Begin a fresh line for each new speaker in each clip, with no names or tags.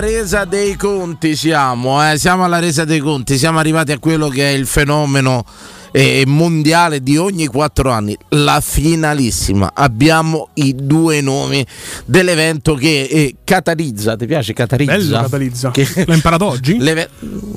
Resa dei conti, siamo, eh, siamo alla resa dei conti, siamo arrivati a quello che è il fenomeno eh, mondiale di ogni quattro anni, la finalissima. Abbiamo i due nomi dell'evento che eh, catalizza. Ti piace catalizza?
Bello catalizza.
Che...
L'hai imparato oggi?
L'eve... È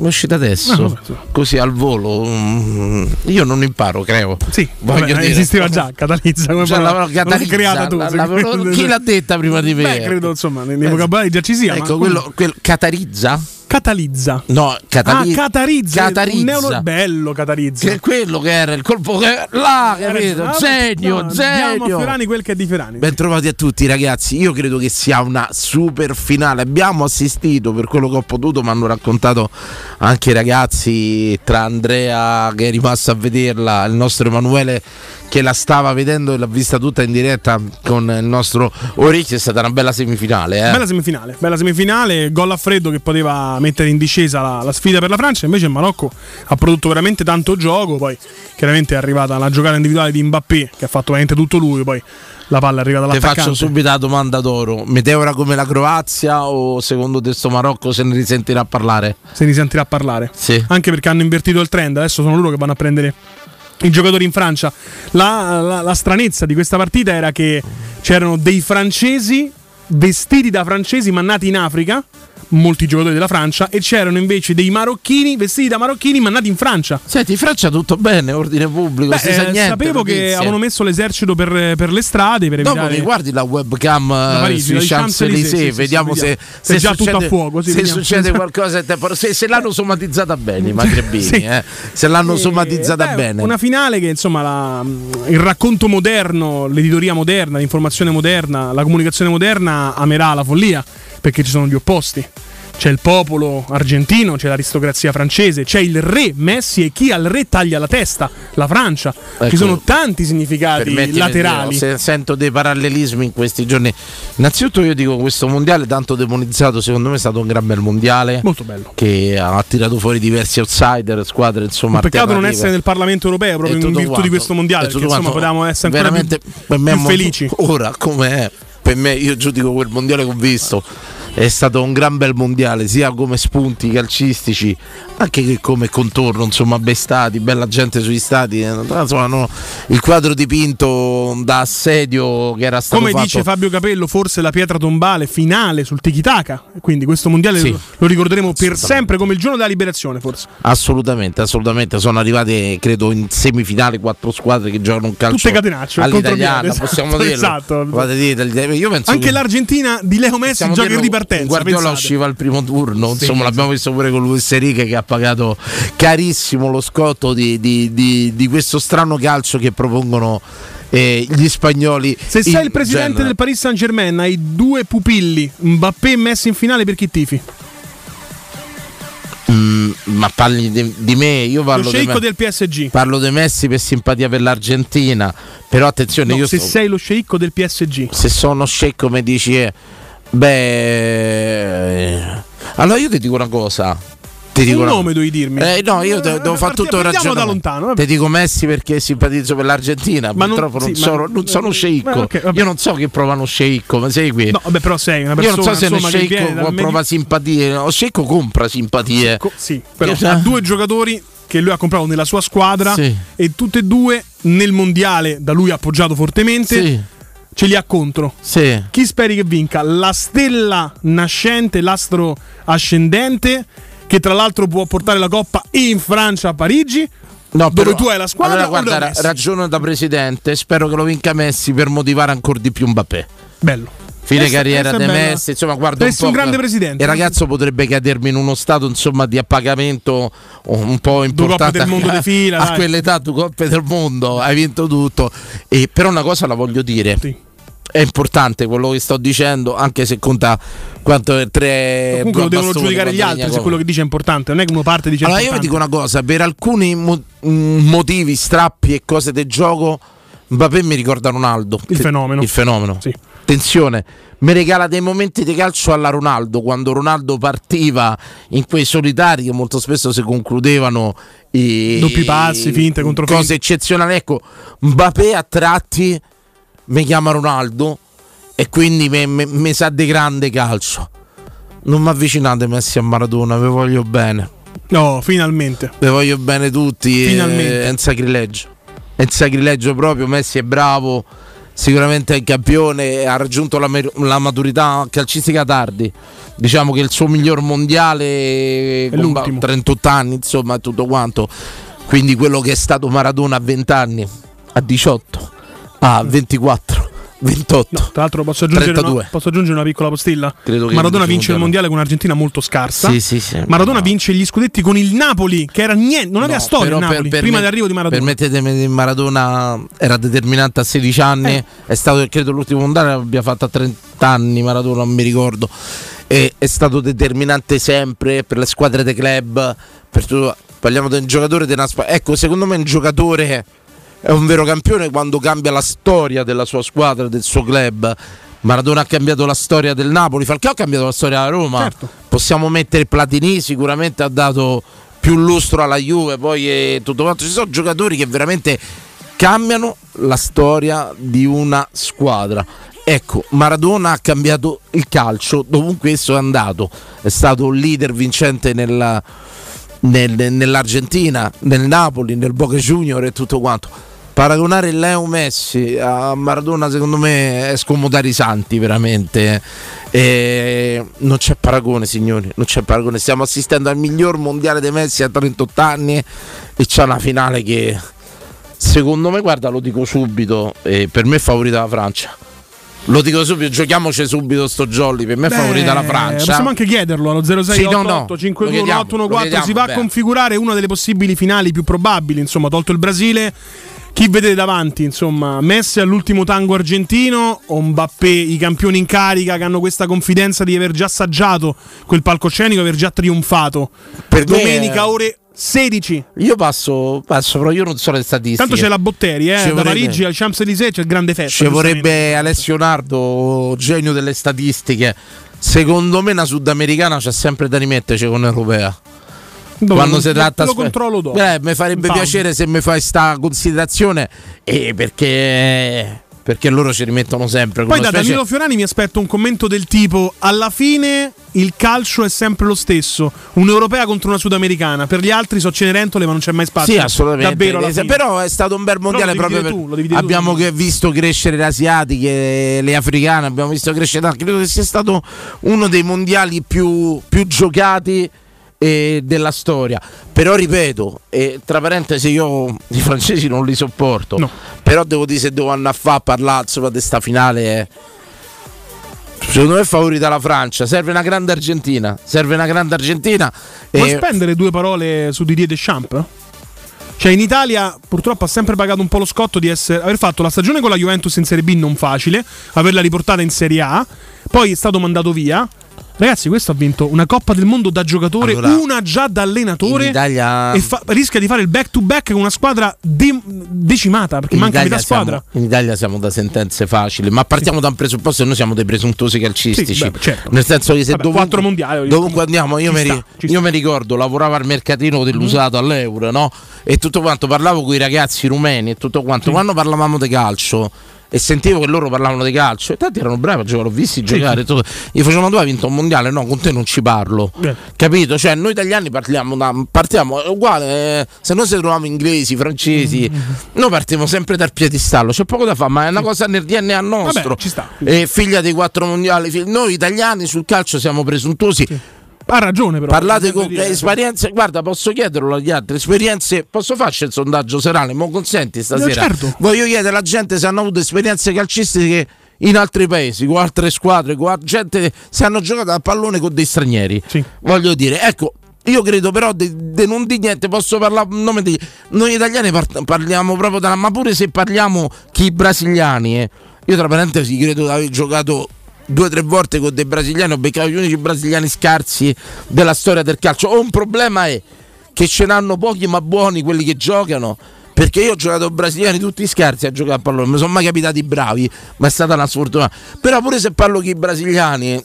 uscita adesso,
No, vabbè.
così al volo. Mm, Io non imparo, credo.
Sì,
Voglio
vabbè,
dire.
esisteva già catalizza come
Cioè,
parola.
catalizza,
creata tu.
la- la- chi l'ha detta prima di me?
Beh, credo insomma nei, nei
Eh,
vocabolari già ci sia.
Ecco,
ma
quello, quel- catalizza?
Catalizza.
No, catali-
ah. Catarizza. Un neuro- bello catarizza.
Che è quello che era il colpo che là, capito?
Ah,
Genio,
no, Diamo a
genio.
Fiorani quel che è di Fiorani.
Ben trovati a tutti ragazzi, io credo che sia una super finale, abbiamo assistito per quello che ho potuto, mi hanno raccontato anche i ragazzi tra Andrea che è rimasto a vederla, il nostro Emanuele che la stava vedendo e l'ha vista tutta in diretta con il nostro Orecchio, è stata una bella semifinale. Eh?
Bella semifinale, bella semifinale, gol a freddo che poteva mettere in discesa la, la sfida per la Francia, invece il Marocco ha prodotto veramente tanto gioco, poi chiaramente è arrivata la giocata individuale di Mbappé che ha fatto veramente tutto lui, poi la palla è arrivata
Ti
all'attaccante.
faccio subito la domanda d'oro, meteora come la Croazia o secondo te sto Marocco se ne risentirà parlare?
Se ne sentirà parlare.
Sì.
Anche perché hanno invertito il trend, adesso sono loro che vanno a prendere i giocatori in Francia. La, la- la stranezza di questa partita era che c'erano dei francesi vestiti da francesi ma nati in Africa, molti giocatori della Francia, e c'erano invece dei marocchini vestiti da marocchini ma nati in Francia.
Senti, in Francia tutto bene, ordine pubblico,
Beh,
si sa
eh,
niente.
sapevo che
notizie.
avevano messo l'esercito per, per le strade per
Dopo
evitare
mi guardi la webcam
Da
eh,
Parigi,
sui Champs-Élysées,
Champs-Élysées, sì, sì,
vediamo se, se
È già tutto
succede,
a fuoco, sì,
se
vediamo.
succede qualcosa. Se, se l'hanno somatizzata bene i Magrebini, eh, se l'hanno
Eh,
somatizzata
beh,
bene.
Una finale che insomma la- il racconto moderno, l'editoria moderna, l'informazione moderna, la comunicazione moderna amerà la follia perché ci sono gli opposti. C'è il popolo argentino, c'è l'aristocrazia francese, c'è il re Messi e chi al re taglia la testa, la Francia.
Ecco,
Ci sono tanti significati laterali.
di se- sento dei parallelismi in questi giorni. Innanzitutto io dico questo mondiale tanto demonizzato, secondo me è stato un gran bel mondiale.
Molto bello.
Che ha tirato fuori diversi outsider, squadre insomma.
Un peccato non essere nel Parlamento europeo proprio in virtù di
quanto.
questo mondiale, perché insomma potevamo essere ancora
veramente
più, più felici.
Ora, come è? Per me, io giudico quel mondiale che ho visto. È stato un gran bel mondiale, sia come spunti calcistici, anche che come contorno, insomma, bei stati, bella gente sugli stati. eh, Insomma, no, il quadro dipinto da assedio che era stato
Come
fatto.
dice Fabio Capello, forse la pietra tombale finale sul tiki taka. Quindi questo mondiale
Sì.
lo, ricorderemo per sempre come il giorno della liberazione, forse.
Assolutamente, assolutamente. Sono arrivate, credo, in semifinale quatte squadre che giocano un calcio
Tutte catenaccio,
all'italiana,
contropiede,
possiamo
esatto,
dirlo.
esatto.
Dire, Io penso
Anche
che-
l'Argentina di Leo Messi gioca in
dirlo,
ripartenza.
Guardiola
pensate.
usciva al primo turno,
Sì,
insomma
sì.
l'abbiamo visto pure con Luis Enrique che ha pagato carissimo lo scotto di, di- di- di questo strano calcio che propongono eh, gli spagnoli.
Se sei il presidente
genere.
del Paris Saint Germain, hai due pupilli, Mbappé e Messi in finale per chi tifi?
Mm, ma parli di, di me, io
Lo
parlo di, me-
del PSG.
parlo di Messi per simpatia per l'Argentina, però attenzione,
No,
io
se
sto-
sei lo sceicco del PSG.
se sono sceicco mi dici eh, beh allora io ti dico una cosa ti dico
Un
una-
nome devi dirmi.
Eh, no, io
Eh,
de- devo fare tutto il
partiamo da
ragionamento.
lontano, vabbè.
Ti dico Messi perché simpatizzo per l'Argentina.
Ma non-
purtroppo non,
sì,
sono,
ma-
non sono sceicco.
Eh, ok, vabbè.
io non so che provano sceicco, ma segui.
No, vabbè, però sei una
io
persona
non so se uno sceicco può
Medio-
prova simpatie. O sceicco compra simpatie.
Co- sì, però
Io-
ha due giocatori che lui ha comprato nella sua squadra
Sì.
e tutte e due nel mondiale da lui appoggiato fortemente
Sì,
ce li ha contro.
sì.
Chi speri che vinca? La stella nascente, l'astro ascendente che tra l'altro può portare la coppa in Francia a Parigi?
No,
Dove
però-
tu hai la squadra
Allora, guarda, ra- ragiono da presidente. Spero che lo vinca Messi per motivare ancora di più Mbappé.
Bello.
Fine
Questa-
carriera
questa bella.
Messi, insomma, guarda un
Saresti
po'.
un grande presidente.
Il ragazzo potrebbe cadermi in uno stato insomma di appagamento un po' importante.
del mondo
a,
di fila,
a
dai.
quell'età, due coppe del mondo, hai vinto tutto. E, però una cosa la voglio dire.
Sì.
È importante quello che sto dicendo, anche se conta quanto è tre.
Comunque lo devono giudicare gli altri se quello che dice è importante. Non è che uno parte dice
Allora io vi dico una cosa, per alcuni mo- mm, motivi, strappi e cose del gioco, Mbappé mi ricorda Ronaldo.
Il fenomeno.
Il fenomeno.
Sì.
Attenzione, mi regala dei momenti di calcio alla Ronaldo, quando Ronaldo partiva in quei solitari che molto spesso si concludevano i
Doppi passi, finte, contro
cose
finte.
eccezionali. Ecco, Mbappé a tratti mi chiama Ronaldo e quindi mi- sa di grande calcio. non mi avvicinate Messi a Maradona, vi voglio bene.
No, finalmente.
Vi voglio bene tutti. Finalmente. È un sacrilegio. È un sacrilegio proprio. Messi è bravo. Sicuramente è il campione. Ha raggiunto la, la maturità calcistica tardi. Diciamo che il suo miglior mondiale
è l'ultimo.
38 anni, insomma, tutto quanto. Quindi quello che è stato Maradona a 20 anni, a 18, a 24 28. No,
tra l'altro posso aggiungere, una, posso aggiungere una, piccola postilla.
Credo
Maradona vince il mondiale con un'Argentina molto scarsa.
Sì, sì, sì,
Maradona no. vince gli scudetti con il Napoli, che era niente, non aveva no, storia Napoli, per, per prima me, dell'arrivo di Maradona.
Permettetemi, Maradona era determinante a 16 anni, eh. è stato credo l'ultimo mondiale l'abbia fatto a 30 anni, Maradona non mi ricordo. E, è stato determinante sempre per le squadre dei club, per tutto. Parliamo di un giocatore di una squadra. Ecco, secondo me un giocatore è un vero campione quando cambia la storia della sua squadra, del suo club. Maradona ha cambiato la storia del Napoli, Falcao ha cambiato la storia della Roma.
Certo.
Possiamo mettere Platini, sicuramente ha dato più lustro alla Juve, poi è tutto quanto. Ci sono giocatori che veramente cambiano la storia di una squadra. Ecco, Maradona ha cambiato il calcio dovunque esso è andato, è stato un leader vincente nella, nel, nell'Argentina, nel Napoli, nel Boca Junior e tutto quanto paragonare Leo Messi a Maradona secondo me è scomodare i santi veramente e non c'è paragone signori non c'è paragone stiamo assistendo al miglior mondiale dei Messi a 38 anni e c'è una finale che secondo me guarda lo dico subito per me è favorita la Francia lo dico subito, giochiamoci subito sto jolly. Per me è favorita la Francia.
Possiamo anche chiederlo allo 0688 sì, no, no. Si va beh. a configurare una delle possibili finali più probabili. Insomma, tolto il Brasile, chi vedete davanti? Insomma, Messi all'ultimo tango argentino o Mbappé, i campioni in carica che hanno questa confidenza di aver già assaggiato quel palcoscenico, aver già trionfato. Per Domenica me... ore 16.
Io passo, passo, però io non so le statistiche.
Tanto c'è la Botteri, eh? da vorrebbe... Parigi al Champs-Élysées c'è il grande festa.
Ci vorrebbe Alessio Nardo, genio delle statistiche. Secondo me una sudamericana c'è sempre da rimetterci con l'europea.
Dove quando si tratta lo controllo dopo.
Eh, mi farebbe piacere se mi fai questa considerazione eh, perché perché loro ci rimettono sempre.
Poi da
specie...
Danilo Fiorani mi aspetto un commento del tipo: alla fine il calcio è sempre lo stesso, un'europea contro una sudamericana. Per gli altri so Cenerentole, ma non c'è mai spazio.
Sì, assolutamente. Davvero, Però è stato un bel mondiale proprio per... tu, abbiamo tu, visto crescere le asiatiche, le africane, abbiamo visto crescere. Credo che sia stato uno dei mondiali più, più giocati eh, della storia. Però ripeto, eh, tra parentesi, io i francesi non li sopporto.
No.
Però devo dire se devo andare a fare a parlare insomma, di questa finale. Secondo me è favorita la Francia. Serve una grande Argentina. Serve una grande Argentina.
Vuoi e... spendere due parole su Didier Deschamps? Cioè in Italia purtroppo ha sempre pagato un po' lo scotto di essere, aver fatto la stagione con la Juventus in Serie B non facile, averla riportata in Serie A, poi è stato mandato via, Ragazzi, questo ha vinto una Coppa del Mondo da giocatore, allora, una già da allenatore.
Italia...
E fa- rischia di fare il back to back con una squadra de- decimata perché in manca Italia metà squadra.
Siamo, in Italia siamo da sentenze facili, ma partiamo sì. da un presupposto noi siamo dei presuntuosi calcistici. Sì,
beh, certo.
Nel senso che se
Vabbè, dovunque, mondiali,
dovunque andiamo, io, mi, sta, io mi, ricordo, lavoravo al mercatino dell'usato mm. all'euro, no? E tutto quanto parlavo con i ragazzi rumeni e tutto quanto. Sì. Quando parlavamo di calcio e sentivo che loro parlavano di calcio e tanti erano bravi a giocare, ho visti sì, giocare. Sì. Gli facevano tu hai vinto un mondiale, no, con te non ci parlo. Eh. Capito? Cioè, noi italiani parliamo da, partiamo è uguale, eh, se noi se troviamo inglesi, francesi, mm-hmm. noi partiamo sempre dal piedistallo, c'è poco da fare, ma è una cosa nel DNA nostro.
Vabbè, ci sta.
E figlia dei quattro mondiali, noi italiani sul calcio siamo presuntuosi.
Sì ha ragione, però.
Parlate con dire... esperienze. Guarda, posso chiederlo agli altri. Esperienze. Posso farci il sondaggio serale? Mi consenti stasera?
certo.
Voglio chiedere alla gente se hanno avuto esperienze calcistiche in altri paesi, con altre squadre, con gente se hanno giocato a pallone con dei stranieri.
Sì.
Voglio dire, ecco. Io credo però di non di niente, posso parlare nome di noi italiani parliamo proprio da ma pure se parliamo chi brasiliani, eh. io tra parentesi credo di aver giocato due o tre volte con dei brasiliani, ho beccato gli unici brasiliani scarsi della storia del calcio. Ho un problema è che ce n'hanno pochi ma buoni quelli che giocano. Perché io ho giocato brasiliani tutti scarsi a giocare a pallone, mi sono mai capitati bravi, ma è stata una sfortuna. Però pure se parlo con i brasiliani,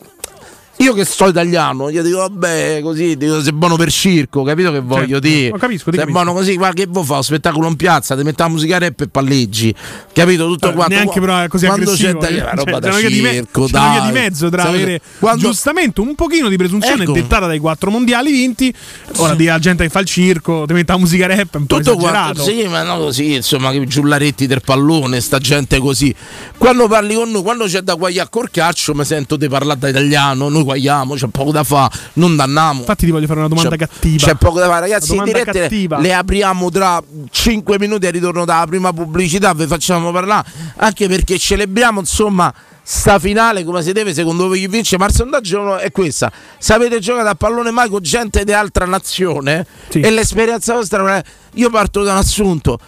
Io che sto italiano, gli dico vabbè, così, dico sei buono per circo, capito che voglio
Certo,
dire?
lo capisco,
sei buono così, guarda che vuoi fare? Spettacolo in piazza, ti metti la musica rap e palleggi, capito? Tutto
Eh,
quanto.
neanche però è così
Quando c'è da-
eh.
una roba
Cioè,
da
c'è di me-
circo,
c'è di
dai.
mezzo tra
Sapete,
avere
quando-
giustamente un pochino di presunzione
Ecco.
dettata dai quattro mondiali vinti. Ora di la gente che fa il circo, ti mette la musica rap, è un po'
tutto
esagerato.
quanto, sì, ma no così, insomma, che giullaretti del pallone, sta gente così. Quando parli con noi, quando c'è da guagliare col calcio, mi sento di parlare da italiano, noi guagliamo, c'è poco da fare, non danniamo.
Infatti ti voglio fare una domanda
C'è-
cattiva.
C'è poco da fare, ragazzi.
Domanda
dirette
cattiva.
le apriamo tra 5 minuti al ritorno dalla prima pubblicità. Vi facciamo parlare anche perché celebriamo insomma. Sta finale come si deve secondo voi chi vince? Ma il sondaggio è questa: se avete giocato a pallone mai con gente di altra nazione
Sì.
e l'esperienza vostra non è. Io parto da un assunto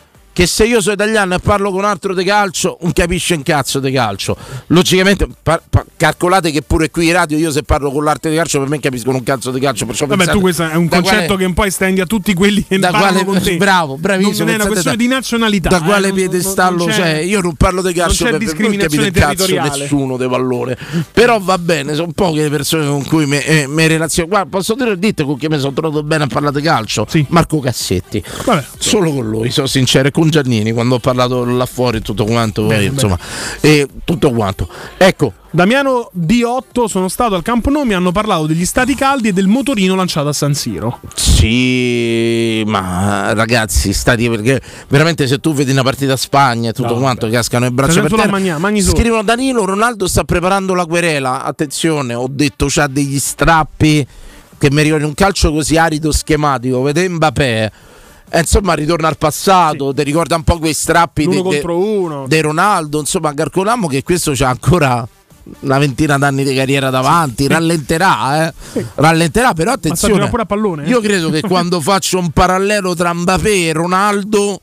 che se io sono italiano e parlo con un altro di calcio, non capisce un cazzo di calcio. Logicamente, pa- pa- calcolate che pure qui in radio io se parlo con l'arte di calcio per me capiscono un cazzo di calcio. Perciò
Vabbè,
pensate
tu questo è un concetto
quale-
che un po' estendi a tutti quelli che
da
parlano
quale,
con te.
bravo, bravissimo.
Non è una questione
da-
di nazionalità.
Da
eh,
quale
non-
piedestallo
non- non
c'è? Io non parlo di calcio
c'è
per per non capire cazzo nessuno di pallone. Però va bene, sono poche le persone con cui mi, eh, relaziono. Guarda, posso dire dite con chi mi sono trovato bene a parlare di calcio?
Sì.
Marco Cassetti.
Vabbè.
Solo con lui, sono sincero, e con Giannini quando ho parlato là fuori e tutto quanto,
Bene,
insomma, e tutto quanto. Ecco,
Damiano D8 sono stato al Campo Nou, mi hanno parlato degli stati caldi e del motorino lanciato a San Siro.
Sì, ma ragazzi, stati perché veramente se tu vedi una partita a Spagna e tutto
No,
quanto
vabbè.
cascano le braccia per terra.
solo.
Scrivono Danilo Ronaldo sta preparando la querela. Attenzione, ho detto c'ha degli strappi che mi ricordano un calcio così arido schematico, vede Mbappé. E insomma, ritorna al passato, ti ricorda un po' quei strappi di. De Ronaldo, insomma, calcoliamo che questo c'ha ancora una ventina d'anni di carriera davanti, rallenterà, eh. Rallenterà, però attenzione.
pure a pallone. eh?
Io credo che quando faccio un parallelo tra Mbappé e Ronaldo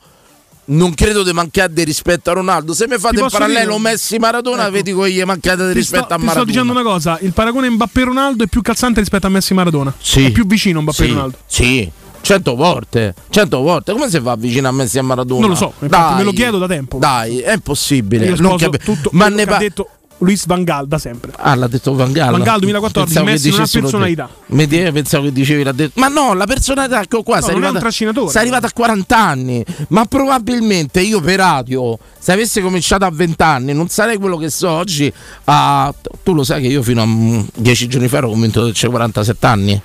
non credo di mancare di rispetto a Ronaldo. Se mi fate il parallelo
dire-
Messi-Maradona,
Ecco.
vedi che gli mancate di
Ti
rispetto
sto,
a
ti
Maradona.
sto dicendo una cosa: il paragone Mbappé-Ronaldo è più calzante rispetto a Messi-Maradona.
Sì.
È più vicino Mbappé-Ronaldo.
Sì, sì. Cento volte, cento volte. Come si fa vicino a Messi a Maradona?
Non lo so, infatti me lo chiedo da tempo.
Dai, è impossibile. Non capi-
tutto
Ma ne
che
pa-
ha detto Luis Van Gaal da sempre.
Ah, l'ha detto Van Gaal.
Van Gaal 2014,
Pensavo che
Messi non ha personalità.
Mi dire- pensavo che dicevi l'ha detto. Ma no, la personalità ecco qua.
No,
sei arrivata,
trascinatore.
sei arrivata a 40 anni. Ma probabilmente io per radio, se avessi cominciato a 20 anni, non sarei quello che so oggi. A... Tu lo sai che io fino a mm, 10 giorni fa ero convinto che c'è 47 anni.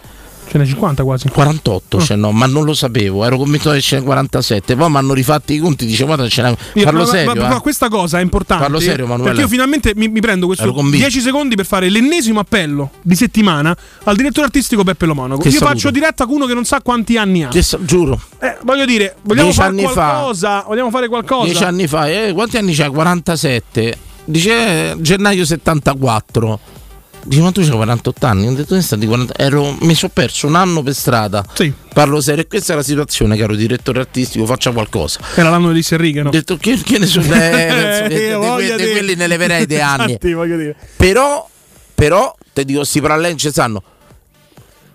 Ce n'è 50 quasi.
48
Ah.
cioè no, ma non lo sapevo, ero convinto che ce n'è 47. Poi mi hanno rifatti i conti, dicevo, guarda, ce n'è. Parlo
ma-
serio.
ma- però
eh.
questa cosa è importante.
Parlo serio, Emanuele.
Perché io finalmente mi, mi prendo questo
convinto.
10 secondi per fare l'ennesimo appello di settimana al direttore artistico Peppe Lomonaco.
Che
io
saluto.
faccio diretta con uno che non sa quanti anni ha.
Che so- giuro,
Eh, voglio dire, vogliamo
Dieci
fare
anni fa.
qualcosa? Vogliamo fare qualcosa?
10 anni fa, eh, quanti anni c'hai? 47. Dice eh, gennaio 74. Dice, ma tu c'hai 48 anni? Ho detto, "Sta di 40 ero, mi sono perso un anno per strada.
Sì,
Parlo serio, e questa è la situazione, caro direttore artistico, faccia qualcosa.
era l'anno di Serrighe, no?
Ho detto, che, che ne so, eh,
Eh,
di, di quelli ne leverei dei anni.
Infatti.
Però, però, te dico, sti paralleli ci stanno.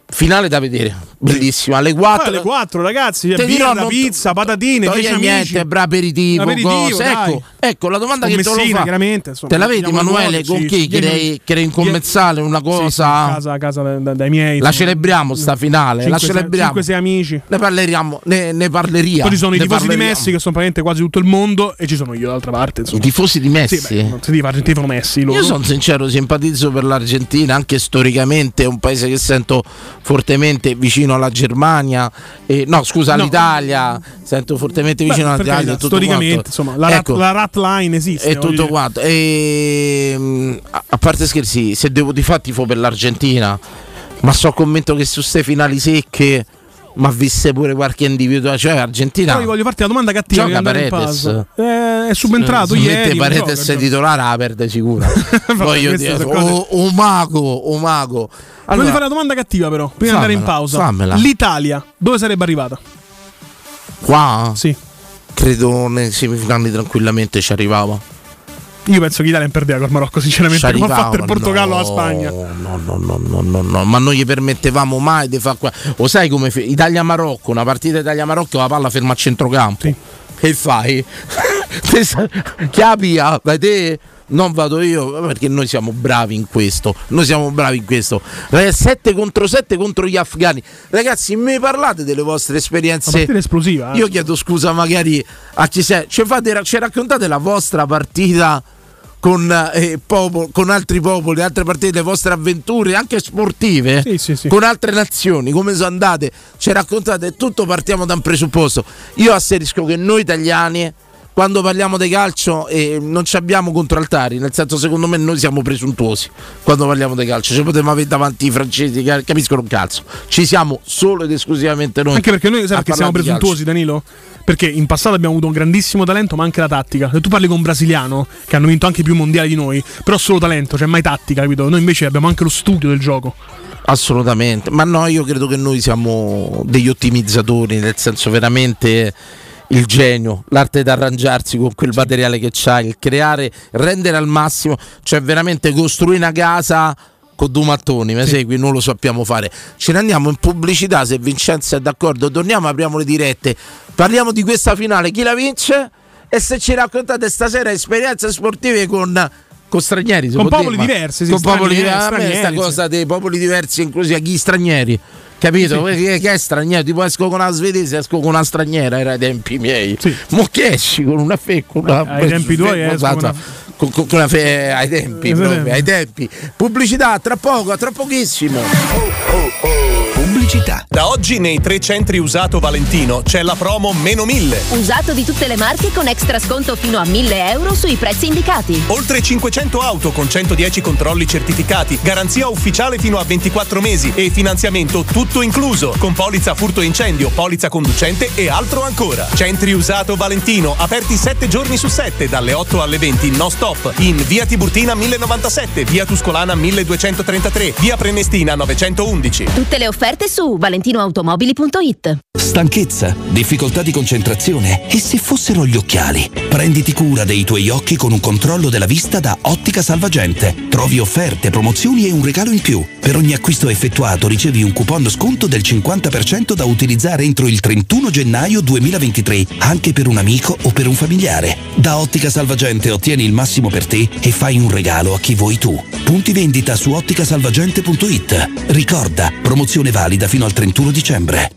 Finale da vedere, bellissima. Alle 4.
alle 4, ragazzi,
Te
birra,
dirò, non-
pizza, patatine,
toglie
10
niente,
amici.
bra aperitivo,
Aperitivo, dai.
Ecco, ecco, la domanda
Con
che te lo
Messina,
fa. Te la vedi, Emanuele? Con
sì.
chi? Crei, crei un commensale, una
Sì, sì,
cosa.
a casa, casa da- dai miei.
la celebriamo sta finale, la celebriamo.
5-6 amici.
Ne parleremo, ne, ne parleriamo.
Poi ci sono i tifosi di
parleriamo.
Messi che sono praticamente quasi tutto il mondo e ci sono io d'altra parte.
I
Insomma.
tifosi di Messi.
Sì, beh, non si dice Messi loro.
Io sono sincero, simpatizzo per l'Argentina, anche storicamente è un paese che sento fortemente vicino alla Germania, e, no scusa
No.
all'Italia, sento fortemente
Beh,
vicino
per
all'Italia. tutto
storicamente,
quanto.
insomma, la, rat,
Ecco,
la rat line esiste.
e tutto
dire.
quanto. E, mm, a, parte scherzi, se devo di fatti tifo per l'Argentina, ma sono convinto che su queste finali secche ma visse pure qualche individuo, cioè Argentina.
Poi voglio farti una domanda cattiva.
Gioca Paredes.
Eh, è subentrato
se
ieri.
Paredes
gioca,
titolare la perde sicuro voglio dire o, o mago o mago
Voglio fare
allora,
una domanda cattiva, però. Prima di andare in pausa.
fammela.
L'Italia dove sarebbe arrivata?
qua
Sì.
credo nei semifinali tranquillamente ci arrivava
Io penso che l'Italia non perdeva col Marocco, sinceramente.
ci
Come ha fatto il Portogallo
no,
alla Spagna.
no no no no no no ma non gli permettevamo mai di fare qua o sai come fe- Italia-Marocco una partita Italia-Marocco la palla ferma a centrocampo
Sì.
che fai? Pia? vai te non vado io perché noi siamo bravi in questo. Noi siamo bravi in questo. 7 contro 7 contro gli afghani. Ragazzi, mi parlate delle vostre esperienze?
esplosiva.
Eh? Io chiedo scusa magari a chi sei. Ci, fate, ci raccontate la vostra partita? Con, eh, popolo, con, altri popoli, altre partite, le vostre avventure anche sportive
sì, sì, sì.
con altre nazioni, come sono andate, ci raccontate tutto, partiamo da un presupposto. Io asserisco che noi italiani quando parliamo di calcio eh, non ci abbiamo contraltari, nel senso secondo me noi siamo presuntuosi quando parliamo di calcio, ci potremmo avere davanti i francesi che capiscono un calzo, ci siamo solo ed esclusivamente noi.
Anche perché noi sai perché siamo presuntuosi Danilo? Perché in passato abbiamo avuto un grandissimo talento ma anche la tattica. Se tu parli con un brasiliano, che hanno vinto anche più mondiali di noi, però solo talento, cioè mai tattica, capito? Noi invece abbiamo anche lo studio del gioco.
Assolutamente, ma no, io credo che noi siamo degli ottimizzatori, nel senso veramente il genio, l'arte di arrangiarsi con quel materiale che c'ha, il creare, rendere al massimo, cioè veramente costruire una casa con due mattoni, mi sì. segui? Non lo sappiamo fare. Ce ne andiamo in pubblicità se Vincenzo è d'accordo, torniamo, apriamo le dirette, parliamo di questa finale, chi la vince? E se ci raccontate stasera esperienze sportive con con stranieri
con popoli dire, diversi sì,
con popoli diversi questa cosa dei popoli diversi inclusi a gli stranieri Capito? Sì. Che, che, è straniero? Tipo esco con una svedese, esco con una straniera, era ai tempi miei. Sì. Mo che esci con una fecula.
Ai tempi tuoi esco esatto.
una... Con, con, con fe... ai tempi, proprio, ai tempi. Pubblicità tra poco, tra pochissimo. Oh, oh,
oh pubblicità. Da oggi nei tre centri usato Valentino c'è la promo meno 1000.
Usato di tutte le marche con extra sconto fino a 1000 euro sui prezzi indicati.
Oltre 500 auto con 110 controlli certificati, garanzia ufficiale fino a 24 mesi e finanziamento tutto incluso, con polizza furto incendio, polizza conducente e altro ancora. Centri usato Valentino, aperti 7 giorni su 7 dalle 8 alle 20 no stop in via Tiburtina 1097, via Tuscolana 1233, via Prenestina 911.
Tutte le offerte su valentinoautomobili.it.
Stanchezza, difficoltà di concentrazione e se fossero gli occhiali? Prenditi cura dei tuoi occhi con un controllo della vista da Ottica Salvagente. Trovi offerte, promozioni e un regalo in più. Per ogni acquisto effettuato ricevi un coupon sconto del 50% da utilizzare entro il 31 gennaio 2023, anche per un amico o per un familiare. Da Ottica Salvagente ottieni il massimo per te e fai un regalo a chi vuoi tu. Punti vendita su otticasalvagente.it. Ricorda, promozione valida fino al 31 dicembre.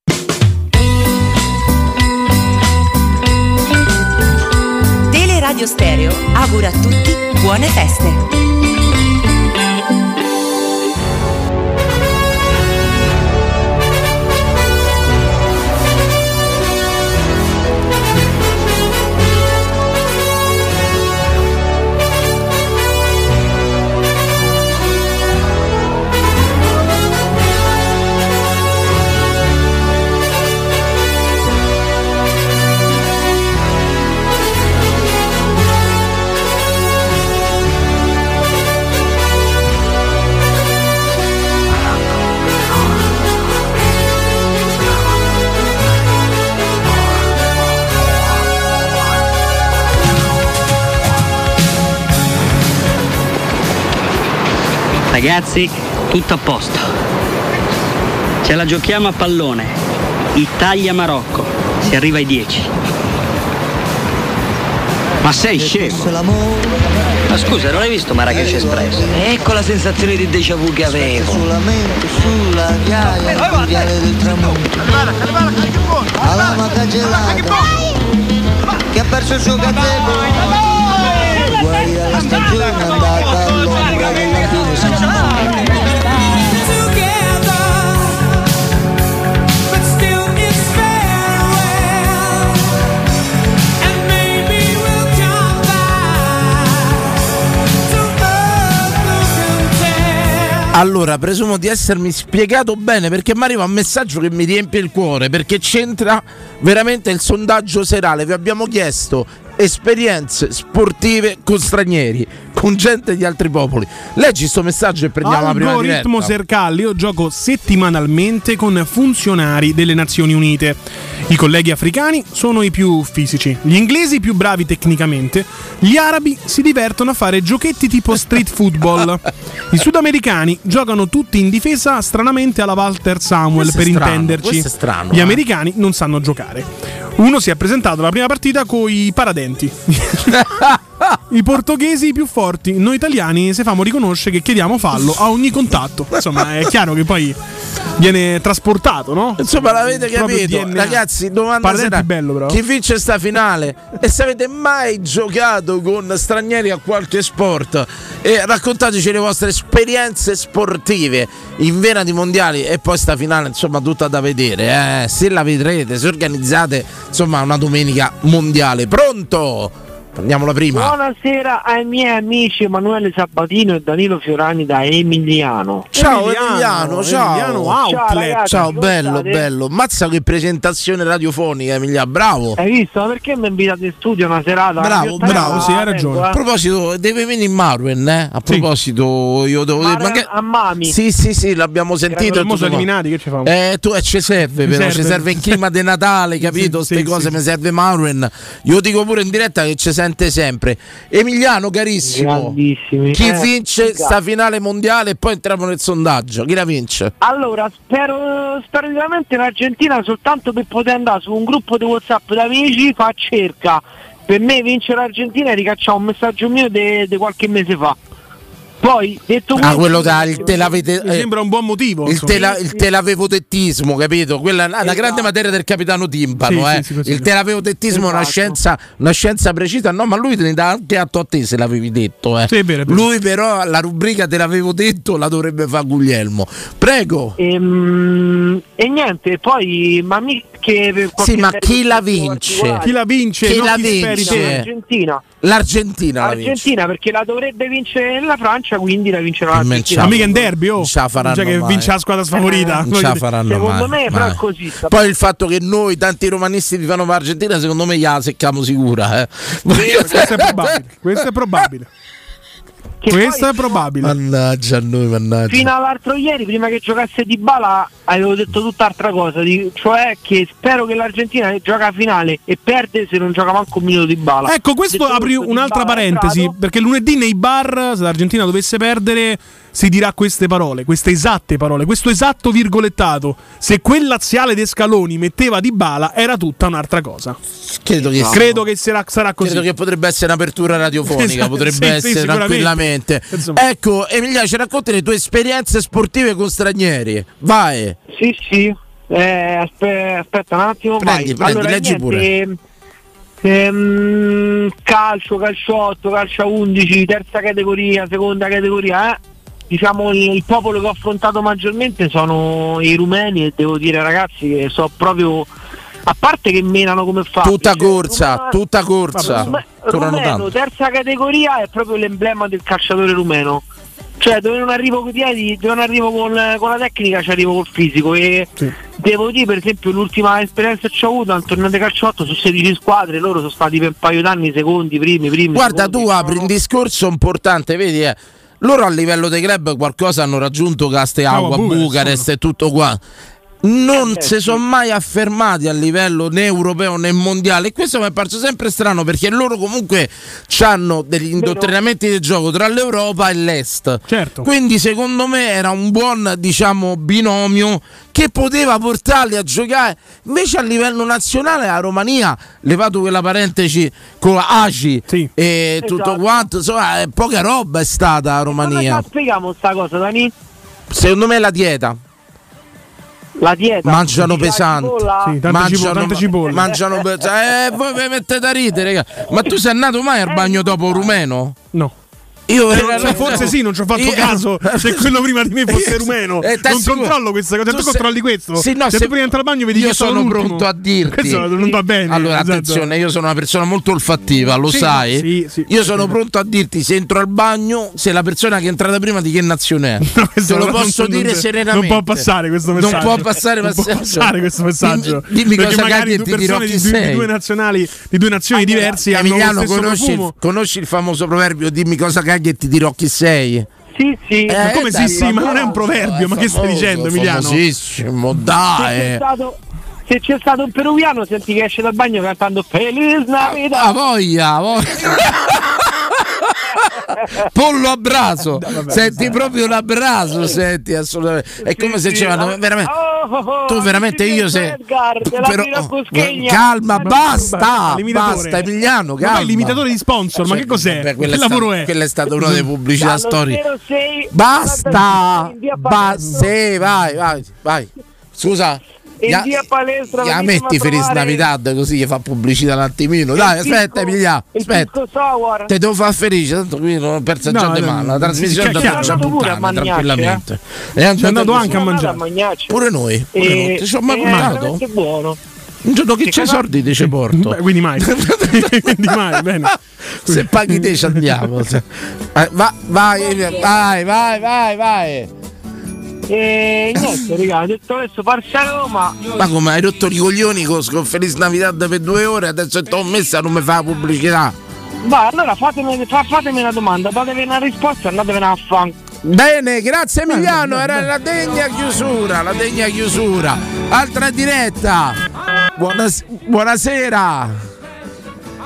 Radio Stereo augura a tutti buone feste.
Ragazzi, tutto a posto. Ce la giochiamo a pallone. Italia-Marocco. Si arriva ai 10. Ma sei scemo? Ma scusa, non hai visto Marrakesh Express? Ecco la sensazione di déjà vu che avevo. Solamente sulla ghiaia mondiale del tramonto. Alla maca gelata che ha perso il suo gazebo guai alla stagione andata all'ombra della fine senza
Allora, presumo di essermi spiegato bene perché mi arriva un messaggio che mi riempie il cuore perché c'entra veramente il sondaggio serale. Vi abbiamo chiesto esperienze sportive con stranieri, con gente di altri popoli. Leggi sto messaggio e prendiamo la prima diretta.
Algoritmo Sercalli, io gioco settimanalmente con funzionari delle Nazioni Unite. I colleghi africani sono i più fisici, gli inglesi più bravi tecnicamente, gli arabi si divertono a fare giochetti tipo street football. I sudamericani giocano tutti in difesa stranamente alla Walter Samuel
Questo
per
strano,
intenderci.
questo
Gli
eh.
americani non sanno giocare. Uno si è presentato alla prima partita con i paradenti. I portoghesi più forti, noi italiani se famo riconoscere che chiediamo fallo a ogni contatto. Insomma, è chiaro che poi viene trasportato, no?
Insomma, l'avete capito,
DNA.
ragazzi. Domanda sera,
bello, però.
Chi vince sta finale? e se avete mai giocato con stranieri a qualche sport? E raccontateci le vostre esperienze sportive in vena di mondiali e poi sta finale, insomma, tutta da vedere. Eh. Se la vedrete, se organizzate, insomma, una domenica mondiale. Pronto? Prendiamo la prima.
Buonasera ai miei amici Emanuele Sabatino e Danilo Fiorani da Emiliano.
Ciao Emiliano, ciao.
Emiliano
Ciao, ragazzi.
Ciao, bello,
state?
bello. Mazza che presentazione radiofonica, Emilia, bravo.
Hai visto? Ma perché mi invitate in studio una serata?
Bravo, bravo,
sì, hai
attento,
ragione.
A
eh.
proposito, deve venire Marwen, eh? A proposito, io devo dire. Ma che-
a Mami.
Sì, sì, sì, l'abbiamo sentito. e
Mo sono
tutto
eliminati, che ci fanno?
Eh, tu eh, ci serve, però,
serve.
ci serve in clima di Natale, capito?
Sì,
Ste
sì,
cose
sì.
mi serve Marwen. Io dico pure in diretta che ci sente sempre. Emiliano, carissimo. Chi
Eh,
vince
figa.
sta finale mondiale e poi entriamo nel sondaggio? Chi la vince?
Allora, spero, spero veramente in Argentina soltanto per poter andare su un gruppo di WhatsApp d'amici, fa cerca. Per me vincere l'Argentina e ricacciare un messaggio mio di qualche mese fa. Poi, detto
Ah,
questo,
quello da il te l'avete.
Mi
eh,
sembra un buon motivo.
Il, te, la, il te l'avevo dettismo, capito? Quella è una una grande materia del capitano Timpano.
Sì,
eh.
sì,
il te l'avevo dettismo è una
Esatto.
scienza, una scienza precisa. No, ma lui te ne dà anche atto a te se l'avevi detto. Eh.
È vero.
Lui, però, la rubrica te l'avevo detto la dovrebbe fare Guglielmo. Prego.
Ehm, e niente, poi, ma mi che per qualche
Sì, ma chi la vince?
Chi la vince?
Chi la vince?
te.
L'Argentina.
L'Argentina la
perché la dovrebbe vincere la Francia, quindi la vincerà l'Argentina.
Ma mica in derby, oh.
Non ce la faranno
Cioè che
mai.
vince la squadra sfavorita.
Non ce la faranno
Secondo
mai,
me, però,
mai.
è così.
Poi il fatto che noi, tanti romanisti, ti fanno per l'Argentina, secondo me gliela secchiamo sicura. Eh.
Questo è probabile. Questo è probabile.
che
Questo
poi-
è probabile.
Mannaggia a noi, mannaggia.
Fino all'altro ieri, prima che giocasse Di Bala, avevo detto tutt'altra cosa, cioè che spero che l'Argentina gioca a finale e perde se non gioca manco un minuto di Bala.
Ecco, questo
Detto
apri
questo,
un'altra parentesi,
entrato.
perché lunedì nei bar, se l'Argentina dovesse perdere, si dirà queste parole, queste esatte parole, questo esatto virgolettato. Se quel laziale di Scaloni metteva di bala, era tutta un'altra cosa.
Credo che,
Credo che sarà, sarà così.
credo che potrebbe essere un'apertura radiofonica,
Esatto,
potrebbe
sì, sì,
essere
sicuramente.
tranquillamente.
Insomma.
Ecco, Emilia, ci racconti le tue esperienze sportive con stranieri. Vai.
Sì, sì. Eh, aspe- aspetta un attimo.
Prendi,
vai.
prendi,
allora,
leggi
niente, ehm, calcio, calciotto, calcio a 11, terza categoria, seconda categoria. eh. Diciamo il, il popolo che ho affrontato maggiormente sono i rumeni e devo dire ragazzi che so proprio a parte che menano come fa
Tutta corsa, tutta corsa. Corrono
rumeno,
tanto.
terza categoria è proprio l'emblema del calciatore rumeno. Cioè dove non arrivo con i piedi, dove non arrivo con, con la tecnica, ci arrivo col fisico. E devo dire, per esempio, l'ultima esperienza che ho avuto al torneo di calciotto su 16 squadre, loro sono stati per un paio d'anni secondi, primi, primi.
Guarda,
secondi,
tu apri un discorso importante, vedi, eh, loro a livello dei club qualcosa hanno raggiunto Casteagua,
Agua, Bucarest,
Bucarest e tutto qua. Non
Eh,
si sono mai affermati a livello né europeo né mondiale e questo mi è parso sempre strano perché loro comunque hanno degli indottrinamenti di gioco tra l'Europa e l'Est.
Certo.
Quindi secondo me era un buon diciamo, binomio che poteva portarli a giocare. Invece a livello nazionale la Romania, levato quella parentesi con ACI
Sì.
e tutto
Esatto.
quanto, insomma, poca roba è stata la Romania.
la spieghiamo sta cosa, Dani?
Secondo me la dieta.
La dieta.
Mangiano pesante.
cipolla-
Sì, tante cipolle, tante cipolle.
mangiano pe- eh, voi vi mettete a ridere, raga. Ma tu sei andato mai al bagno dopo rumeno?
No.
Io
Cioè, forse sì, non ci ho fatto
Io-
caso se quello prima di me fosse rumeno.
Eh,
non controllo questa cosa.
tu
Tu controlli questo.
Sì, no,
se,
se-
tu prima di entrare al bagno vedi
io
che sono
pronto a dirti.
Questo non va bene.
Allora,
esatto.
attenzione, io sono una persona molto olfattiva, lo
Sì,
sai.
sì, sì.
io sono pronto a dirti se entro al bagno, se la persona che è entrata prima di che nazione è.
No,
Te lo
non-
posso
non-
dire
non-
serenamente.
Non può passare questo
Non
messaggio.
può passare,
Non può passare questo messaggio.
Dimmi, cosa cagli e ti dirò chi
di due, di
sei.
di due nazioni diverse hanno lo stesso
conosci, il famoso proverbio dimmi cosa cagli e ti dirò chi sei?
Sì, sì.
Eh,
Ma come
dai,
sì, sì, ma non è un proverbio, ma che stai dicendo, Emiliano?
Famosissimo,
Se c'è,
dai.
stato, se c'è stato un peruviano, senti che esce dal bagno cantando Feliz Navidad.
Ah, voglia, voglia. Pollo a braso, senti proprio l'abraso, senti assolutamente. È come se ci vanno veramente.
Oh, oh, oh,
Tu veramente io se. Però- calma, basta, basta Emiliano,
Ma
calma.
l'imitatore di sponsor, ma che cos'è?
Beh,
che lavoro è?
quella è stata una delle pubblicità storiche.
06
Basta, basta, sì, vai, vai, vai. Scusa.
In
ya-
via Palestra, venitemi
metti
a
Feliz Navidad così gli fa pubblicità un attimino. Dai,
il
aspetta,
il
aspetta. Te devo far felice, tanto qui non ho perso
No,
già di mano. La trasmissione da faccia
È andato pure a
puttana tranquillamente. È andato
anche a mangiare.
a.
Pure noi, pure
E-
noi. Ti sono mai
è
portato?
veramente buono.
Un giorno che
Che
c'è ti ci porto.
Beh, quindi mai. quindi mai, bene.
Se paghi te ci andiamo. Eh, va- vai, vai, vai, vai, vai.
E niente, raga, ho detto adesso farsi a Roma.
Ma come hai rotto i coglioni con, con Feliz Navidad per due ore? Adesso ti ho messa non mi fa la pubblicità.
Va, allora fatemi, fa- fatemi una domanda, datemi una risposta e andatevene a fan.
Bene, grazie Emiliano, era la degna chiusura, la degna chiusura. Altra diretta. Buonas- buonasera.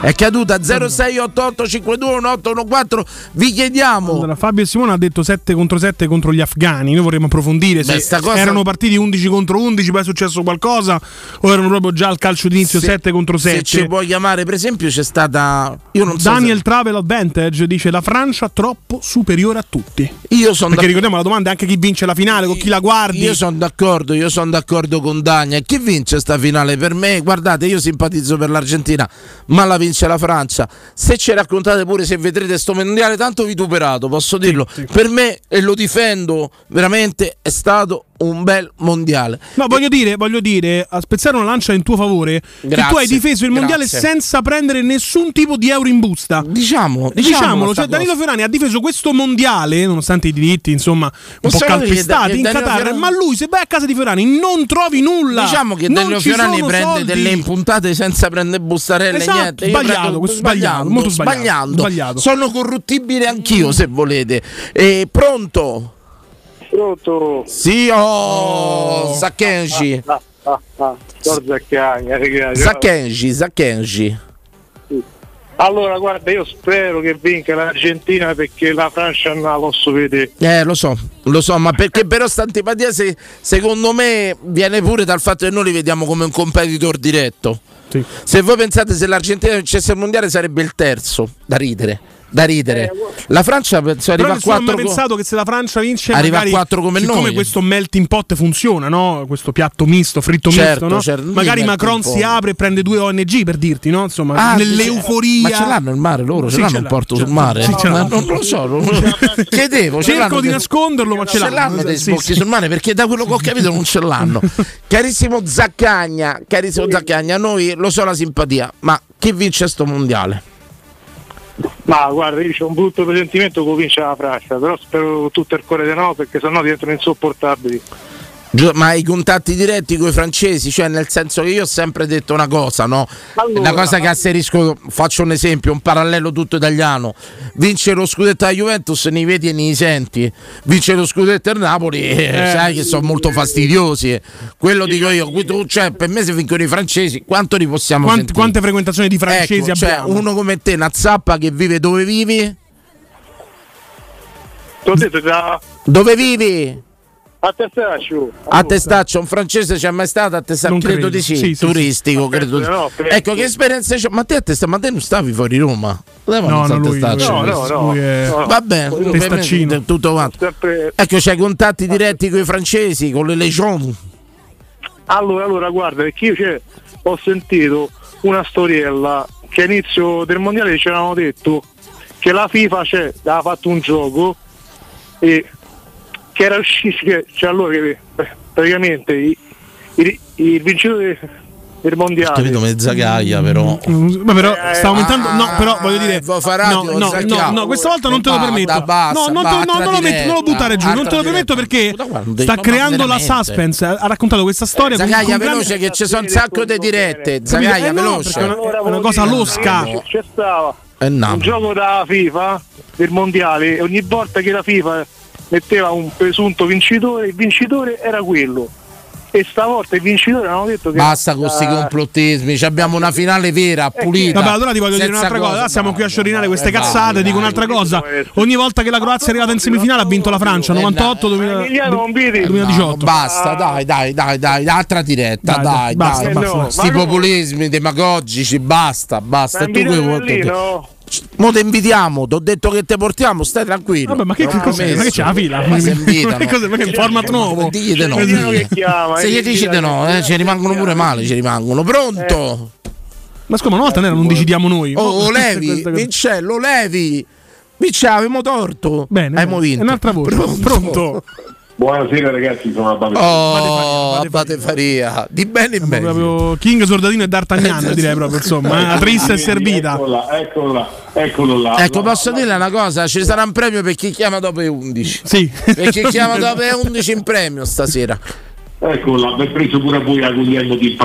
È caduta 0688521814. Vi chiediamo.
Allora, Fabio e Simone ha detto 7 contro 7 contro gli afghani. Noi vorremmo approfondire
Beh,
se
cosa-
erano partiti 11 contro 11, poi è successo qualcosa, o erano proprio già al calcio d'inizio
Se-
7 contro
Se
7.
ci puoi chiamare, per esempio, c'è stata. So.
Daniel Travel Advantage dice la Francia troppo superiore a tutti.
se- Io sono
Perché ricordiamo la domanda è anche chi vince la finale, con chi la guardi.
Io sono d'accordo, io sono d'accordo con Dania. Chi vince sta finale? Per me, guardate, io simpatizzo per l'Argentina, ma la vince la Francia. Se ci raccontate pure se vedrete sto mondiale tanto vituperato, posso dirlo. Per me, e lo difendo veramente, è stato un bel mondiale.
No, voglio dire, voglio dire, a spezzare una lancia in tuo favore, che
Grazie,
tu hai difeso il mondiale
grazie.
senza prendere nessun tipo di euro in busta.
Diciamolo,
Diciamolo,
diciamolo sta
cioè Danilo
cosa.
Fiorani ha difeso questo mondiale, nonostante i diritti, insomma, un po'
che
calpestati in
Danilo
Qatar,
Fiorani-
ma lui se vai a casa di Fiorani non trovi nulla.
Diciamo che Danilo Fiorani prende
soldi.
delle impuntate senza prendere bustarelle,
Esatto,
niente.
Sbagliato, questo sbagliato, molto sbagliato,
sbagliando.
sbagliato.
Sono corruttibile anch'io, se volete. E pronto?
Pronto?
Sì, oh, Sackenji.
Ah, ah, ah. Allora, guarda, io spero che vinca l'Argentina perché la Francia non la posso vedere.
Eh, lo so, lo so, ma perché però sta antipatia se- secondo me viene pure dal fatto che noi li vediamo come un competitor diretto. Se voi pensate se l'Argentina vincesse il mondiale sarebbe il terzo, da ridere. Da ridere. La Francia penso arriva a
nessuno ha mai
4
pensato che se la Francia vince
Arriva a
magari,
quattro come
siccome
noi.
questo melting pot funziona, no? Questo piatto misto, fritto
Certo,
misto, no?
certo,
Magari Macron si apre e prende due ONG per dirti, no? Insomma,
Ah,
nell'euforia.
Ma ce l'hanno il mare loro? Ce
Sì,
l'hanno
ce
un
l'ha,
porto
ce
sul mare?
Sì, ce l'ha.
Ma non lo so, non- chiedevo. ce
Cerco
l'hanno
di nasconderlo, ma ce l'hanno.
l'hanno dei sbocchi sul mare perché da quello che ho capito non ce l'hanno. carissimo Zaccagna, carissimo Zaccagna, noi lo so la simpatia, ma chi vince sto mondiale?
Ma guarda, io c'ho un brutto presentimento che vince la Francia, però spero tutto il cuore di no, perché sennò diventano insopportabili.
Ma hai contatti diretti con i francesi? Cioè, nel senso che io ho sempre detto una cosa, no?
Allora,
una cosa che asserisco, faccio un esempio, un parallelo tutto italiano. Vince lo scudetto a Juventus, ne vedi e ne senti. Vince lo scudetto al Napoli, eh, sai che sono molto fastidiosi. Quello dico io, cioè, per me se vincono i francesi, quanto li possiamo
Quante,
sentire?
quante frequentazioni di francesi
Ecco, cioè,
abbiamo?
uno come te, una zappa che vive dove vivi?
Ti ho detto da
Dove vivi?
A Testaccio.
A Testaccio, un francese c'è mai stato a Testaccio?
Non
Credo
credo.
di sì,
Sì, sì,
turistico,
sì.
credo.
Di no, penso.
ecco, che esperienze c'è? Ma te a Testaccio, ma te non stavi fuori Roma?
No,
vanno
no, lui?
No, no, no.
Lui è-.
Va bene,
Testaccino.
tutto quanto.
Sempre...
Ecco, c'hai contatti diretti con i francesi, con le legioni.
Allora, allora, guarda, perché io ho sentito una storiella che all'inizio del mondiale ci avevano detto
che la FIFA c'è, aveva fatto un gioco e che era uscito, che, cioè allora che eh, praticamente i- i- il vincitore del mondiale
Capito mezza gaia però.
Ma però
Eh,
sta aumentando. No, però voglio dire.
radio,
no, no, no, no, questa volta non te lo permetto. no, non, te- no, non lo metti- non lo buttare giù. Non te lo permetto perché sta creando la suspense. Ha raccontato questa storia.
Zagaia veloce che ci sono un sacco di dirette. Zagaia
Eh no,
veloce.
è una, cosa losca.
C'è- stava
Eh,
un gioco da FIFA del mondiale ogni volta che la FIFA metteva un presunto vincitore, il vincitore era quello. E stavolta il vincitore hanno detto che
Basta con questi
eh,
complottismi, ci abbiamo una finale vera, pulita.
Vabbè, allora ti voglio dire un'altra cosa.
cosa.
Ah, siamo qui a sciorinare queste
Eh,
cazzate. Dico un'altra cosa. Ogni volta che la Croazia è arrivata in semifinale ha vinto la Francia. 98, 2000
Emiliano non vedi?
2018.
No, basta, dai, dai, dai, dai, altra diretta,
Dai,
dai,
dai,
dai.
basta, basta,
Eh, no,
Sti populismi demagogici, basta, basta. Tu vuoi? Mo ti invitiamo, ti ho detto che te portiamo, stai tranquillo.
Vabbè, ma che, che cos'è? Ma che c'è la fila?
Ma
che cos'è? Ma che format nuovo?
Digli di no. Se
eh,
gli dici di no, eh, ci rimangono pure male, ci rimangono. Pronto?
Ma scusa, una volta non decidiamo noi.
Oh,
Mo-
Levi, Vincello, Levi. Vince, avevamo torto.
Bene,
Abbiamo vinto.
Un'altra voce. Pronto?
Buonasera ragazzi, sono Abate.
Oh, Abate Faria. Di bene in meglio.
Proprio King Sordatino e D'Artagnan, direi proprio, insomma. La trista e servita.
Eccola, eccola, eccolo là.
Ecco,
La-
posso dire una cosa? Ci sarà un premio per chi chiama dopo le 11.
Sì.
Per chi chiama dopo le 11 in premio stasera.
Eccola, mi ha preso pure a voi a Guglielmo di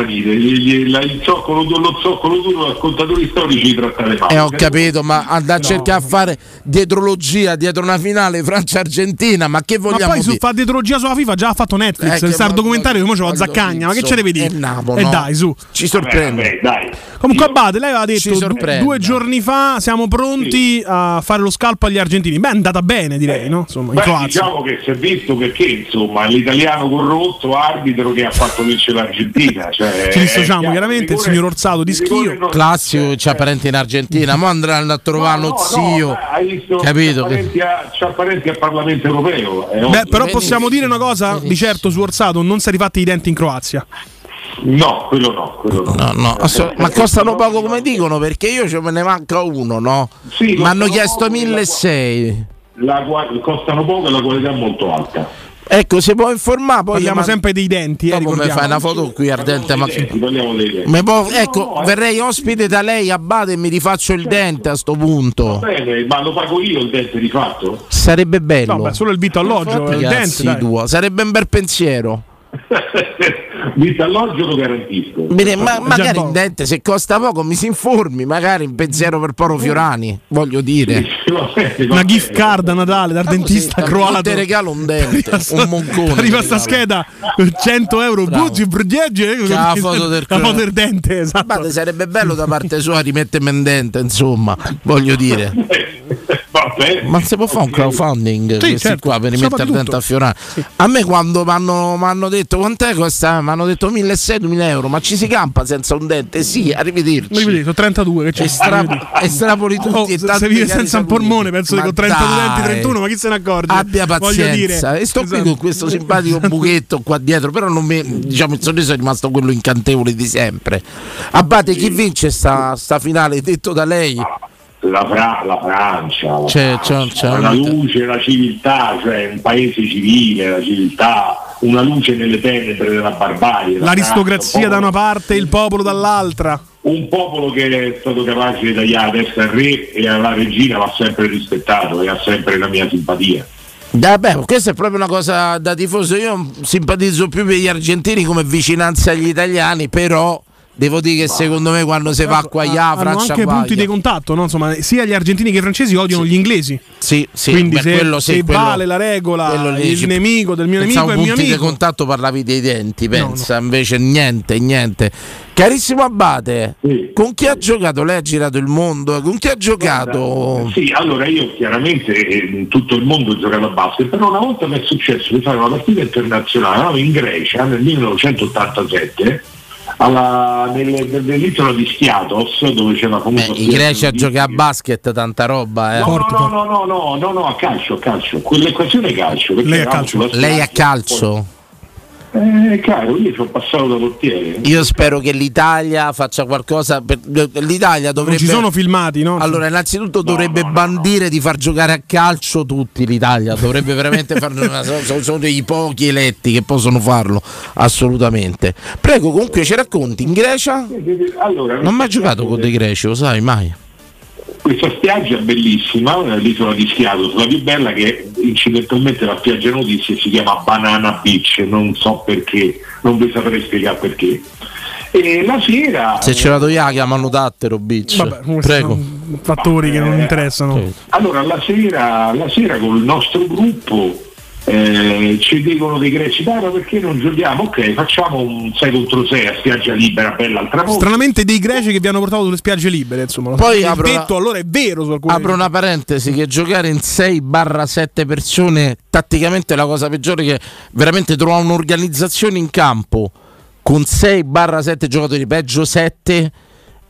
la- Il zoccolo, lo zoccolo duro, raccontatori storici trattate male.
Eh, ho capito, ma andare a cercare a fare dietrologia dietro una finale Francia-Argentina, ma che
Ma
vogliamo
poi su
dire?
fa dietrologia sulla FIFA già ha fatto Netflix.
Eh,
sta il
ma-
documentario come c'ho
voglio
Zaccagna. Ma che ce ne vedi?
è
E
no?
dai, su.
Ci sorprende.
Vabbè, dai.
Comunque, Abate, lei aveva detto due giorni fa siamo pronti a fare lo scalpo agli argentini. Beh, è andata bene, direi, no? Insomma, in
Beh,
Croazia.
diciamo che si è visto perché insomma l'italiano corrotto arbitro che ha fatto vincere l'Argentina cioè,
Ci dissociamo chiaramente. Il signor Orsato di schio.
non-
Classico, c'ha parenti in Argentina, ma andranno a trovare
No, no,
zio.
no, hai visto,
capito?
C'ha parenti, a, c'ha parenti al Parlamento europeo.
Beh, però possiamo dire una cosa di certo su Orsato: non si è rifatti i denti in Croazia.
No, quello no, quello no.
No, no, asso- ma costano poco come dicono perché io ce me ne manca uno, no?
Sì,
Mi hanno chiesto
poco,
1.600.
La, gua- costano poco e la qualità è molto alta.
Ecco, si può informare poi.
Parliamo
ma-
sempre dei denti, eh,
Dopo mi fai una foto qui ardente, ma. Mi può-
No,
ecco,
eh.
verrei ospite da lei a Bade e mi rifaccio il dente a sto
Va
punto.
bene, ma lo pago io il dente di fatto?
Sarebbe bello.
No, beh, solo il vitto alloggio, il dente. dai.
Sarebbe un bel pensiero.
Vita alloggio lo garantisco.
Bene, ma magari
boh.
il dente se costa poco mi si informi, magari un pensiero per Poro Fiorani, voglio dire.
Va bene, va
Una gift card a Natale dal dentista
Così,
croato.
Ti regalo un dente, un moncone.
Arriva sta scheda 100 euro.
Bravo.
Buggi, brugeggi, eh,
la foto del
la foto del dente. Esatto.
Guarda, sarebbe bello da parte sua rimettermi un dente, insomma, voglio dire. Ma si può fare un crowdfunding questi
certo,
qua per rimettere
di
il dente
tutto.
a? A me quando mi hanno detto quant'è costa, mi hanno detto 1.600-1.000 euro, ma ci si campa senza un dente? Sì, arrivederci.
Arrivederci, sono 32 che c'è.
Estra- estrapoli tutti
Oh,
e
se
tanti
se vive senza un polmone, penso che con 32 denti,
dai.
31, ma chi se ne accorge?
Abbia pazienza.
dire.
E sto qui
Esatto.
con questo simpatico buchetto qua dietro, però non mi, diciamo, il sorriso è rimasto quello incantevole di sempre. Abate, chi vince sta, sta finale? Detto da lei?
La, Fra- la Francia, la,
C'è-
Francia,
c'è- c'è
luce, la civiltà, cioè un paese civile, la civiltà, una luce nelle tenebre della barbarie. la
L'aristocrazia
Francia,
da
un
una parte e il popolo dall'altra.
Un popolo che è stato capace di tagliare la testa al re e alla regina va sempre rispettato e ha sempre la mia simpatia.
Vabbè, questa è proprio una cosa da tifoso. Io simpatizzo più per gli argentini come vicinanza agli italiani, però devo dire che secondo me quando si va qua a
Hanno
Francia
anche punti di contatto, no? Insomma, sia gli argentini che i francesi odiano gli inglesi.
Sì, sì,
Quindi
beh,
se,
quello sì,
se
quello-
vale la regola, il
ci-
nemico del mio nemico
Pensavo
è mio
punti di
amico.
contatto parlavi dei denti, pensa, invece niente, niente. Carissimo Abate, con chi ha giocato? Lei ha girato il mondo, con chi ha giocato?
Sì, allora io chiaramente eh, in tutto il mondo ho giocato a basket, però una volta mi è successo di fare una partita internazionale eravamo in Grecia nel 1987 alla- nel- nell'isola di Schiatos dove c'è la famosa
In Grecia gioca a basket, tanta roba, eh.
No, no, no, no, no, no, no, no, a calcio, a calcio. Quell'equazione è calcio.
Lei a calcio? Lei a calcio?
Eh, caro, io ho passato da portiere.
Io spero che l'Italia faccia qualcosa. Per... L'Italia dovrebbe.
Non ci sono filmati, no?
Allora, innanzitutto dovrebbe bandire di far giocare a calcio tutti l'Italia. Dovrebbe veramente farlo. sono, sono dei pochi eletti che possono farlo, assolutamente. Prego, comunque ci racconti in Grecia?
Allora,
Non ho mai giocato con dei greci, lo sai mai?
Questa spiaggia è bellissima, è l'isola di Schiatos, la più bella che incidentalmente la spiaggia notizie si chiama Banana Beach, non so perché, non vi saprei spiegare perché. E la sera...
Se ce la do io la chiamano Dattero Beach.
Vabbè,
Prego.
sono fattori che non interessano.
Allora la sera, la sera con il nostro gruppo eh, ci dicono dei greci, dai ma perché non giochiamo? Ok, facciamo un 6 contro 6 a spiaggia libera, bella altra volta.
Stranamente dei greci che vi hanno portato sulle spiagge libere, insomma.
Poi apro
detto
la-
allora è vero su alcune
Apro una parentesi che giocare in 6-7 persone tatticamente è la cosa peggiore che veramente trovare un'organizzazione in campo con 6-7 giocatori, peggio 7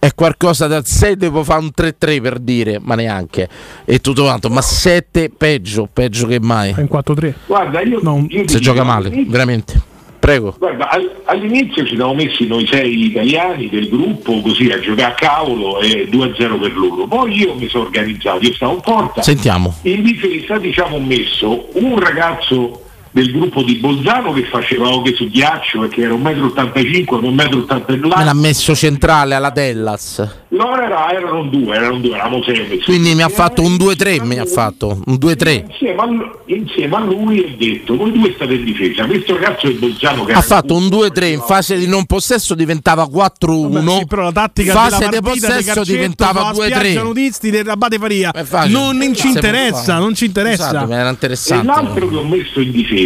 è qualcosa da 6 devo fare un 3-3 per dire, ma neanche e tutto quanto, ma 7 peggio, peggio che mai.
in 4-3.
Guarda, io, io ti
Se gioca male, veramente. Prego.
Guarda, al- all'inizio ci siamo messi noi sei italiani del gruppo così a giocare a cavolo e 2-0 per loro. Poi io mi sono organizzato, io stavo in porta.
Sentiamo.
In difesa diciamo ho messo un ragazzo del gruppo di Bolzano che faceva hockey su ghiaccio e che era 1,85 m, 1,80 m
Me l'ha messo centrale alla Dellas.
No, era- erano due, erano due, eravamo sei.
Quindi mi ha fatto un 2-3, mi ha fatto un 2-3.
Insieme insieme a lui ho detto, voi due state in difesa, questo ragazzo del Bolzano che
Ha fatto un 2-3 in fase di non possesso diventava 4-1.
Sì, però la tattica
fase
della
di
partita di
possesso
calcetto
diventava
sulla spiaggia
2-3.
nudisti del Abate Faria. Non ci interessa, non ci interessa.
Ma era
E
interessante.
l'altro che ho messo in difesa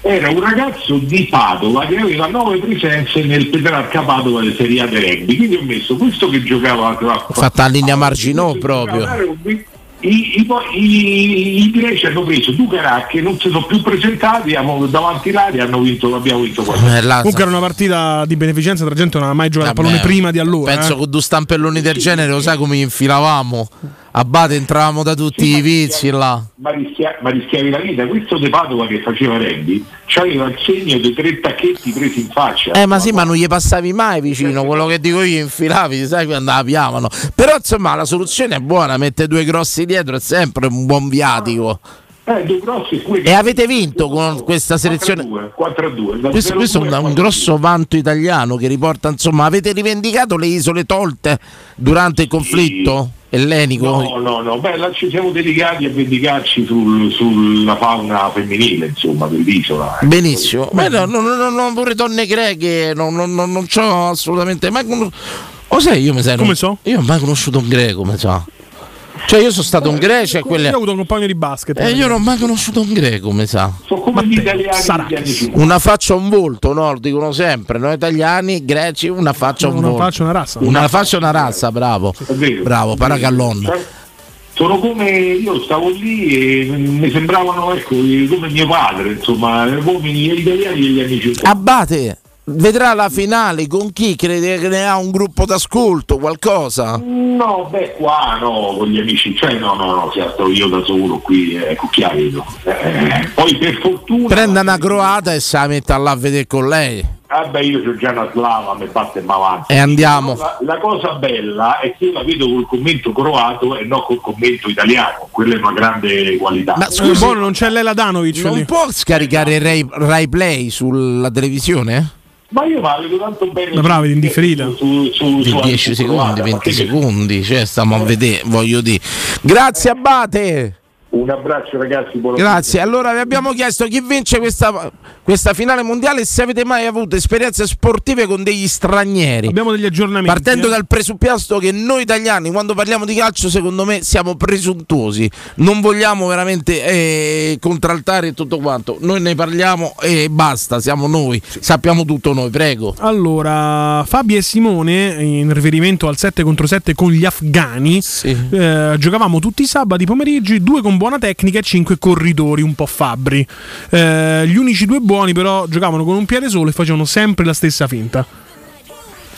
era un ragazzo di Padova che aveva nove presenze nel Petrarca Padova di Serie A di rugby. Quindi ho messo questo che giocava tra
Fatta la linea marginò proprio.
I, i, i- i greci hanno preso due caracche, non si sono più presentati, hanno davanti l'area hanno vinto, abbiamo vinto quattro.
Comunque era una partita di beneficenza tra gente che non aveva mai giocato a pallone prima di allora.
Penso
eh.
con due stampelloni del genere, lo sai come gli infilavamo? A Bate entravamo da tutti i vizi là.
Ma, rischia- ma rischiavi la vita, questo De Padova che faceva rugby c'aveva il segno dei tre tacchetti presi in faccia.
Eh, ma sì, ma non gli passavi mai vicino. Quello che dico io, infilavi, sai che andava piano. Però insomma, la soluzione è buona. Mette due grossi dietro è sempre un buon viatico.
Eh, due grossi e due
E avete vinto con questa selezione.
4 a 2.
Questo, questo è un, un grosso vanto italiano che riporta, insomma, avete rivendicato le isole tolte durante il conflitto ellenico?
No, no, no, beh, là ci siamo dedicati a vendicarci sul- sulla fauna femminile, insomma, dell'isola. eh.
Benissimo, ma no, no, no, no, pure donne greche, no, no, no, non c'ho assolutamente mai conosciuto. O sai, io mi sai,
Come
non-
so?
Io non ho mai conosciuto un greco, mi sa. Cioè, io sono stato in Grecia e quelle.
Io ho avuto un compagno di basket.
E io non ho mai conosciuto un greco, mi sa.
Sono come gli italiani 50.
Una faccia un volto, no? Lo dicono sempre. Noi italiani, greci, una faccia un
Una
volto.
faccia, una razza.
Una faccia una razza, bravo.
vero.
Bravo, paracallon.
Cioè, Sono come io stavo lì e mi sembravano ecco, come mio padre, insomma, uomini italiani degli anni 50.
Abate, vedrà la finale con chi crede che ne ha un gruppo d'ascolto, qualcosa?
No, beh, qua no, con gli amici, cioè no, no, no, sto io da solo qui, eh, cucchiaio. Eh, poi per fortuna.
Prenda una croata e se la metta là a vedere con lei.
Vabbè, io c'ho già una slava, mi batte e avanti.
E andiamo.
La, la cosa bella è che io la vedo col commento croato e non col commento italiano, quella è una grande qualità.
Ma
Eh,
scusi,
buono, non c'è Lela Danovic
non
lì.
può scaricare Rai, Rai Play sulla televisione?
Ma io vedo tanto bene.
Ma bravi, in differita.
Su, su,
Di
su-
10
su
secondi,
croata,
20
perché-
secondi, cioè stiamo a vedere, voglio dire. Grazie Abate.
Un abbraccio ragazzi, buona
Grazie. Allora vi abbiamo chiesto chi vince questa, questa finale mondiale e se avete mai avuto esperienze sportive con degli stranieri.
Abbiamo degli aggiornamenti.
Partendo
eh.
dal presupposto che noi italiani, quando parliamo di calcio, secondo me siamo presuntuosi, non vogliamo veramente eh, contraltare tutto quanto. Noi ne parliamo e basta, siamo noi, sappiamo tutto noi, prego.
Allora, Fabio e Simone, in riferimento al 7 contro 7 con gli afghani, eh, giocavamo tutti i sabati pomeriggi, due con buona tecnica e cinque corridori un po' fabbri. Eh, gli unici due buoni però giocavano con un piede solo e facevano sempre la stessa finta.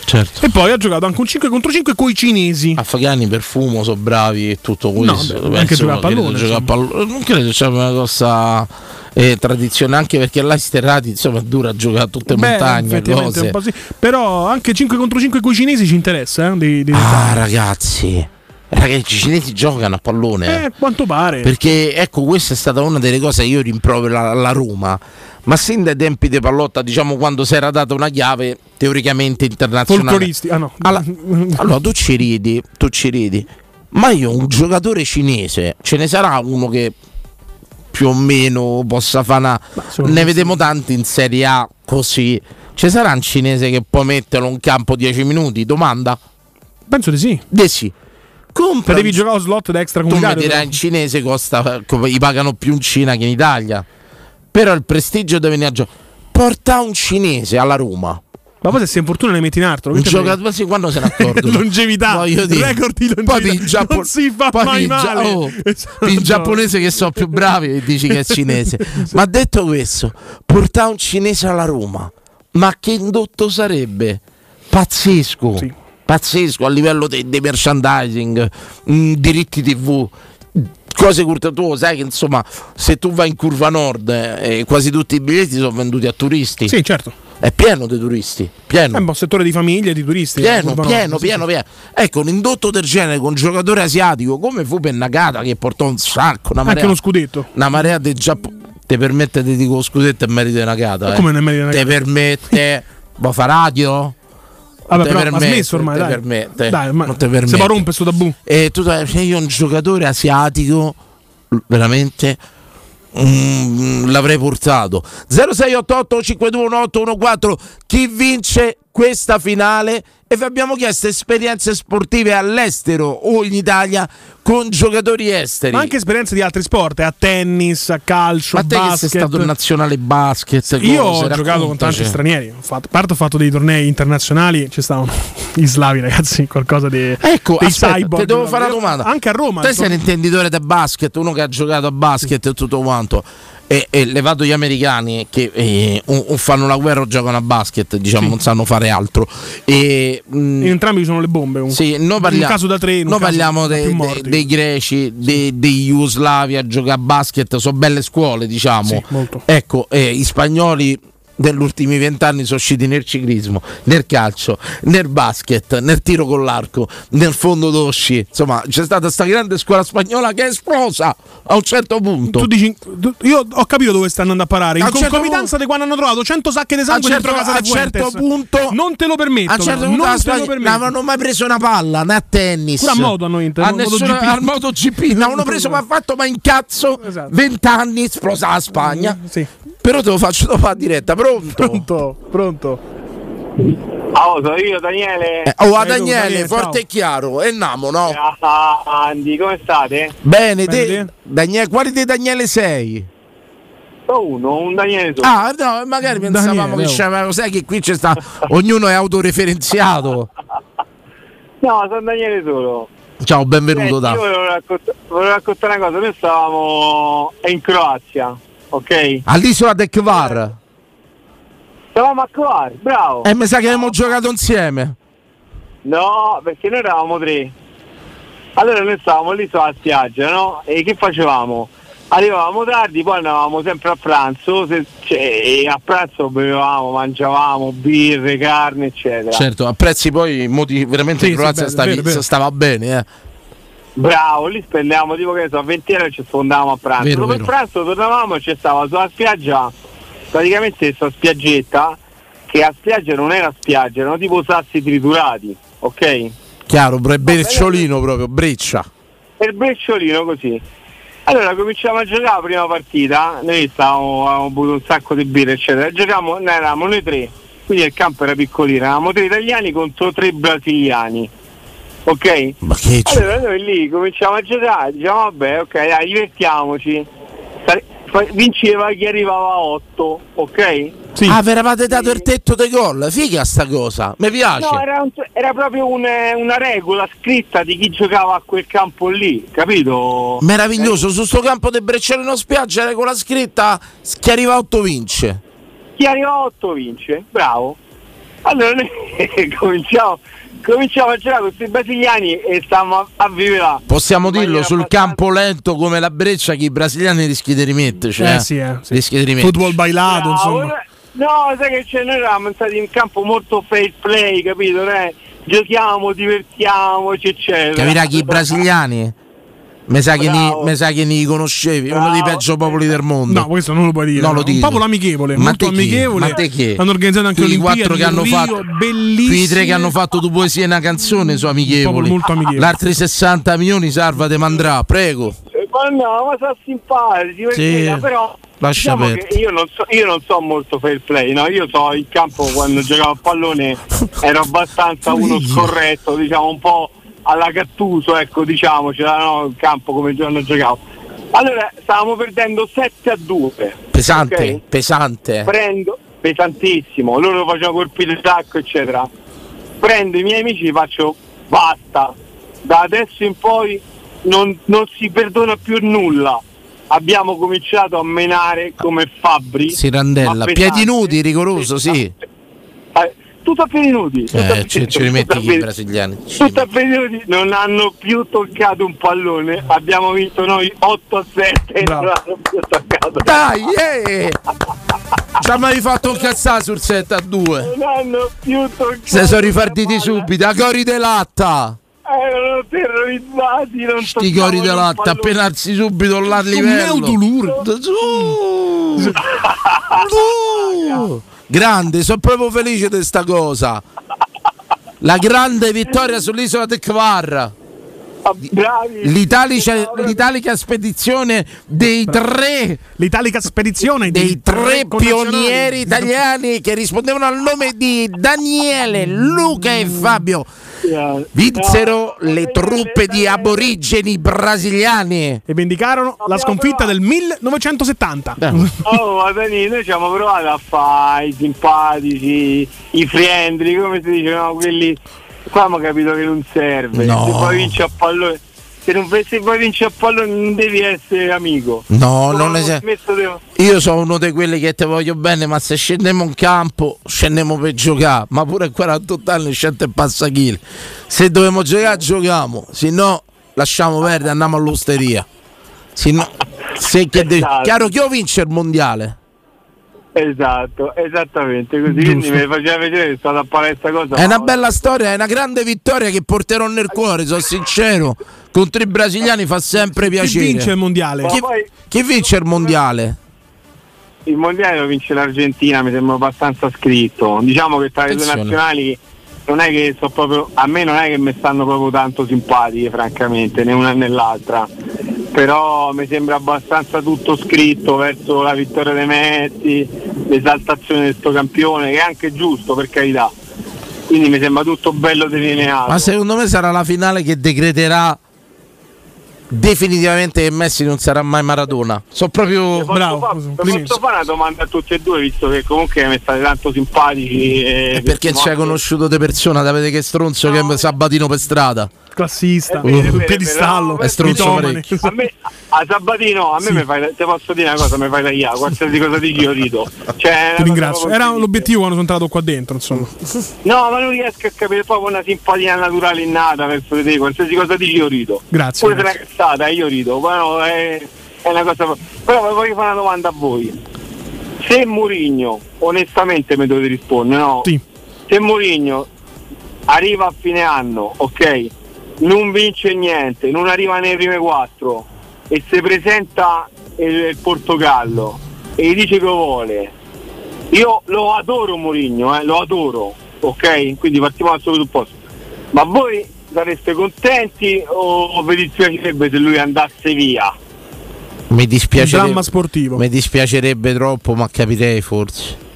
Certo.
E poi ha giocato anche un 5 contro 5 con i cinesi.
Afghani per fumo sono bravi e tutto questo.
beh,
Penso
anche giocare a pallone,
giocare a pallone. Non credo sia una cosa eh, tradizione, anche perché là Sterrati insomma dura a giocare a tutte
Beh,
montagne, cose.
sì. Però anche 5 contro 5 con i cinesi ci interessa. Eh, di, di
Ah, ragazzi, ragazzi, i cinesi giocano a pallone.
Eh, quanto pare.
Perché ecco, questa è stata una delle cose che io rimprovero alla, Roma. Ma sin dai tempi di Pallotta, diciamo quando si era data una chiave teoricamente internazionale.
Ah no.
Alla- allora tu ci ridi, tu ci ridi. Ma io un giocatore cinese, ce ne sarà uno che più o meno possa fare una... Ne vediamo tanti in Serie A così. Ci sarà un cinese che può metterlo in campo 10 minuti? Domanda?
Penso di sì.
Di sì. Compra
devi giocare lo slot da
tu mi
extracomunitario.
dirai in cinese costa gli pagano più in Cina che in Italia però il prestigio deve venire a giocare porta un cinese alla Roma
Ma poi se sei infortuna ne metti in altro.
un giocatore sì, quando se ne accorgono
Longevità,
Voglio dire.
record di
poi
longevità.
in, Giappo-
Non si fa
poi
mai
in Gia-
male.
oh,
Esatto.
in giapponese che sono più bravi e dici che è cinese ma detto questo porta un cinese alla Roma ma che indotto sarebbe pazzesco pazzesco a livello di merchandising mh, diritti tv cose curte tu sai che insomma se tu vai in curva nord eh, quasi tutti i biglietti sono venduti a turisti
Sì, certo.
è pieno di turisti pieno
È un settore di famiglie, di turisti.
Pieno, pieno,
Sì,
pieno, pieno. Ecco, un indotto del genere con un giocatore asiatico come fu per Nagata che portò un sacco, una
Anche
marea,
uno scudetto.
una marea di Giappone. Ti permette di dire lo scudetto è merito di Nagata.
Ma
Eh.
come non è merito di
Ti
Nagata?
permette. Ma fa radio?
Vabbè,
Te
però ha
permette,
smesso ormai,
te
dai.
permette.
Dai, ma
non te
se
permette.
va rompe sto tabù.
E tu sai, io un giocatore asiatico veramente mm, l'avrei portato 0688 521814 chi vince questa finale e vi abbiamo chiesto esperienze sportive all'estero o in Italia con giocatori esteri
Ma anche esperienze di altri sport, eh, a tennis, a calcio,
ma te che
basket.
sei stato nazionale basket
Io
cose,
ho giocato con
raccontaci.
tanti stranieri. Ho fatto, a parte ho fatto dei tornei internazionali, ci stavano gli slavi, ragazzi, qualcosa di.
Ecco, aspetta,
cyborg.
ti devo fare una domanda.
Anche a Roma.
Te sei un intenditore del basket, uno che ha giocato a basket e tutto quanto. E, e levato gli americani che eh, o, o fanno la guerra o giocano a basket, diciamo, non sanno fare altro. E, mm,
In entrambi ci sono le bombe. comunque.
sì, noi
in un
parliamo,
caso da tre, un
noi parliamo dei-
morti.
dei greci, dei, dei jugoslavi a giocare a basket, sono belle scuole, diciamo.
Sì.
Ecco, eh, i spagnoli negli ultimi vent'anni sono usciti nel ciclismo, nel calcio, nel basket, nel tiro con l'arco, nel fondo d'osci. Insomma, c'è stata questa grande scuola spagnola che è esplosa a un certo punto.
Tu dici, tu- io ho capito dove stanno andando a parare. In
A certo
concomitanza di quando hanno trovato 100 sacche di sangue
A un certo-
dentro casa
a certo punto-
non te lo permetto.
a un certo
però,
punto
non te lo permetto.
non avevano mai preso una palla né a tennis
Pure a moto hanno vinto,
a nessuna-
MotoGP.
al MotoGP non avevano preso ma fatto ma in cazzo
Esatto.
20 anni esplosa la Spagna
Sì.
però te lo faccio dopo a diretta pronto
Pronto, pronto.
Ah, oh, sono io Daniele.
Eh, oh a Daniele
Daniele,
forte
ciao.
e chiaro e namo no
Ah, Andy, come state?
bene
Bene,
te? Daniele quali di Daniele sei?
Uno, un Daniele solo.
ah no magari pensavamo
Daniele,
che c'era sai che qui c'è sta ognuno è autoreferenziato
No, sono Daniele solo.
ciao benvenuto
Senti,
da
io volevo, raccont- volevo raccontare una cosa. Noi stavamo in Croazia, ok?
all'isola del Kvar
Stavamo a Croazia, bravo.
e mi sa che abbiamo giocato insieme
No, perché noi eravamo tre. Allora noi stavamo lì sulla spiaggia, no? E che facevamo? Arrivavamo tardi, poi andavamo sempre a pranzo, se- cioè, e a pranzo bevevamo, mangiavamo birre, carne, eccetera.
Certo, a prezzi poi moti- veramente
Sì,
in
sì,
Croazia
bello,
stavi-
vero, vero.
stava bene, eh.
Bravo, lì spendevamo tipo che ne so, 20 euro e ci sfondavamo a pranzo.
Vero,
Dopo
vero.
il pranzo tornavamo e ci stava sulla spiaggia, praticamente questa spiaggetta, che a spiaggia non era spiaggia, erano tipo sassi triturati, ok?
Chiaro, bre- brecciolino proprio, breccia.
E il brecciolino così. Allora cominciamo a giocare la prima partita, noi stavamo, avevamo bevuto un sacco di birra eccetera, giocavamo, ne eravamo noi tre, quindi il campo era piccolino, eravamo tre italiani contro tre brasiliani, ok?
Ma che c-
Allora noi lì cominciamo a giocare, diciamo vabbè ok dai divertiamoci, vinceva chi arrivava a 8, ok?
Sì.
Ah, vi eravate dato il tetto dei gol, figa sta cosa, mi piace.
No, era, un- era proprio un- una regola scritta di chi giocava a quel campo lì, capito?
Meraviglioso, su sto campo del brecciolino spiaggia era con la scritta chi arriva a 8 vince.
Chi arriva a 8 vince, bravo. Allora noi cominciamo, cominciamo a giocare con questi brasiliani e stiamo a, a vivere là.
Possiamo dirlo sul
abbastanza-
campo lento come la breccia che i brasiliani rischi di rimetterci.
Eh
Eh
sì, eh, sì.
Rischi di rimetterci.
Football bailato,
Bravo,
insomma.
No, sai che c'è, noi eravamo stati in campo molto fair play, capito? Eh? Giochiamo, divertiamoci, eccetera.
Capirà chi i brasiliani? Mi sa, che
Bravo.
sa che ni conoscevi, uno dei
Bravo.
peggio popoli del mondo.
No, questo non lo puoi dire.
Non lo
un
dico.
popolo amichevole,
Ma
molto amichevole.
Ma te chi?
Hanno organizzato anche Olimpiadi
quattro che hanno
Rio,
fatto
bellissime.
quei tre che hanno fatto tu poesia e una canzone sono amichevoli.
Molto amichevole.
L'altri 60 milioni salva te mandrà, prego.
Eh, Ma no, ma sono simpatici,
Sì.
però
Lascia
diciamo che io non, so, io non so molto fair play, no? Io so in campo quando giocavo a pallone ero abbastanza uno scorretto, diciamo un po' alla Cattuso, ecco, diciamocela, no? In campo come giorno giocavo. Allora, stavamo perdendo 7 a 2.
Pesante,
ok?
pesante.
Prendo, pesantissimo, loro facevano colpi di sacco, eccetera. Prendo i miei amici e faccio basta, da adesso in poi non, non si perdona più nulla. Abbiamo cominciato a menare come fabbri.
Sirandella,
ma
piedi
pesante.
nudi, rigoroso, sì.
Tutto a a
Eh, ci, ci rimetti i brasiliani.
Tutto a piedi nudi, non hanno più toccato un pallone, abbiamo vinto noi 8 a 7 non hanno più toccato.
Dai, eh! Ci avevi fatto un cazzare sul 7 a 2.
Non hanno più toccato.
Se sono ripartiti subito, a cori de latta.
erano terrorizzati non
Sti cori de latta, appena alzi subito là a livello. Su. Su. Grande, sono proprio felice di sta cosa. La grande vittoria sull'isola del Kvar. L'italica, l'italica spedizione dei tre
L'italica spedizione
dei tre
connazionali.
pionieri italiani che rispondevano al nome di Daniele, Luca e Fabio. Vinsero le truppe di aborigeni brasiliani.
e vendicarono la sconfitta del 1970.
Oh, ma Dani, noi ci abbiamo provato a fare i simpatici, i friendly, come si dice, no? Quelli. Qua abbiamo capito che non serve.
No.
Se poi vinci a pallone. Se, non, se poi vinci a pallone non devi essere amico.
No, non sei.
smesso di-
Io sono uno di quelli che ti voglio bene, ma se scendiamo in campo, scendiamo per giocare. Ma pure a 48 anni scende e passa chili. Se dobbiamo giocare, giochiamo. Se no, lasciamo perdere, andiamo all'osteria. Se no, se che de-
Esatto.
chiaro che io vince il mondiale.
Esatto, esattamente così. Quindi mi faceva vedere che è stata a fare questa cosa.
È una bella storia, è una grande vittoria che porterò nel cuore, sono sincero. Contro i brasiliani fa sempre piacere.
vince il mondiale?
Chi, chi vince il mondiale?
Il mondiale lo vince l'Argentina, mi sembra abbastanza scritto. Diciamo che tra le due nazionali non è che so proprio, a me non è che mi stanno proprio tanto simpatiche, francamente, né una né l'altra. Però mi sembra abbastanza tutto scritto verso la vittoria dei Messi, l'esaltazione del sto campione, che è anche giusto per carità. Quindi mi sembra tutto bello delineato.
Ma secondo me sarà la finale che decreterà definitivamente che Messi non sarà mai Maradona. Sono proprio
Posso fa- posso fare una domanda a tutti e due, visto che comunque mi state tanto simpatici. E
È perché ci hai conosciuto di persona, da vedere che stronzo che è Sabatino per strada.
Classista,
È vero,
sul
è
piedistallo.
È stronzo parecchio.
A me, a Sabatino, a me mi fai, te posso dire una cosa, mi fai tagliare, qualsiasi cosa dici io rido. Cioè,
Ti ringrazio. Era l'obiettivo quando sono entrato qua dentro, insomma.
No, ma non riesco a capire proprio una simpatia naturale innata verso di te, qualsiasi cosa dici io rido.
Grazie,
Pure se cazzata, io rido, però è, è una cosa. Però voglio fare una domanda a voi. Se Mourinho, onestamente mi dovete rispondere, no? Se Mourinho arriva a fine anno, ok, non vince niente, non arriva nei prime quattro e si presenta il, il Portogallo e gli dice che lo vuole. Io lo adoro Mourinho, eh, lo adoro, ok? Quindi partiamo dal suo presupposto. Ma voi sareste contenti o vi dispiacerebbe se lui andasse via?
Mi dispiacerebbe,
Dramma sportivo.
Mi dispiacerebbe troppo, ma capirei forse.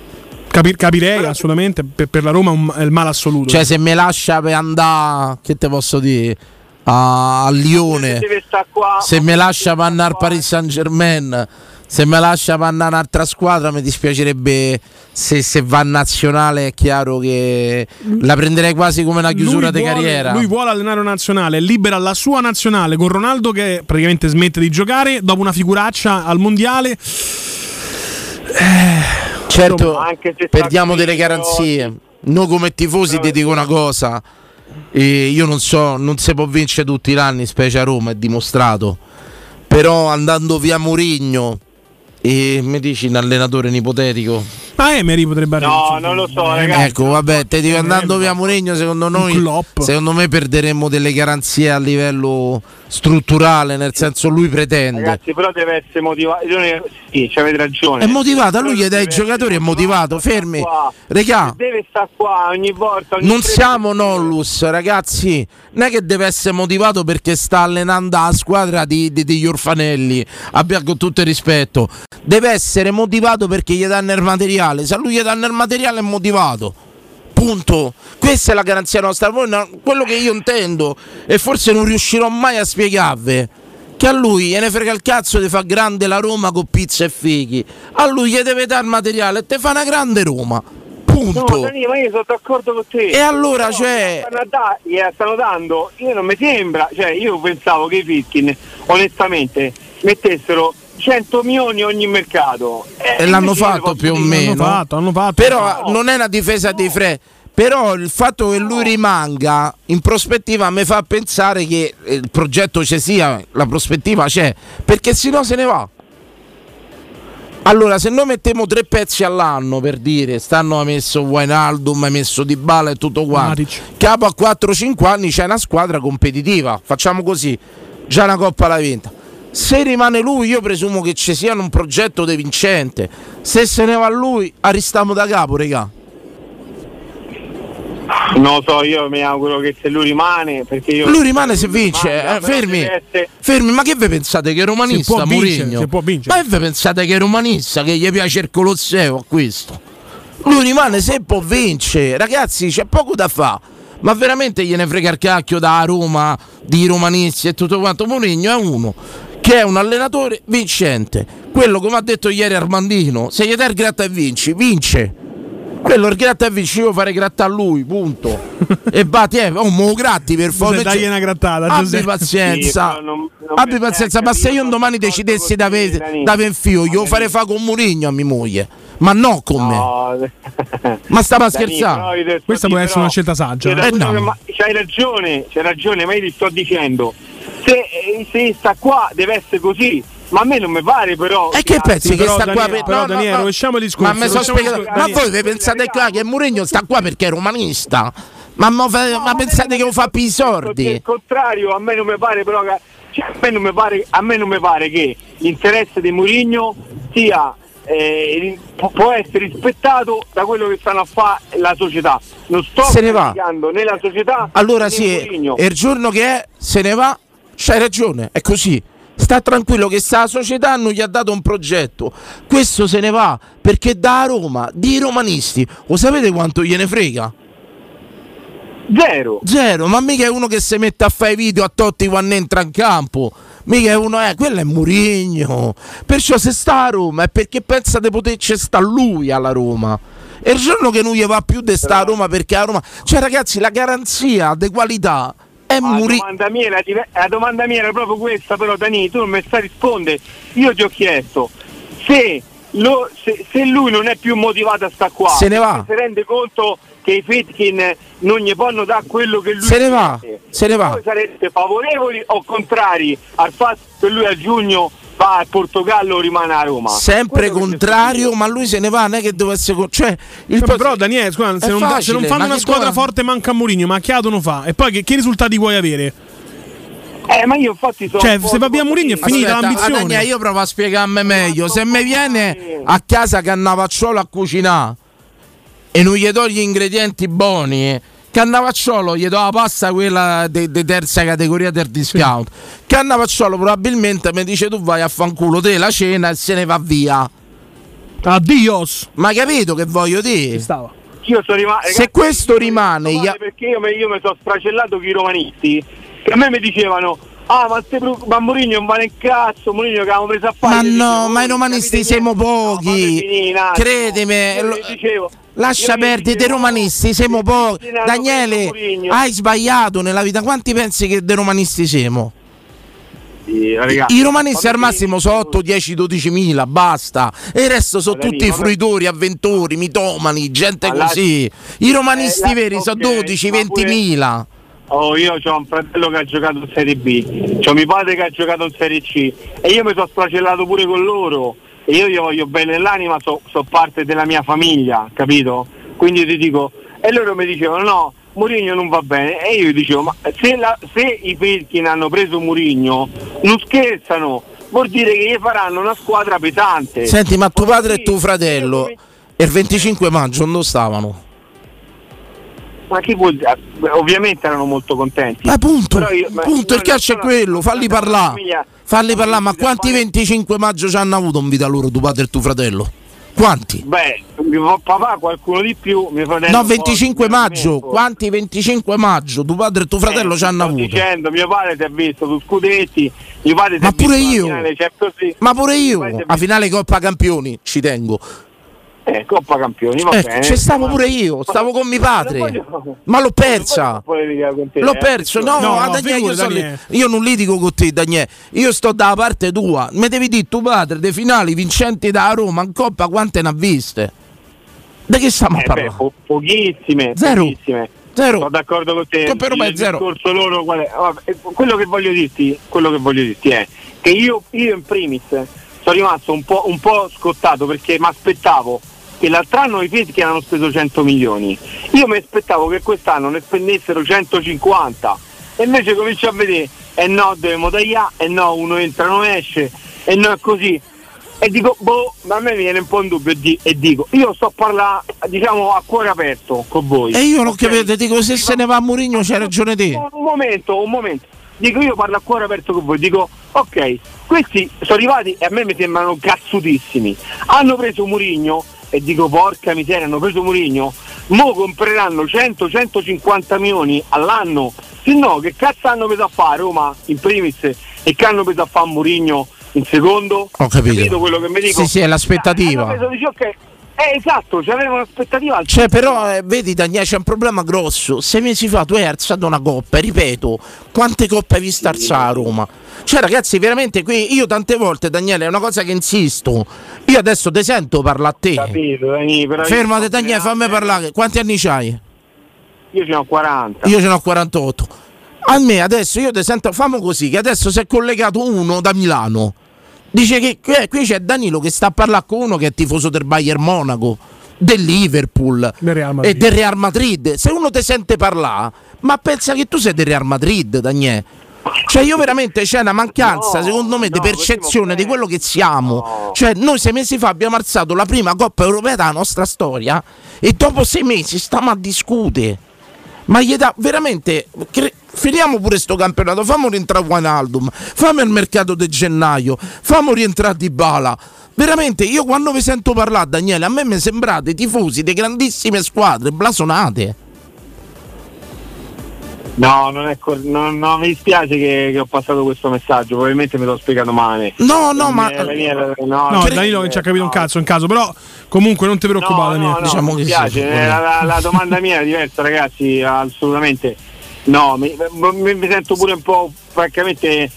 Capi- capirei assolutamente, per, per la Roma è, un- è il male assoluto.
Cioè, se mi lascia per andare, che te posso dire? A, a Lione,
qua.
se mi lascia per andare al Paris Saint Germain, se mi lascia andare un'altra squadra, mi dispiacerebbe se, se va nazionale. È chiaro che la prenderei quasi come una chiusura di carriera.
Lui vuole allenare una nazionale, libera la sua nazionale con Ronaldo che praticamente smette di giocare dopo una figuraccia al mondiale.
Certo,
Anche se
perdiamo delle garanzie. noi come tifosi ti dico una cosa. eh, io non so, non si può vincere tutti gli anni, specie a Roma, è dimostrato. Però andando via Murigno e mi dici un allenatore in ipotetico.
Ma Emery potrebbe arrivare.
No, non lo so, ragazzi.
Ecco, vabbè, te dico andando via Mourinho, secondo noi secondo me perderemo delle garanzie a livello strutturale, nel senso lui pretende.
Ragazzi, però deve essere motivato. Sì, ci avete ragione.
È motivato, a lui gli dai giocatori è motivato, fermi. Regà,
Deve stare qua ogni volta. ogni
non
tre-
siamo Nollus, ragazzi. Non è che deve essere motivato perché sta allenando la squadra di, di- degli orfanelli. Abbia con tutto il rispetto. Deve essere motivato perché gli danno il materiale. Se a lui gli danno il materiale è motivato. Punto. Questa è la garanzia nostra. No- quello che io intendo, e forse non riuscirò mai a spiegarvi, che a lui gliene frega il cazzo di fa grande la Roma con pizza e fighi. A lui gli deve dare il materiale e te fa una grande Roma. Punto.
No, Dani, ma io sono d'accordo con te.
E allora,
Però
cioè-
stanno, a da- gliela stanno dando, io non mi sembra, cioè io pensavo che i Fitkin, onestamente, mettessero 100 milioni ogni mercato. Eh,
e l'hanno fatto più o meno.
Hanno fatto, hanno fatto.
Però non è una difesa dei Fre. Però il fatto che lui rimanga in prospettiva mi fa pensare che il progetto ci sia, la prospettiva c'è, perché sennò se ne va. Allora, se noi mettiamo tre pezzi all'anno per dire, stanno ha messo Wijnaldum, ha messo Di Bala e tutto quanto, capo a 4-5 anni c'è una squadra competitiva, facciamo così, già una coppa l'ha vinta. Se rimane lui, io presumo che ci sia un progetto de vincente. Se se ne va lui, arristiamo da capo, regà.
Non lo so, io mi auguro che se lui rimane, perché io...
Lui rimane se vince,
rimanga,
eh, fermi,
essere-
fermi, ma che vi pensate che è romanista
può vincere,
Mourinho?
si può vincere.
Ma che vi pensate che è romanista, che gli piace il Colosseo a questo? Lui rimane se può vincere, ragazzi c'è poco da fare. Ma veramente gliene frega il cacchio da Roma, di romanisti e tutto quanto. Mourinho è uno che è un allenatore vincente. Quello, come ha detto ieri Armandino, se gli dai il gratta e vinci, vince. Quello il gratta e vinci, io fare gratta a lui, punto. e batti, eh, oh, mo gratti per favore.
Giuseppe, dagli una grattata,
Abbi
Giuseppe.
pazienza,
Sì, non- non
abbi pazienza, ma se io un domani decidessi da
te,
avere
Dani.
da avere un figlio, io farei fa con Murigno a mia moglie, ma no con me.
No.
Ma stava
sto
Questa può essere
però-
una scelta saggia.
Eh,
ragione,
no.
ma- C'hai ragione, c'hai ragione, ma io ti sto dicendo, se, eh, se sta qua deve essere così, ma a me non mi pare però...
E che pensi
Sì,
che sta
Daniele,
qua per
però, Daniele, rovesciamo il discorso,
Ma, me so
rovesciamo il
ma voi vi pensate qua che Mourinho sta qua perché è romanista? Ma, mo fa- ma pensate che lo fa per i
Il
sordi?
contrario, a me non mi pare però che, cioè, a, me non mi pare, a me non mi pare che l'interesse di Mourinho sia eh, pu- può essere rispettato da quello che stanno a fare la società. Non sto
Se ne va.
criticando né la società
Allora sì,
Mourinho.
e il giorno che è, se ne va, c'hai ragione, è così. Sta tranquillo che sta società non gli ha dato un progetto. Questo se ne va perché da Roma, di romanisti, lo sapete quanto gliene frega?
Zero.
Zero, ma mica è uno che si mette a fare i video a Totti quando entra in campo. Mica è uno, eh, quello è Murigno. Perciò se sta a Roma è perché pensa di poterci sta lui alla Roma. E il giorno che non gli va più di sta a Roma perché a Roma. Cioè, ragazzi, la garanzia di qualità è
La
Murigno.
domanda, mia era, la domanda mia era proprio questa, però Dani, tu non mi stai rispondendo. Io ti ho chiesto se, lo- se- se lui non è più motivato a sta qua,
Se ne va.
si rende conto che i Fitkin non gli possono dare quello che lui
Se ne va, se ne va.
Voi sareste favorevoli o contrari al fatto che lui a giugno va al Portogallo o rimane a Roma?
Sempre
Quello
contrario, ma lui se ne va, non è che essere. con- Cioè, il
Però, però, Daniele, scusa, se non, se
facile,
non fanno una squadra
cosa-
forte manca a Mourinho, ma che altro non fa? E poi che, che risultati vuoi avere?
Eh, ma io infatti sono
Cioè, se va via Mourinho è finita
Aspetta,
l'ambizione.
Daniele, io provo a spiegarmi meglio. Se mi viene a casa Cannavacciolo a cucinare e non gli do gli ingredienti buoni, Cannavacciolo gli do la pasta quella di terza categoria del discount. Cannavacciolo probabilmente mi dice tu vai a fanculo te la cena e se ne va via.
Addios.
Ma capito che voglio dire?
Io sono rimasto.
Se questo rimane,
Guarda, perché io, me- io mi sono sfracellato con i romanisti che a me mi dicevano ah ma, pro- ma Mourinho non vale un cazzo Mourinho che avevamo preso a fare
Ma
Io
no,
dicevo,
ma i
"Oh,
romanisti siamo
niente". No,
pochi.
attimo.
Credimi,
Io
lo-
gli dicevo,
Lascia perdere, dei romanisti siamo pochi. Daniele, hai sbagliato nella vita. Quanti pensi che dei romanisti siamo?
romanisti, ragazzi.
I romanisti al massimo sono 8, 10, 12 mila, basta. E il resto sono
lì,
tutti
ma-
fruitori, avventori, mitomani, gente
la-
così. I romanisti
Eh,
veri sono
ok,
12,
ma
20
pure-
mila.
Oh, io ho un fratello che ha giocato in Serie B, c'ho mio padre che ha giocato in Serie C e io mi sono sfracellato pure con loro io gli voglio bene nell'anima, so, so parte della mia famiglia, capito? Quindi ti dico, e loro mi dicevano no, Mourinho non va bene e io dicevo, ma se, la- se i Felkin hanno preso Mourinho non scherzano, vuol dire che gli faranno una squadra pesante.
Senti, ma tuo padre e tuo fratello e il 25 maggio non stavano?
Ma chi vuol dire? Ovviamente erano molto contenti.
Ma punto,
Però io- ma-
punto, il
io
calcio è quello, falli parlare. Falli parlare, ma quanti 25 maggio ci hanno avuto in vita loro, tuo padre e tuo fratello? Quanti?
Beh, mio papà qualcuno di più, mio fratello.
No,
un po'
25
di
maggio. Quanti 25 maggio? Tuo padre e tuo fratello
Eh,
ci hanno
sto
avuto.
dicendo, mio padre si è visto su Scudetti, mio padre
Ma
è visto
pure io.
finale Champions League.
Ma pure io, a finale Coppa Campioni, ci tengo.
Eh, Coppa Campioni, va
Eh,
bene.
ci stavo
Ma-
pure io, stavo con mio padre.
Voglio-
Ma l'ho persa.
te,
L'ho
eh,
perso, no, ah,
no,
Daniele, io,
Daniele.
io non litigo con te, Daniele. Io sto dalla parte tua. Mi devi dire tuo padre dei finali vincenti da Roma in Coppa quante ne ha viste? Da che stiamo a
Eh, beh,
parlare?
po- pochissime,
Zero.
pochissime.
Zero.
Sono d'accordo con te.
Coppa Roma è zero.
discorso loro qual è? Vabbè, quello che voglio dirti, quello che voglio dirti è che io, io in primis sono rimasto un po', un po' scottato perché mi aspettavo che l'altro anno i Fieschi hanno speso 100 milioni. Io mi aspettavo che quest'anno ne spendessero 150 e invece comincio a vedere e no dobbiamo tagliare, e no uno entra non esce, e no è così. E dico, boh, ma a me viene un po' in dubbio e di- e dico, io sto a parlare diciamo a cuore aperto con voi.
E io non
ok?
capito, dico se se ne va a Murigno c'hai ragione te.
Un momento, un momento. Dico io parlo a cuore aperto con voi, dico ok, questi sono arrivati e a me mi sembrano cazzutissimi. Hanno preso Murigno e dico porca miseria, hanno preso Murigno, mo compreranno 100-150 milioni all'anno, se no che cazzo hanno preso a fare Roma in primis e che hanno preso a fare Murigno in secondo?
Ho capito.
quello che mi dico?
Sì, sì, è l'aspettativa.
Hanno preso, dici, ok, eh, esatto, c'avevano un'aspettativa alta.
Cioè, però, eh, vedi, Daniele, c'è un problema grosso. Sei mesi fa tu hai alzato una coppa, ripeto, quante coppe hai visto alzare a Roma? Cioè, ragazzi, veramente qui io tante volte, Daniele, è una cosa che insisto. Io adesso ti sento parlare a te.
Capito, Dani, però
Fermate, Daniele, fammi parlare. Quanti anni c'hai?
Io ce ne ho 40.
Io ce ne ho 48. A me adesso io ti sento, famo così, che adesso si è collegato uno da Milano. Dice che qui, qui c'è Danilo che sta a parlare con uno che è tifoso del Bayern Monaco, del Liverpool
Del Real
e del Real Madrid. Se uno ti sente parlare, ma pensa che tu sei del Real Madrid, Daniele. Cioè io veramente c'è una mancanza,
No,
secondo me, di
no,
percezione di quello che siamo. Cioè noi sei mesi fa abbiamo alzato la prima Coppa Europea della nostra storia e dopo sei mesi stiamo a discutere. Ma gli dà veramente. cre- finiamo pure sto campionato. Fammo rientrare Wijnaldum. Fammi il mercato di gennaio. Fammo rientrare Di Bala. Veramente, io quando vi sento parlare, Daniele, a me mi sembrate tifosi di grandissime squadre blasonate.
No, non è cor- non, no, mi dispiace che, che ho passato questo messaggio, probabilmente mi l'ho spiegato male.
No, no, ma.
Eh, la mia- no,
No,
cre-
Danilo non ci ha capito un cazzo in caso, però comunque non ti preoccupare,
No, no, no,
Diciamo
mi dispiace,
sì,
eh, la, la- domanda mia è diversa, ragazzi, assolutamente. No, mi, mi- mi sento pure un po' francamente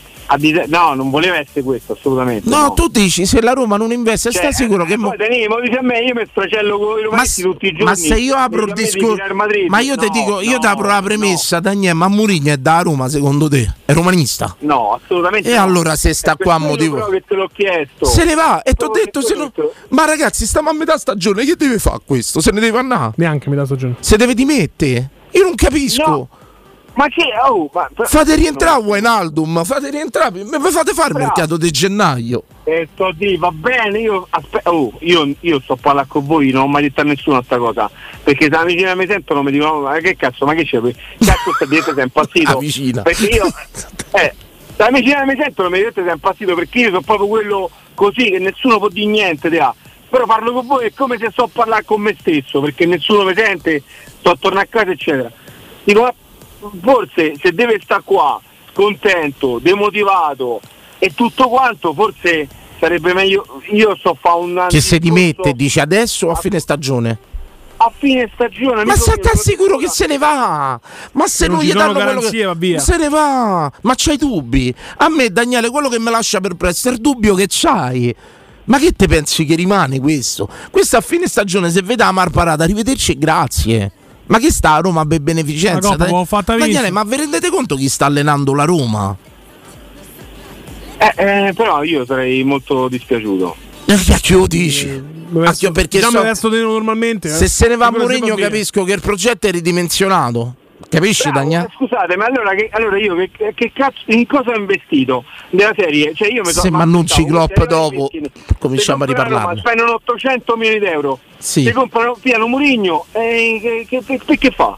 no, non voleva essere questo, assolutamente.
No, tu dici se la Roma non investe,
Cioè,
stai sicuro che.
eh,
mo-
Danilo, mo dice a me, io mi sfracello con i
Ma,
romanisti tutti i giorni.
ma se io apro il
Dici a
discorso, ma io ti
no,
dico, io
no,
ti apro la premessa, Daniele, ma Mourinho è da Roma secondo te? È romanista?
No, assolutamente
E
no.
allora se sta qua a motivo.
che te l'ho chiesto.
Se ne va e ti ho detto se no... Ma ragazzi, stiamo a metà stagione, che deve fare questo? Se ne deve andare?
Neanche metà stagione.
Se deve dimettere? Io non capisco.
No. Ma che oh, ma,
Fate rientrare Wijnaldum, fate rientrare, mi fate fare il mercato di gennaio.
Eh, sto di, va bene, io, aspe- oh, io, io sto a parlare con voi, non ho mai detto a nessuno sta cosa. Perché se la vicina mi sentono mi dicono, ma che cazzo, ma che c'è? Cazzo sta dietro sei impazzito.
La vicina.
Perché io, eh, la vicina mi sentono mi dicono sei impazzito perché io sono proprio quello così che nessuno può dire niente, te ha. Però parlo con voi è come se sto a parlare con me stesso, perché nessuno mi sente, sto a tornare a casa, eccetera. Dico, ma forse se deve stare qua, contento, demotivato e tutto quanto, forse sarebbe meglio. Io so fa un
Che se dimette, dice adesso o a fine stagione?
a fine stagione.
Ma se ti assicuro che se ne va! Ma se
non
non gli danno quello
garanzie,
che...
va via.
Se ne va! Ma c'hai dubbi? A me, Daniele, quello che mi lascia perplesso è il dubbio che c'hai. Ma che te pensi che rimane questo? Questo a fine stagione, se vede la Mar Parata, arrivederci e grazie. Ma che sta a Roma per beneficenza?
Coppa fatta
Daniele, ma vi rendete conto chi sta allenando la Roma?
Eh, eh, però io sarei molto dispiaciuto.
Eh, Che lo dici? Anche perché
già
so-
normalmente. eh.
se se ne va
si
Mourinho capisco che il progetto è ridimensionato. Capisci,
Bravo,
Daniele?
eh, Scusate, ma allora, che, allora io che, che cazzo in cosa ho investito della serie? Cioè io mi
Se mi annunci Klopp dopo, cominciamo a riparlarne.
Spendono 800 milioni di euro.
Sì.
Si comprano piano Murigno e che, che, che, che fa?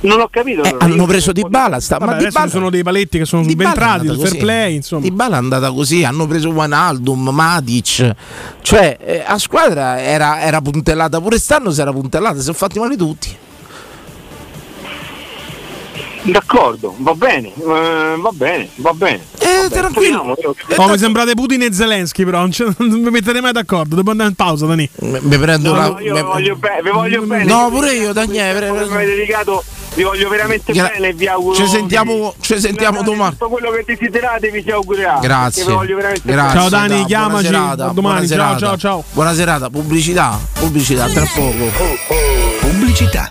Non ho capito.
Eh,
allora.
hanno preso Di Bala, sta,
Vabbè,
ma Di Bala
ci sono dei paletti che sono subentrati, il fair play, insomma.
Di Bala è andata così, hanno preso Wijnaldum, Matic, cioè eh, a squadra era, era puntellata, pure stanno si era puntellata, si sono fatti male tutti.
D'accordo, va bene, eh, va bene, va bene.
Eh, tranquillo.
Oh, mi sembrate Putin e Zelensky, però non, non mi mettete mai d'accordo. Devo andare in pausa, Dani.
Mi prendo
No,
una.
no, io
me-
vi voglio, be- vi voglio bene.
No, pure io, Daniele.
Come mi avete dedicato, vi voglio veramente
Gra-
bene e vi auguro.
Ci sentiamo, ci sentiamo domani.
Tutto quello che desiderate vi si augurerà.
Grazie.
perché vi voglio veramente
Grazie.
Ciao, Dani, chiamaci.
serata,
domani.
buona
Ciao,
serata.
ciao, ciao.
Buona serata, pubblicità, pubblicità, tra poco.
Pubblicità.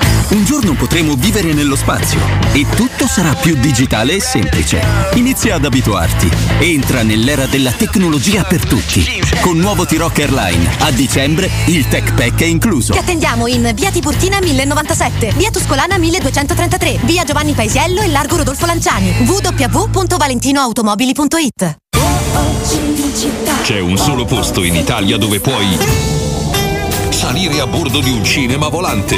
Un giorno potremo vivere nello spazio e tutto sarà più digitale e semplice. Inizia ad abituarti. Entra nell'era della tecnologia per tutti. Con nuovo T-Rock Airline. A dicembre il Tech Pack è incluso.
Ti attendiamo in via Tiburtina 1097, via Tuscolana 1233, via Giovanni Paisiello e largo Rodolfo Lanciani. www.valentinoautomobili.it
C'è un solo posto in Italia dove puoi salire a bordo di un cinema volante,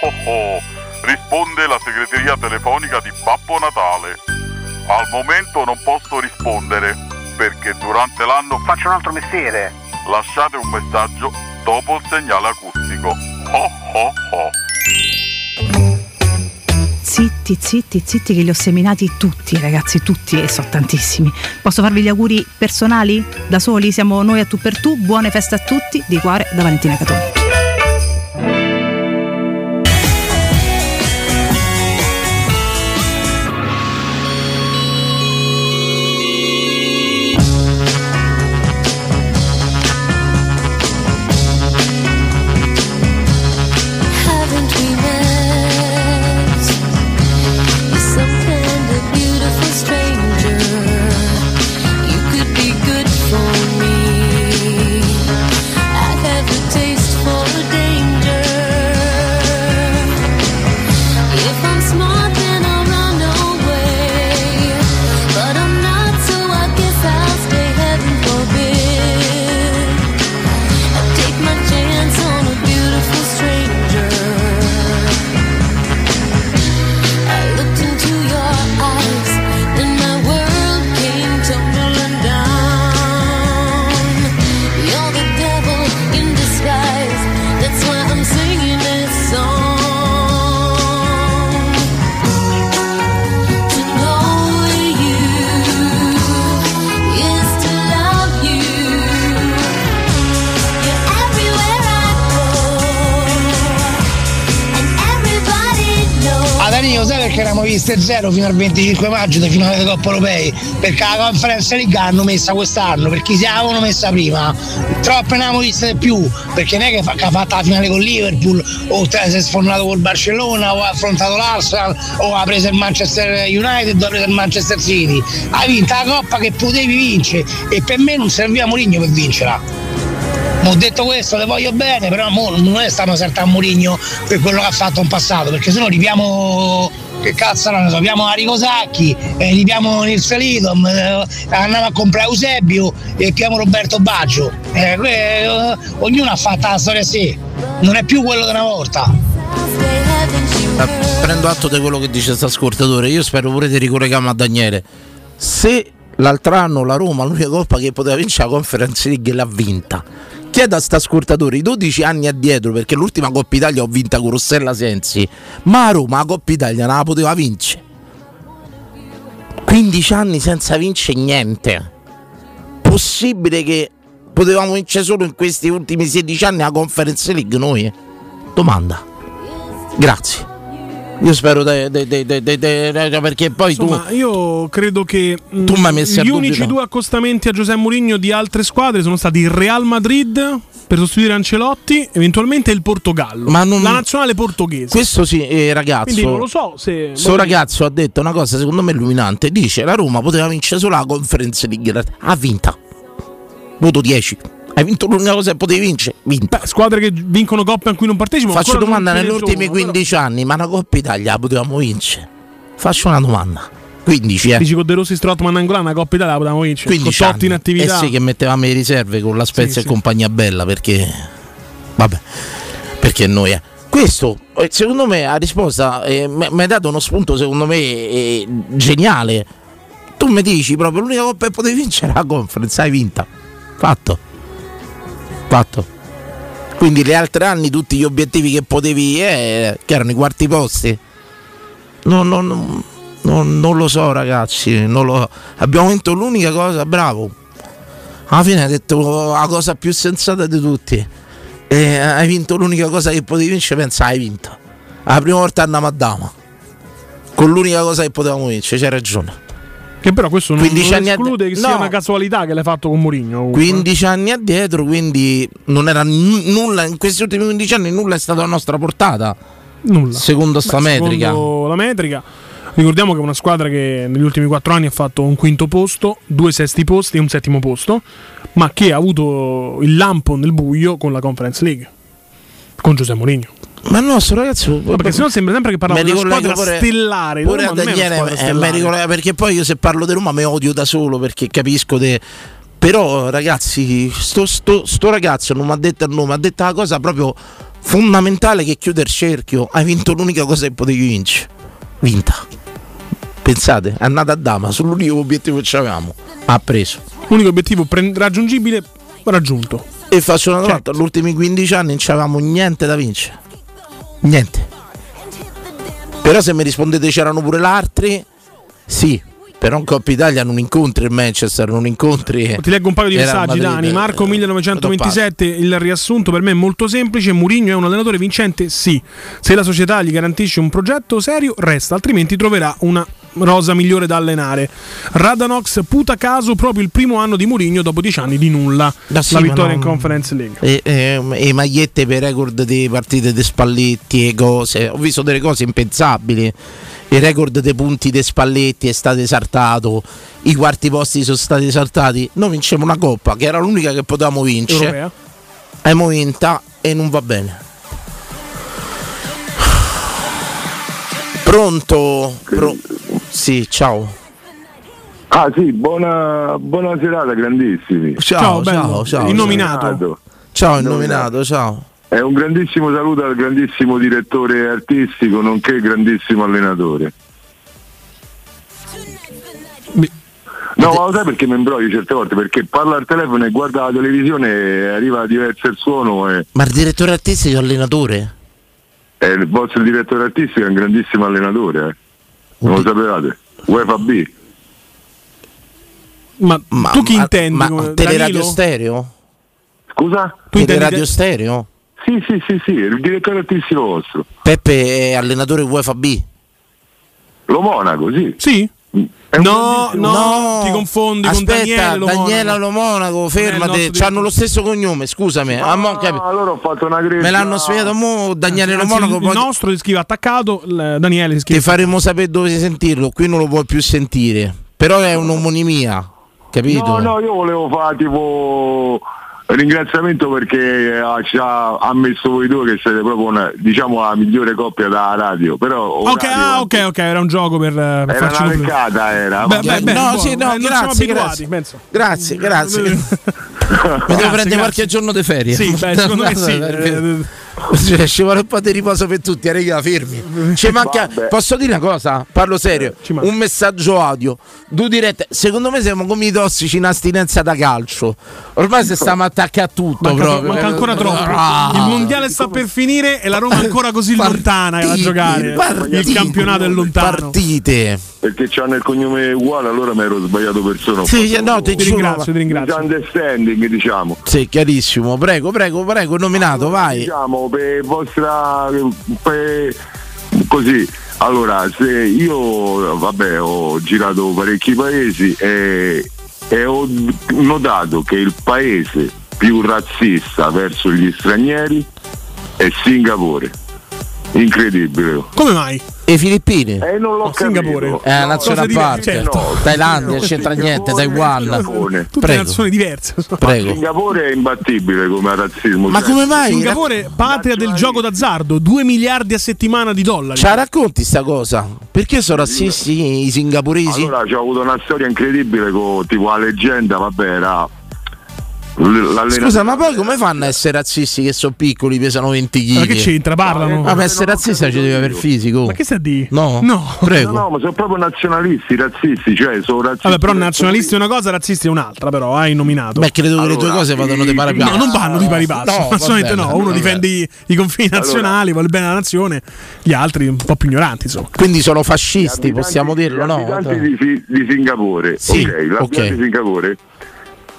Oh oh risponde la segreteria telefonica di Babbo Natale. Al momento non posso rispondere perché durante l'anno faccio un altro mestiere. Lasciate un messaggio dopo il segnale acustico. Oh oh oh.
Zitti, zitti, zitti, che li ho seminati tutti, ragazzi, tutti, e so tantissimi. Posso farvi gli auguri personali? Da soli? Siamo noi a tu per tu. Buone feste a tutti, di cuore da Valentina Catoni.
Perché eravamo viste zero fino al 25 maggio di finale dei Coppa Europei? Perché la Conference League l'hanno messa quest'anno, perché si avevano messa prima. Troppe ne abbiamo viste di più, perché non è che, ha fatto la finale con Liverpool, o si è sfornato col Barcellona, o ha affrontato l'Arsenal, o ha preso il Manchester United, o ha preso il Manchester City. Hai vinto la Coppa che potevi vincere e per me non serviva Mourinho per vincerla. Ho detto questo, le voglio bene, però non è stato certo a Mourinho per quello che ha fatto in passato, perché se no ripiamo che cazzo non ne so, ripiamo Arico Sacchi, eh, ripiamo Nils Lidom, eh, andiamo a comprare Eusebio e piamo Roberto Baggio. Eh, eh, ognuno ha fatto la storia a sé, non è più quello di una volta.
Eh, Prendo atto di quello che dice sta ascoltatore. Io spero pure di ricollegarmi a Daniele. Se l'altro anno la Roma, l'unica coppa che poteva vincere la Conference League l'ha vinta. Chiedo a sta ascoltatore i 12 anni addietro, perché l'ultima Coppa Italia ho vinta con Rossella Sensi, ma a Roma la Coppa Italia non la poteva vincere. 15 anni senza vincere niente. Possibile che potevamo vincere solo in questi ultimi 16 anni la Conference League noi? Domanda. Grazie. Io spero de- de- de- de- perché poi
Insomma,
tu
io credo che mm,
Tu
gli unici due accostamenti a Giuseppe Mourinho di altre squadre sono stati il Real Madrid per sostituire Ancelotti, eventualmente il Portogallo,
Ma non-
la nazionale portoghese.
questo sì, eh, ragazzo.
Quindi non lo so se
Sto ragazzo ha detto una cosa secondo me illuminante. Dice la Roma poteva vincere solo la Conference League. Ha vinta. Voto 10. Hai vinto l'unica cosa che potevi vincere. Vinta.
squadre che vincono coppe a cui non partecipano.
Faccio domanda negli
ne
ultimi
sono, però-
15 anni, ma una Coppa Italia la potevamo vincere. Faccio una domanda. 15, eh.
Dici con De Rossi, Strottman, Angola, una coppa Italia la potevamo vincere.
15
con Totti in attività.
Eh sì, che mettevamo le riserve con la Spezia
Sì,
e
sì.
compagnia bella perché. Vabbè, perché noi. eh. Questo, eh, secondo me, la risposta eh, mi hai dato uno spunto, secondo me, eh, geniale. Tu mi dici proprio l'unica coppa che potevi vincere è la conference, hai vinta. Fatto. Fatto. Quindi gli altri anni tutti gli obiettivi che potevi, eh, che erano i quarti posti. No, no, no, no, non lo so ragazzi, non lo- abbiamo vinto l'unica cosa, bravo. Alla fine hai detto la cosa più sensata di tutti. E hai vinto l'unica cosa che potevi vincere, pensa, hai vinto. La prima volta andiamo a Dama. Con l'unica cosa che potevamo vincere, c'hai ragione.
Che però questo non,
15
non esclude che sia
no.
una casualità che l'hai fatto con Mourinho. comunque.
15 anni addietro, quindi non era n- nulla, in questi ultimi 15 anni nulla è stato a nostra portata.
Nulla.
Secondo sta
Beh,
metrica.
secondo la metrica. Ricordiamo che è una squadra che negli ultimi quattro anni ha fatto un quinto posto, due sesti posti e un settimo posto, ma che ha avuto il lampo nel buio con la Conference League. Con Giuseppe Mourinho.
Ma il nostro ragazzo.
Ma perché sennò sembra sempre che parliamo di una squadra
pure-
stellare.
Pure a Daniele, eh, mi ricollego- perché poi io se parlo di Roma mi odio da solo perché capisco de... Però ragazzi, sto, sto- sto ragazzo non mi ha detto il nome, ha detto la cosa proprio fondamentale che chiude il cerchio. Hai vinto l'unica cosa che potevi vincere. Vinta. Pensate, è andata a Dama sull'unico obiettivo che avevamo. Ha preso.
L'unico obiettivo pre- raggiungibile raggiunto.
E faccio una domanda, negli ultimi 15 anni non avevamo niente da vincere. Niente. Però se mi rispondete c'erano pure l'altri, sì. Però in Coppa Italia non incontri il Manchester, non incontri.
Ti leggo un paio di messaggi, Dani. Marco
eh,
1927, il riassunto per me è molto semplice. Mourinho è un allenatore vincente? Sì. Se la società gli garantisce un progetto serio, resta, altrimenti troverà una rosa migliore da allenare. Radanox puta caso proprio il primo anno di Mourinho dopo dieci anni di nulla.
Ma sì,
la vittoria
non-
in Conference League.
E, e- e magliette per record di partite di Spalletti e cose. Ho visto delle cose impensabili. I record dei punti di Spalletti è stato esaltato. I quarti posti sono stati esaltati. Noi vincemmo una coppa che era l'unica che potevamo vincere.
Europea.
Abbiamo vinta e non va bene. Pronto? Pro- sì, ciao.
Ah sì, buona, buona serata grandissimi.
Ciao, ciao, ciao.
Innominato.
Ciao, innominato, ciao.
E un grandissimo saluto al grandissimo direttore artistico, nonché grandissimo allenatore. No, ma lo sai perché mi imbrogli certe volte? Perché parla al telefono e guarda la televisione e arriva diverso il suono e,
Ma il direttore artistico è allenatore?
e il vostro direttore artistico è un grandissimo allenatore. eh. Non lo sapevate? UEFA B.
Ma, tu chi
ma-
intendi?
Ma teleradio stereo?
Scusa?
Tu intendi
Teleradio
te-
stereo?
Sì, sì, sì, sì, il direttore artistico vostro.
Peppe è allenatore UEFA B.
Lo Monaco, sì.
Sì? No, no, ti confondi con
Aspetta,
Daniele Lo
Daniela
Monaco.
Lo Monaco, fermate,
nostro
hanno lo stesso cognome, scusami. ah, mo
allora ho fatto una crisi.
Me l'hanno spiegato mo Daniele Lo
Anzi,
Monaco,
il
poi
nostro si scrive attaccato, il Daniele si scrive
ti faremo sapere dove sentirlo, qui non lo puoi più sentire. Però è un'omonimia, capito?
No, no, io volevo fare tipo ringraziamento perché eh, ci ha, ha messo voi due che siete proprio una, diciamo la migliore coppia da radio. Però
Ok, ah, ok, ok, era un gioco per, per
era
farci
una
un-
peccata, era.
Beh, beh, beh,
no,
buono,
sì, no,
eh, siamo
grazie,
abituati,
grazie.
penso.
Grazie, grazie. Mi devo
Grazie,
prendere qualche
grazie.
giorno di ferie.
Sì, beh, secondo me sì.
Cioè, ci vuole un po' di riposo per tutti, eh, raga, fermi. Ci manca,
Vabbè.
posso dire una cosa? Parlo serio. Un messaggio audio, due dirette. Secondo me siamo come i tossici in astinenza da calcio. Ormai se stiamo attaccati a tutto
Manca,
proprio.
manca ancora troppo.
Ah.
Il mondiale sta per finire e la Roma è ancora così lontana da giocare. Il campionato è lontano.
Partite.
Perché c'hanno il cognome uguale, allora mi ero sbagliato persona.
Sì,
fatto
no, ti
un
ringrazio,
ti ringrazio.
Misunderstanding, diciamo.
Sì, chiarissimo. Prego, prego, prego, nominato, vai.
Diciamo, per vostra... per- così. Allora, se io vabbè, ho girato parecchi paesi e, e ho notato che il paese più razzista verso gli stranieri è Singapore. Incredibile.
Come mai?
E i Filippini?
E non l'ho
No, Singapore.
È una
No,
nazione a parte.
diverse, no.
Thailandia, c'entra niente, Taiwan.
Tutte
Prego.
nazioni diverse.
Prego.
Singapore è imbattibile come razzismo.
Ma
cioè,
come mai?
Singapore, patria del gioco d'azzardo, 2 miliardi a settimana di dollari.
Ce la racconti sta cosa? Perché sono razzisti i singapuresi?
Allora c'ho avuto una storia incredibile con tipo la leggenda, vabbè, era
Scusa, ma poi come fanno a essere razzisti che sono piccoli, pesano 20 kg?
Ma che c'entra? Parlano.
Ma per essere razzista ci deve avere fisico.
Ma che stai a dire?
No,
No.
prego.
No, no, ma sono proprio nazionalisti, razzisti, cioè sono razzisti.
Vabbè, però nazionalisti è una cosa, razzisti è un'altra, però hai nominato.
Beh, credo che le tue cose vadano di pari
No, non vanno di pari passo.
No,
assolutamente no. Uno difende i, i confini
Allora-
nazionali, vuole bene alla nazione, gli altri un po' più ignoranti, insomma.
Quindi sono fascisti, possiamo dirlo,
Gli
no?
abitanti di, di Singapore,
Sì,
ok, l'abitante
ok.
di Singapore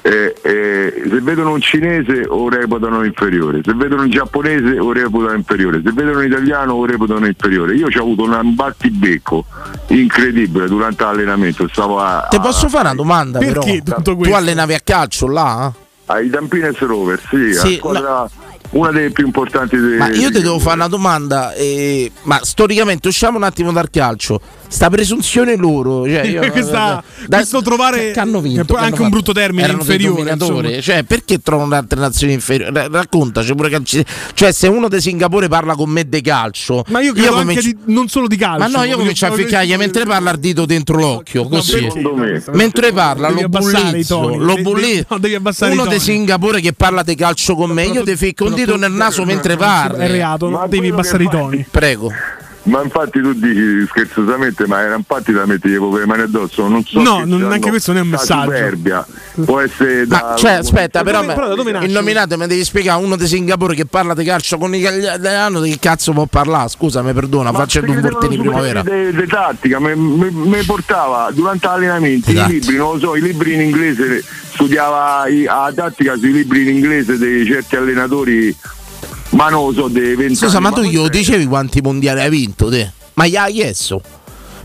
eh, eh, se vedono un cinese o reputano inferiore, se vedono un giapponese o reputano inferiore, se vedono un italiano o reputano inferiore. Io ho avuto un battibecco incredibile durante l'allenamento, stavo a,
Ti posso fare una domanda però?
Perché tutto
Tu
questo?
allenavi a calcio là?
ai Dampines Rovers, sì,
Sì,
la squadra, una delle più importanti de-
Ma io ti devo fare una domanda, eh, ma storicamente usciamo un attimo dal calcio. Sta presunzione loro, cioè io,
Questa-
da-
questo trovare
che hanno vinto,
che
che
anche
hanno
un brutto termine, inferiore,
cioè perché trovano altre nazioni inferiori? Ra- Raccontaci pure calci- Cioè se uno di Singapore parla con me di calcio,
Ma io credo anche
comincio-
di- non solo di calcio.
Ma no, io comincio a ficcargli mentre parla il dito dentro l'occhio, così.
Me.
Mentre parla lo bullizzo, lo bullizzo. Uno di Singapore che parla di calcio con me, io ti ficco un dito nel naso mentre parli.
È reato,
Ma
devi abbassare i toni.
Prego.
Ma infatti tu dici scherzosamente, ma era infatti da mettere le mani addosso, non so.
No, non- anche questo non è un messaggio.
Superbia. Può essere da
Ma cioè, aspetta, però,
dove- però da dove
me-
nasce?
il nominato mi devi spiegare uno di Singapore che parla di calcio con l'italiano di che cazzo può parlare? Scusa, mi perdona, faccio due portini in primavera.
Di tattica, mi portava durante l'allenamento
Esatto.
i libri, non lo so, i libri in inglese, studiava la tattica sui libri in inglese di certi allenatori, ma non lo so, dei 20
Scusa, ma tu
c'è.
dicevi quanti mondiali hai vinto te? Ma gli hai chiesto?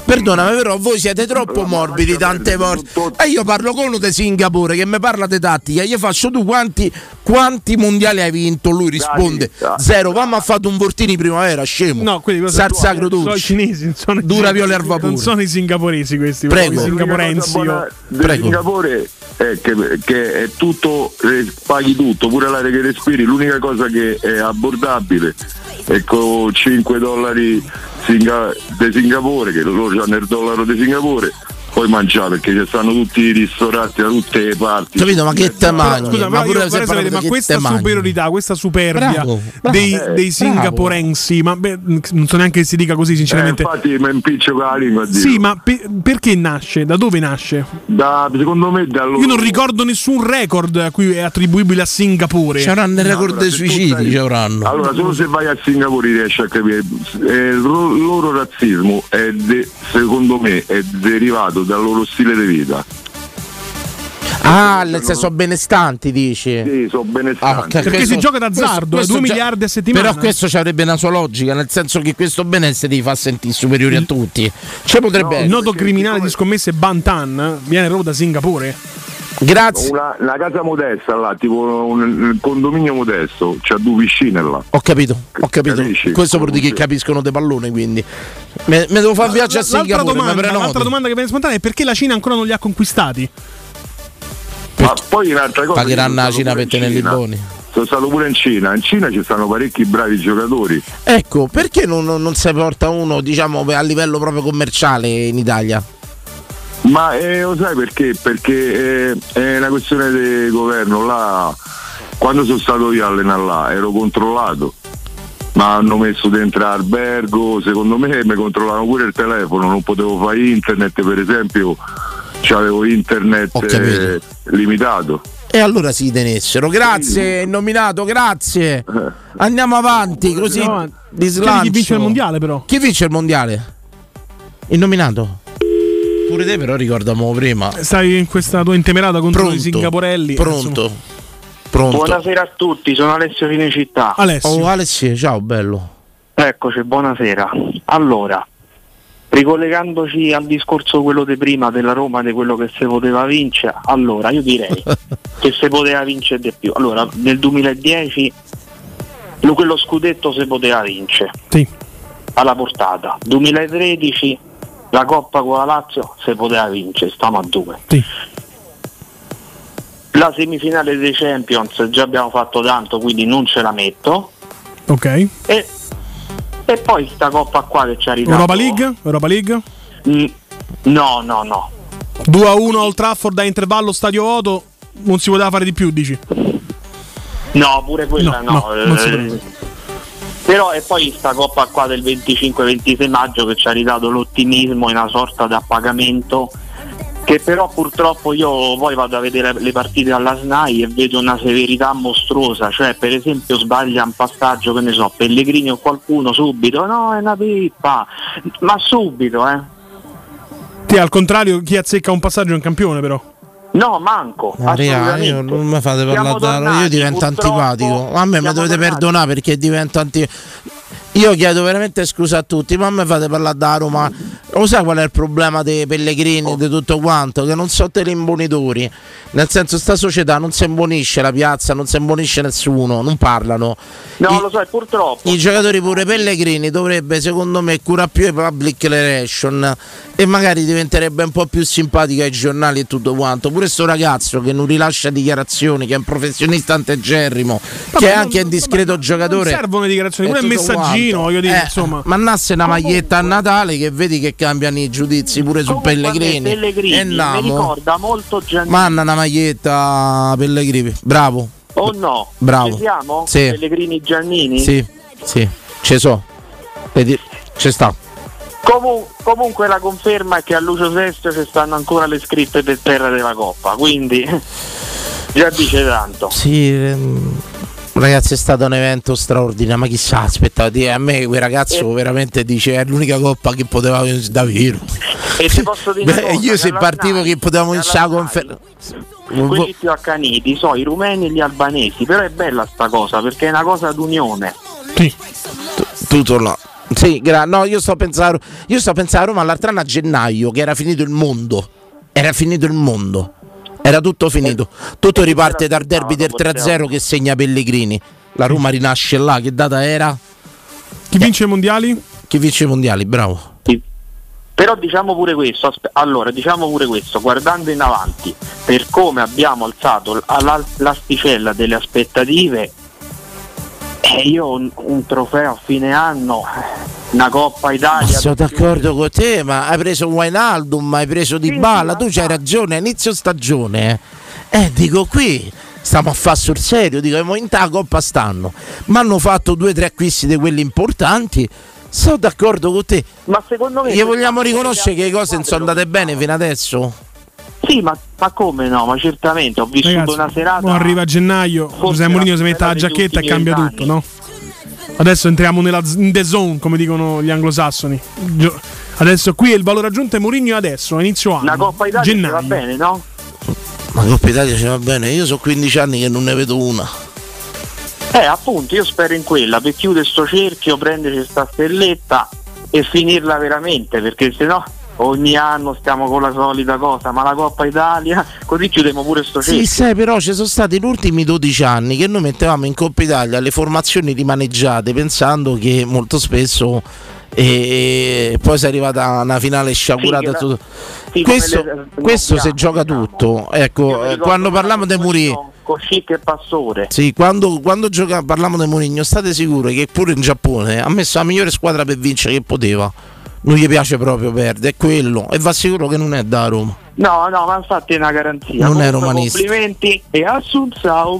Perdonami, però voi siete troppo morbidi tante volte. E io parlo con uno di Singapore che mi parla di tattica. Io faccio tu quanti, quanti mondiali hai vinto? Lui risponde
dai.
zero. Mamma ha fatto un portino in primavera, scemo.
No, quelli sono-
sacro
sono i
dolce.
cinesi, sono
Dura viola vapore.
Non sono i singaporesi questi,
Prego.
i singaporensi. io-
Prego.
Singapore è che, che è tutto, eh, paghi tutto, pure l'aria che respiri, l'unica cosa che è abbordabile è con 5 dollari singa- di Singapore, che loro hanno il dollaro di Singapore, puoi mangiare perché ci stanno tutti i ristoranti da tutte le parti.
Capito? Ma che te mangi?
Scusa, ma,
ma pure
vorrei sapere, ma questa superiorità, questa superbia
Bravo, bravo.
dei,
Eh,
dei singaporensi, ma beh, non so neanche che si dica così,
Eh,
sinceramente.
infatti mi impiccio con la lingua
sì, ma pe- perché nasce? Da dove nasce?
Da- secondo me da loro-
Io non ricordo nessun record a cui è attribuibile a Singapore.
C'erano il record
Allora,
dei suicidi,
stai-
c'avranno.
Allora, solo se vai a Singapore riesci a capire. Eh, il ro- loro razzismo è de- secondo me è derivato dal loro stile di vita.
Ah, nel senso benestanti dici?
Sì, sono benestanti.
Ah, ok,
Perché si gioca d'azzardo, eh, due
già-
miliardi a settimana.
Però questo ci avrebbe una sua logica, nel senso che questo benessere ti fa sentire superiori a tutti. Ci potrebbe
Il
essere.
noto criminale di scommesse Bantan viene proprio da Singapore.
Grazie.
Una, una casa modesta là, tipo un, un condominio modesto, c'ha due piscine là.
Ho capito, ho capito.
Capisci?
Questo vuol dire che capiscono dei pallone, quindi. Me, me devo fare un viaggio a Singapore,
domanda, l'altra domanda che viene spontanea è perché la Cina ancora non li ha conquistati?
Ma poi un'altra cosa.
Pagheranno la
sono
Cina
stato
per
pure in
tenerli
Cina.
buoni.
Sono stato pure in Cina. In Cina ci stanno parecchi bravi giocatori.
Ecco, perché non, non, non si porta uno, diciamo, a livello proprio commerciale in Italia?
Ma eh, lo sai perché? Perché eh, è una questione di governo. Là, quando sono stato io a allenare là, ero controllato. Ma hanno messo dentro albergo, secondo me mi controllavano pure il telefono, non potevo fare internet, per esempio, avevo internet eh, limitato.
E allora si tenessero. Grazie, nominato, grazie. Andiamo avanti, così
avanti.
di slancio.
chi vince il mondiale, però.
Chi vince il mondiale? Il nominato? Pure te però ricordiamo prima.
Stai in questa tua intemerata contro
Pronto,
i singaporelli.
Pronto.
insomma.
Pronto.
Buonasera a tutti, sono Alessio Cinecittà.
Oh, Alessio, ciao bello.
Eccoci, buonasera. Allora, ricollegandoci al discorso quello di prima della Roma, di quello che si poteva vincere, allora io direi che si poteva vincere di più. Allora, nel 2010 lo- quello scudetto si poteva vincere.
Sì.
Alla portata. 2013 la Coppa con la Lazio si poteva vincere, stiamo a due. La semifinale dei Champions già abbiamo fatto tanto, quindi non ce la metto.
Ok.
E, e poi sta coppa qua che ci ha ridato.
Europa League? Europa League?
Mm, No, no, no.
2 a 1 Old Trafford da intervallo stadio vuoto. Non si poteva fare di più, dici?
No, pure quella
No,
no.
no,
eh. Però e poi sta coppa qua del 25-26 maggio che ci ha ridato l'ottimismo e una sorta di appagamento che però purtroppo io poi vado a vedere le partite alla SNAI e vedo una severità mostruosa, cioè per esempio sbaglia un passaggio, che ne so, Pellegrini o qualcuno subito, no è una pippa, ma subito eh.
Sì, al contrario, chi azzecca un passaggio è un campione, però.
No, manco.
Maria,
assolutamente.
io non mi fate parlare da io divento antipatico. A me mi dovete
tornati.
perdonare perché divento antipatico. Io chiedo veramente scusa a tutti, ma a me fate parlare da Roma. Lo sai qual è il problema dei Pellegrini e di tutto quanto? Che non sono degli imbonitori. Nel senso, sta società non si imbonisce la piazza, non si imbonisce nessuno, non parlano.
No,
I-
lo so, purtroppo.
I giocatori pure Pellegrini dovrebbe secondo me curare più i public relation e magari diventerebbe un po' più simpatico ai giornali e tutto quanto. Pure sto ragazzo che non rilascia dichiarazioni, che è un professionista antegerrimo, che è anche un discreto giocatore.
Non servono le dichiarazioni, pure il
tutto
messaggino,
quanto.
voglio dire,
Eh,
insomma.
Mandasse una maglietta a Natale che vedi che cambiano i giudizi pure su Pellegrini.
Pellegrini
E
mi ricorda molto Giannini.
Manna una maglietta a Pellegrini, bravo.
O no?
Bravo.
Ci siamo?
Sì.
Pellegrini Giannini?
Sì, sì, ci so. Vedi, ci sta.
Comu- comunque la conferma è che a Lucio Sesto ci stanno ancora le scritte per terra della Coppa, quindi già dice tanto.
Sì, ehm, ragazzi, è stato un evento straordinario. Ma chissà, aspettava di a me quel ragazzo veramente dice è l'unica coppa che poteva vincere davvero.
E ti posso dire
Beh,
cosa,
io se partivo che potevamo vincere la conferenza.
quelli più accaniti sono i rumeni e gli albanesi, però è bella sta cosa perché è una cosa d'unione.
Tutto là. Sì, gra- no, io sto pensando, io sto pensando a Roma l'altro anno a gennaio che era finito il mondo. Era finito il mondo. Era tutto finito. Tutto riparte dal derby del 3-0 che segna Pellegrini. La Roma rinasce là. Che data era?
Chi vince i mondiali?
Chi vince i mondiali? Bravo.
Però diciamo pure questo, aspe- allora diciamo pure questo, guardando in avanti, per come abbiamo alzato l'asticella delle aspettative, eh, io un, un trofeo a fine anno, una Coppa
Ma
Italia.
sono d'accordo con te, ma hai preso Wijnaldum, hai preso Di Balla, tu c'hai ragione, inizio stagione. Eh, dico qui stiamo a fare sul serio, dico, in la Coppa stanno. Ma hanno fatto due o tre acquisti di quelli importanti. Sono d'accordo con te.
Ma secondo me
Gli vogliamo riconoscere che le cose non sono andate bene fino adesso?
Sì, ma, ma come no? Ma certamente, ho vissuto
Ragazzi,
una serata.
mo arriva a gennaio, José
la
Mourinho si mette la giacchetta e cambia
vent'anni.
tutto, no? Adesso entriamo nella z- in the zone, come dicono gli anglosassoni. Gio- Adesso qui il valore aggiunto è Mourinho adesso, a inizio anno.
Una Coppa Italia ci
gennaio.
va bene, no?
Ma Coppa Italia ci va bene, io so 15 anni che non ne vedo una.
Eh, appunto, io spero in quella, per chiudere sto cerchio, prenderci sta stelletta e finirla veramente, perché sennò ogni anno stiamo con la solita cosa, ma la Coppa Italia, così chiudiamo pure sto cerchio.
Sì, sai, però ci sono stati gli ultimi 12 anni che noi mettevamo in Coppa Italia le formazioni rimaneggiate pensando che molto spesso e poi si è arrivata una finale sciagurata.
Sì,
tutto.
sì,
questo
le-
questo se gioca tutto. Ecco, eh, quando parliamo di Muri.
Con Schick e Pastore.
Sì, quando, quando gioca, parliamo di Mourinho, state sicuri che pure in Giappone ha messo la migliore squadra per vincere che poteva. Non gli piace proprio perdere, è quello. E va sicuro che non è da Roma.
No, no, ma infatti è una garanzia.
Non è
Comunque,
romanista.
Complimenti e Assunzao.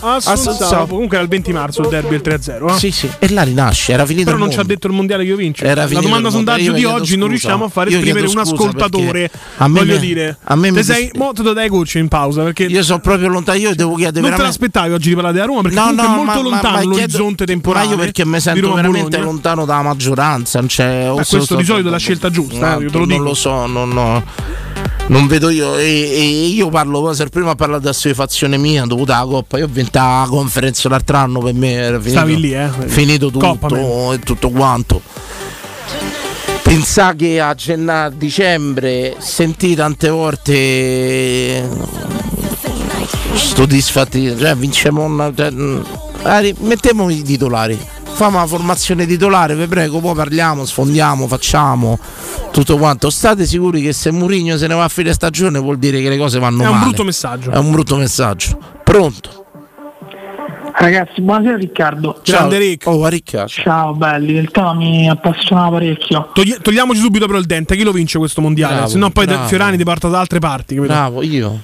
Assunzao, comunque era il 20 marzo il derby il 3-0. eh?
Sì, sì. E là rinasce, era finito
Però
il
non ci ha detto il mondiale che io vince.
Era
La domanda sondaggio
Io
di oggi non
scusa.
riusciamo a far esprimere un ascoltatore.
a me
Voglio
mi-
dire,
a me mi
te sei
dis-
mo te lo dai coach in pausa perché
Io sono proprio lontano, io devo chiedere
non te
veramente.
l'aspettavi oggi di parlare della Roma perché
No, no,
è molto
ma- ma-
lontano
ma chiedo-
l'orizzonte
Ma
temporale.
io perché mi sento veramente lontano dalla maggioranza. non c'è-
Ma
se-
questo di
so-
solito è la scelta giusta, eh, te lo
non
dico.
lo so, non, no. Non vedo io, e, e io parlo, se prima parlo di assuefazione mia dovuta alla Coppa, io ho vinto la conferenza l'altro anno per me era finito,
Stavi lì, eh.
finito
Coppa,
tutto e tutto quanto. Pensà che a gennaio, a dicembre sentì tante volte sto disfatti, cioè vinciamo una, cioè, mm, mettiamo i titolari. Fammi una formazione titolare, vi prego, poi parliamo, sfondiamo, facciamo tutto quanto. State sicuri che se Mourinho se ne va a fine stagione vuol dire che le cose vanno
È
male.
un brutto messaggio.
È un brutto messaggio. Pronto?
Ragazzi, buonasera Riccardo.
Grande Rick.
Oh, Ricca.
Ciao belli, il tema mi appassiona parecchio.
Togli- togliamoci subito però il dente, chi lo vince questo mondiale?
Bravo,
Se no poi
bravo.
Fiorani ti porta da altre parti. capito?
Bravo, io.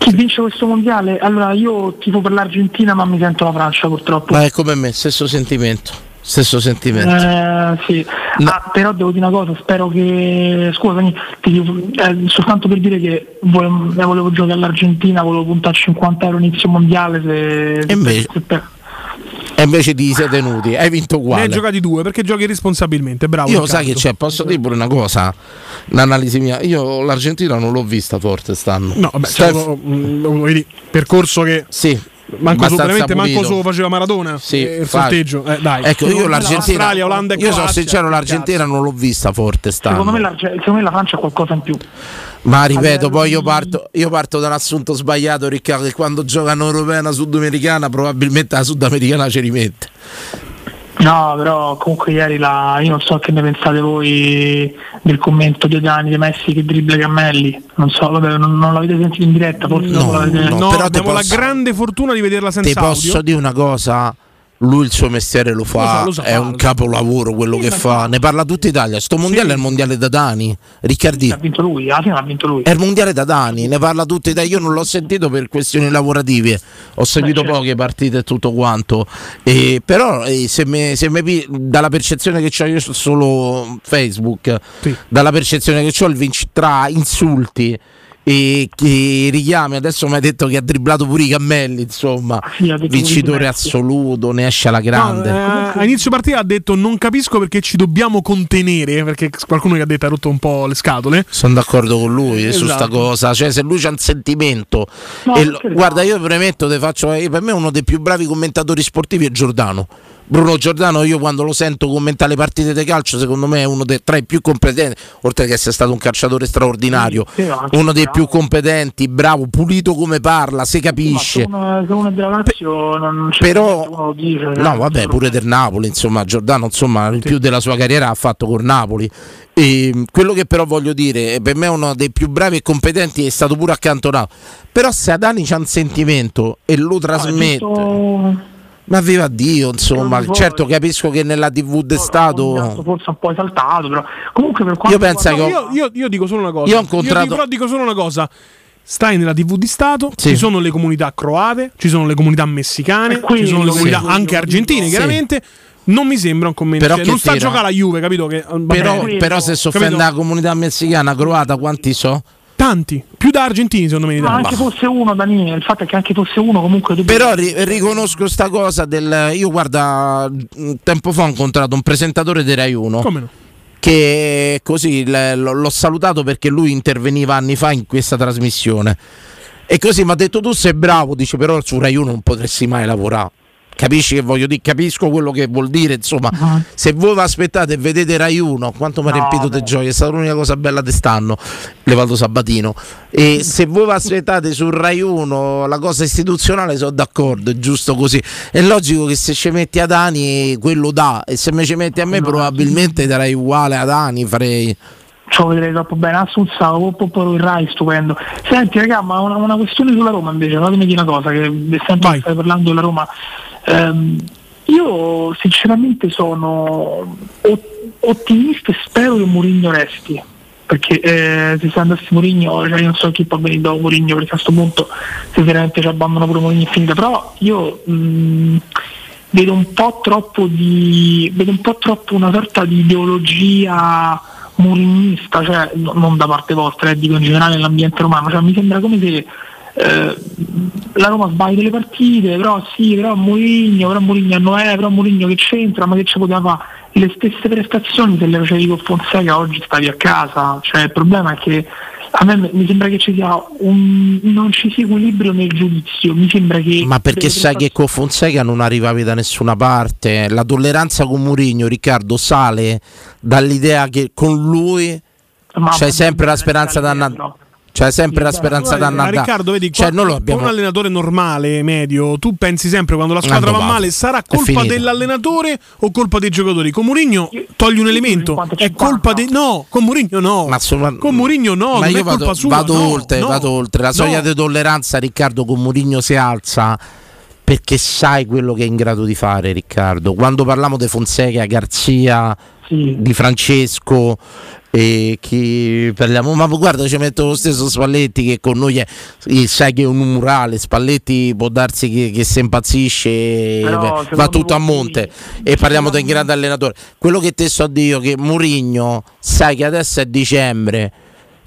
Chi vince questo mondiale? Allora io tifo per l'Argentina ma mi sento la Francia purtroppo.
Ma è come me, stesso sentimento. Stesso sentimento.
Eh, sì. Ah, però devo dire una cosa, spero che. Scusami, ti eh, soltanto per dire che volevo, eh, volevo giocare all'Argentina, volevo puntare a 50 euro inizio mondiale. Se,
E invece?
se per-
E invece ti sei tenuti, hai vinto
Ne
uguale.
hai giocati due perché giochi responsabilmente. Bravo.
Io sai che c'è, posso dire pure una cosa, un'analisi mia. Io l'Argentina non l'ho vista forte stanno.
No, vabbè,
Steph-
c'è un- un- vedi, percorso che.
Sì.
Manco veramente manco solo faceva Maradona.
Sì,
eh, il sorteggio. Eh, dai.
Ecco, io l'Argentina.
E
io sono sincero, l'Argentina non l'ho vista forte
secondo,
stanno.
me la, cioè, secondo me la Francia ha qualcosa in più.
Ma ripeto, poi io parto, io parto da un assunto sbagliato, Riccardo, che quando giocano europea una sudamericana, probabilmente la sudamericana ci rimette.
No, però comunque ieri la, io non so che ne pensate voi del commento di Dani di Messi che dribbla Cammelli. Non so, vabbè, non, non l'avete sentito in diretta, forse dopo l'avete
No,
però te
abbiamo
posso-
la grande fortuna di vederla
Ti
senza
posso
audio.
dire una cosa? Lui il suo mestiere lo fa,
Lo sa- lo sa
è un capolavoro quello che fa, ne parla tutta Italia. Sto mondiale è il mondiale da Dani, Riccardi.
Ha vinto lui, alla fine ha vinto lui.
È il mondiale da Dani, ne parla tutta Italia. Io non l'ho sentito per questioni lavorative, ho seguito
certo.
poche partite e tutto quanto. E, però eh, se mi, se pi- dalla percezione che ho io solo Facebook, dalla percezione che ho il vinci tra insulti e che richiami, adesso mi hai detto che ha dribblato pure i cammelli, insomma,
detto
vincitore
pure Messi.
assoluto, ne esce alla
No,
grande.
eh, a inizio partita ha detto non capisco perché ci dobbiamo contenere perché qualcuno gli ha detto ha rotto un po' le scatole
Sono d'accordo con lui eh, su sta
Esatto.
cosa, cioè se lui c'ha un sentimento.
No,
e lo- guarda, io premetto, te faccio, eh, per me uno dei più bravi commentatori sportivi è Giordano. Bruno Giordano, io quando lo sento commentare le partite di calcio, secondo me è uno dei tra i più competenti, oltre che essere stato un calciatore straordinario,
Sì, sì,
uno dei
bravo.
più competenti, bravo, pulito come parla, si capisce.
Se uno, se uno è della Lazio non c'è
Però-
uno dice.
No, vabbè, pure del Napoli, insomma, Giordano, insomma, il più della sua carriera ha fatto col Napoli. E mh, quello che però voglio dire, eh, per me è uno dei più bravi e competenti, è stato pure accantonato. Però se Adani c'ha un sentimento e lo trasmette, ma viva Dio, insomma, certo capisco che nella TV d'Estato...
forse un po' esaltato, però comunque per quanto
Io penso che
No,
ho-
io, io- io dico solo una cosa
Io ho incontrato-
dico, però dico solo una cosa stai nella tv di Stato
Sì.
ci sono le comunità croate ci sono le comunità messicane ci sono le
sì.
comunità anche argentine
Sì.
chiaramente non mi sembra un commento
Però
cioè,
che
non sta a giocare la Juve capito che
Però, però se si offende la comunità messicana, croata, quanti so?
Tanti più da argentini secondo me
Ma anche fosse uno, Daniele, il fatto è che anche fosse uno comunque
Però ri- riconosco sta cosa del... Io guarda, tempo fa ho incontrato un presentatore di Rai 1
come no?
che così l- l- l'ho salutato perché lui interveniva anni fa in questa trasmissione. E così mi ha detto tu sei bravo, dice però su Rai 1 non potresti mai lavorare. Capisci che voglio dire? Capisco quello che vuol dire, insomma, se voi vi aspettate e vedete Rai 1, quanto mi ha
No,
riempito di gioia, è stata l'unica cosa bella di stanno, levato Sabatino. E se voi vi aspettate su Rai 1 la cosa istituzionale sono d'accordo, è giusto così. È logico che se ci metti ad Ani quello dà, e se me ci metti a me probabilmente darei uguale ad Ani, farei...
Ciò vedrei troppo bene, Assunza, Popolo il Rai, stupendo. Senti raga, ma una, una questione sulla Roma invece, fatemi dire una cosa, che sempre stai parlando della Roma. Ehm, io sinceramente sono ot- ottimista e spero che Mourinho resti. Perché eh, se sta andasse Mourinho, cioè io non so chi può venire dopo Mourinho, perché a questo punto se veramente ci abbandona pure Mourinho è finita. Però io mh, vedo un po' troppo di. vedo un po' troppo una sorta di ideologia murignista, cioè no- non da parte vostra, eh, dico in generale nell'ambiente romano, cioè mi sembra come se eh, la Roma sbaglia delle partite, però sì, però Mourinho, però Mourinho non è, però Mourinho che c'entra, ma che ci poteva fare? Le stesse prestazioni se le facevi con Fonseca oggi stavi a casa, cioè il problema è che a me mi sembra che ci sia un non ci sia equilibrio nel giudizio, mi sembra che
Ma perché
delle
sai che con Fonseca non arrivavi da nessuna parte? La tolleranza con Mourinho, Riccardo, sale dall'idea che con lui c'è sempre la speranza d'annata. C'è sempre la speranza
Ma
d'annata.
Riccardo, vedi,
cioè,
qua-
abbiamo
un allenatore normale, medio, tu pensi sempre quando la squadra va male sarà colpa dell'allenatore o colpa dei giocatori? Con Mourinho togli un elemento, è colpa dei No, con Mourinho no. con Mourinho no,
ma
non
io
è colpa
vado,
sua.
vado
no,
oltre,
no,
vado oltre. La soglia
no.
di tolleranza, Riccardo, con Mourinho si alza perché sai quello che è in grado di fare, Riccardo. Quando parliamo di Fonseca, Garzia, di Francesco. E chi parliamo, ma guarda, ci metto lo stesso Spalletti che con noi è, sai che è un murale. Spalletti può darsi che, che si impazzisce
Però,
va tutto a monte. E parliamo di un grande allenatore. Quello che te so io che Murigno sai che adesso è dicembre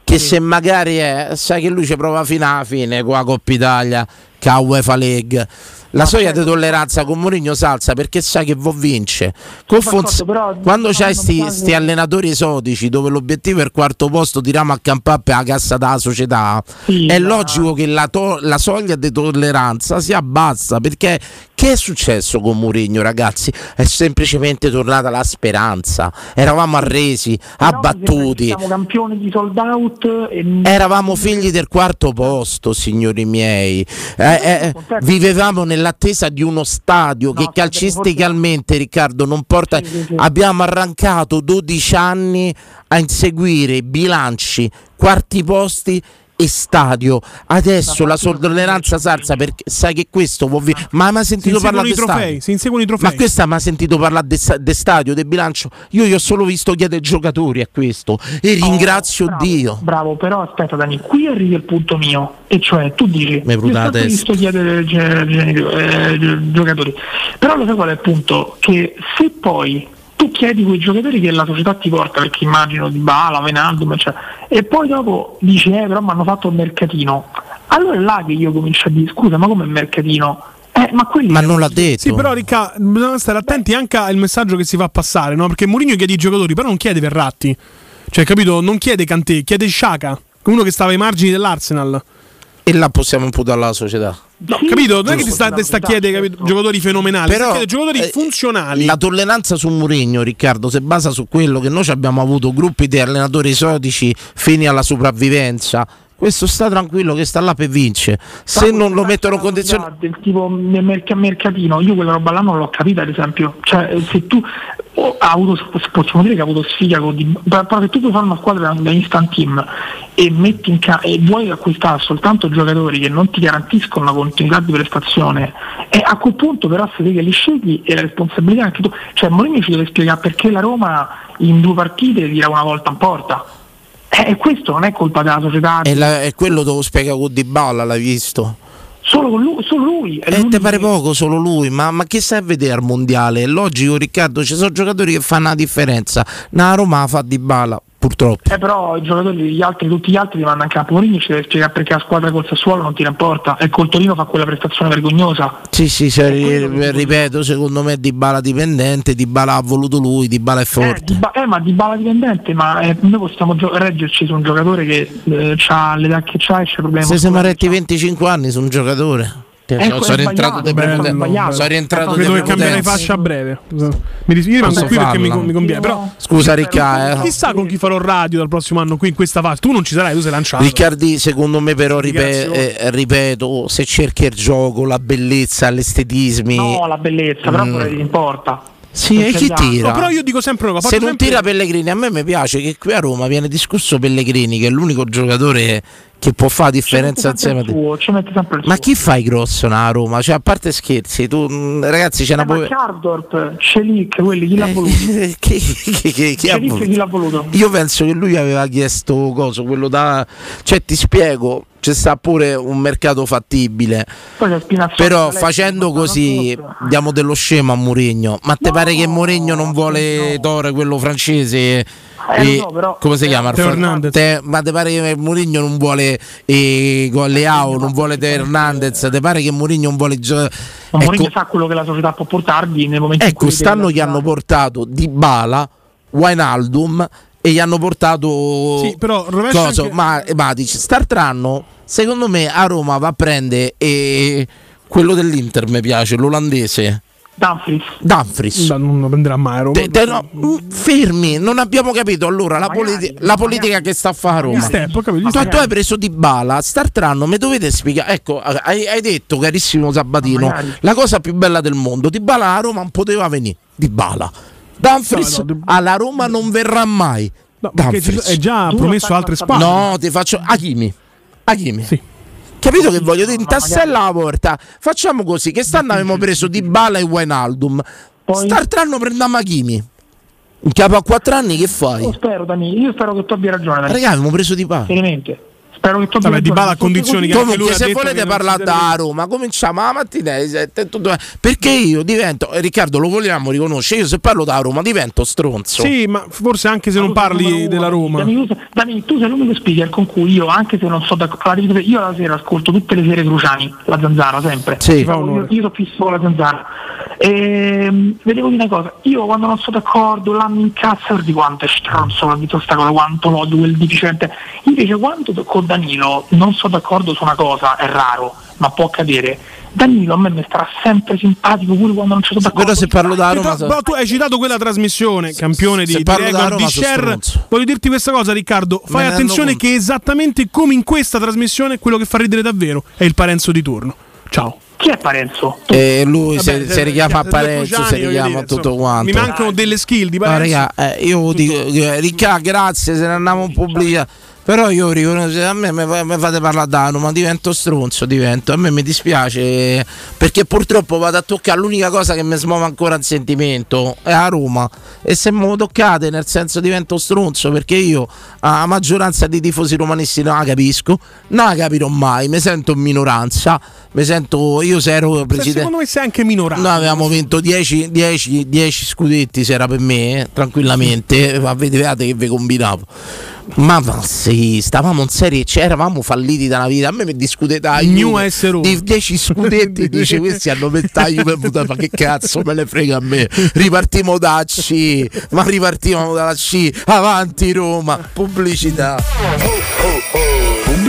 che se magari è, sai che lui ci prova fino alla fine la Coppa Italia, che ha UEFA League. La soglia di tolleranza con Mourinho salza perché sai che vo vince. Con Fonse- quando c'hai sti, sti allenatori esotici dove l'obiettivo è il quarto posto, tiriamo a campare per la cassa della società, è logico che la, to- la soglia di tolleranza si abbassa perché che è successo con Mourinho, ragazzi? È semplicemente tornata la speranza. Eravamo arresi, abbattuti.
siamo campioni di sold out e
Eravamo figli del quarto posto, signori miei. Eh, eh, vivevamo nell'attesa di uno stadio che calcisticamente, Riccardo, non porta. Abbiamo arrancato 12 anni a inseguire bilanci, quarti posti e stadio. Adesso la tolleranza salza perché sai che questo può vi- Ma mi ha sentito parlare di
trofei, si inseguono i trofei.
Ma questa mi ha sentito parlare di stadio, del bilancio. Io gli ho solo visto chiedere ai giocatori a questo e ringrazio
bravo,
Dio.
Bravo, però aspetta Dani, qui arriva il punto mio, e cioè tu dici
Mi
io visto chiedere ai giocatori, però lo sai qual è il punto? Che se poi tu chiedi quei giocatori che la società ti porta, perché immagino di Bala, Venaldum, cioè, e poi dopo dici eh però mi hanno fatto il mercatino, allora è là che io comincio a dire scusa ma come il mercatino? Eh, ma quelli
Ma non l'ha detto.
Sì, però Ricca, bisogna stare attenti anche al messaggio che si fa passare, no? Perché Mourinho chiede i giocatori, però non chiede Verratti. Cioè, capito? Non chiede Kanté, chiede Sciaca, uno che stava ai margini dell'Arsenal.
E là possiamo imputare alla società.
No, capito? Non è che ti sta, ti sta a chiedere capito, giocatori fenomenali,
Però,
Però, giocatori
eh,
funzionali.
La tolleranza su Mourinho, Riccardo, si basa su quello che noi abbiamo avuto gruppi di allenatori esotici fini alla sopravvivenza. Questo sta tranquillo che sta là per vincere. Se non lo mettono in condizioni.
del tipo nel merc- mercatino, io quella roba là non l'ho capita ad esempio, cioè eh, se tu oh, ha avuto, possiamo dire che ha avuto sfiga con di, però se tu puoi fare una squadra da instant team e metti in ca- e vuoi acquistare soltanto giocatori che non ti garantiscono una continuità di prestazione e a quel punto però se che li scegli e la responsabilità anche tu, cioè Mourinho ci deve spiegare perché la Roma in due partite tira una volta in porta. Eh, E questo non è colpa della società,
E, la- e quello lo spiega con Di Balla, l'hai visto?
solo, lui, solo lui.
E
l'unico
te pare poco solo lui, ma, ma che sai a vedere al mondiale? È logico, Riccardo, ci sono giocatori che fanno la differenza. Na Roma fa Di Balla, purtroppo.
Eh però i giocatori gli altri, tutti gli altri li mandano in campo. Mourinho ci deve spiegare perché la squadra col Sassuolo non tira in porta e col Torino fa quella prestazione vergognosa.
Sì, sì, cioè, ri- ripeto, secondo me Di Bala dipendente, Di Bala ha voluto lui, Di Bala è
Eh,
forte.
di Ba- eh, ma di bala dipendente, ma eh, noi possiamo gio- reggerci su un giocatore che eh, ha l'età che c'ha e c'è problemi.
Se siamo retti 25 anni su un giocatore.
Ecco,
sono rientrato
bello.
Sono rientrato
Vedo
di
che cambierai
prepotenza.
fascia a breve. Mi dis- io rimango
Posso
qui perché mi,
farla?
mi conviene. Però,
Scusa Ricca, eh.
chissà con chi farò radio dal prossimo anno qui in questa fase. Tu non ci sarai, tu sei lanciato.
Riccardi, secondo me però ripe- eh, ripeto, se cerchi il gioco, la bellezza, l'estetismi.
No, la bellezza, però
Mm.
vorrei dire in porta.
Sì, e chi
da-
tira?
No, però io dico sempre una cosa.
Se non
sempre-
tira Pellegrini, a me mi piace che qui a Roma viene discusso Pellegrini, che è l'unico giocatore che può fare la differenza insieme a te.
suo, ci mette sempre il
Ma chi fa i grosso a Roma? Cioè, a parte scherzi, tu mm, ragazzi c'è una
Eh, ma
po-
Cardorp, Celic, quelli chi l'ha voluto?
chi, chi- chi- chi voluto?
chi l'ha voluto?
Io penso che lui aveva chiesto coso, quello da. Cioè, ti spiego, c'è sta pure un mercato fattibile. Però facendo così diamo dello scemo a Mourinho. Ma te pare che Mourinho non vuole Tore, quello francese?
Eh,
e-
so, però-
come si chiama?
Teo
Fra-
Hernandez.
Te- ma te pare che Mourinho non vuole eh, con Leao, non vuole Teo Hernandez? Te pare che Mourinho non vuole
Ma Mourinho
Ecco,
sa quello che la società può portargli nel momento in
ecco
cui
stanno
deve
gli hanno portato Dybala, Wijnaldum e gli hanno portato
Sì, però
Coso,
anche-
ma Matic. Startranno, secondo me a Roma va a prendere eh, quello dell'Inter mi piace, l'olandese.
Dumfries.
Dumfries.
No, non lo prenderà mai. Roma.
Te- te- no, mm, fermi, non abbiamo capito allora la,
Magari,
politi- la politica che sta a fare a Roma.
Step, capito,
Tu, tu hai preso di bala, Startranno, mi dovete spiegare. Ecco, hai, hai detto, carissimo Sabatino,
Magari.
la cosa più bella del mondo. Di bala a Roma non poteva venire. Di bala. Dumfries
No, no,
alla Roma non verrà mai.
No, è già
Tu
promesso altre spalle.
No, ti faccio Hakimi. Hakimi.
Sì.
Capito che voglio dire? Intassella la porta. Facciamo così: che stanno avevamo preso di Bala e Wijnaldum.
Poi-
Startranno prendiamo Hakimi. In capo a 4 anni che fai?
Io spero, Dani, io spero che tu abbia ragione, Dani.
Raga, abbiamo preso di Bala.
Seriamente. Spero che tu abbia
Vabbè,
ragione.
Dybala a condizioni che lui
Comunque,
ha
se volete parlare da Roma, cominciamo la mattina alle 7. tutto- Perché io divento, eh, Riccardo, lo vogliamo riconoscere. Io se parlo da Roma divento stronzo.
Sì, ma forse anche se non parli della Roma.
Dani, tu, sei l'unico speaker con cui io, anche se non so d'accordo, io la sera ascolto tutte le sere Cruciani, la zanzara, sempre.
Sì.
Io, io, sono fisso con la zanzara. E, vedevo dire una cosa, io quando non sono d'accordo, là mi incazzo di quanto è stronzo, quanto l'odio, quel deficiente. Invece quando con Danilo non sono d'accordo su una cosa, è raro, ma può accadere. Danilo a me mi starà sempre simpatico pure quando non ci sono d'accordo.
Però se parlo da
Però,
Roma. so-
però tu hai citato quella trasmissione, campione di, di record, di share. Voglio dirti questa cosa, Riccardo. Fai attenzione che esattamente come in questa trasmissione, quello che fa ridere davvero è il Parenzo di turno. Ciao.
Chi è Parenzo?
E lui
Vabbè,
si, si richiama a
due
Parenzo, si richiama
dire,
a tutto
insomma,
quanto.
Mi mancano delle skill di
No,
Parenzo.
raga, eh, io dico, eh, Ricca, grazie, se ne andiamo in pubblica. Però io riconosco, a me mi fa- mi fate parlare da Roma, divento stronzo, divento. A me mi dispiace perché purtroppo vado a toccare l'unica cosa che mi smuove ancora il sentimento, è a Roma. E se me lo toccate, nel senso divento stronzo perché io a maggioranza di tifosi romanisti non la capisco, non la capirò mai, mi sento in minoranza, mi sento, io se ero presidente...
Secondo me sei anche minorato.
Noi avevamo vinto 10, 10, 10 scudetti se era per me, eh, tranquillamente. Ma vedevate che vi combinavo. Ma, ma sì, stavamo in serie, C, eravamo falliti dalla vita. A me mi discutete a
New Roma.
di 10 scudetti. dice questi hanno ventaglio per votare. Ma che cazzo me ne frega a me? Ripartiamo da C, ma ripartiamo dalla C. Avanti Roma, pubblicità.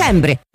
dicembre.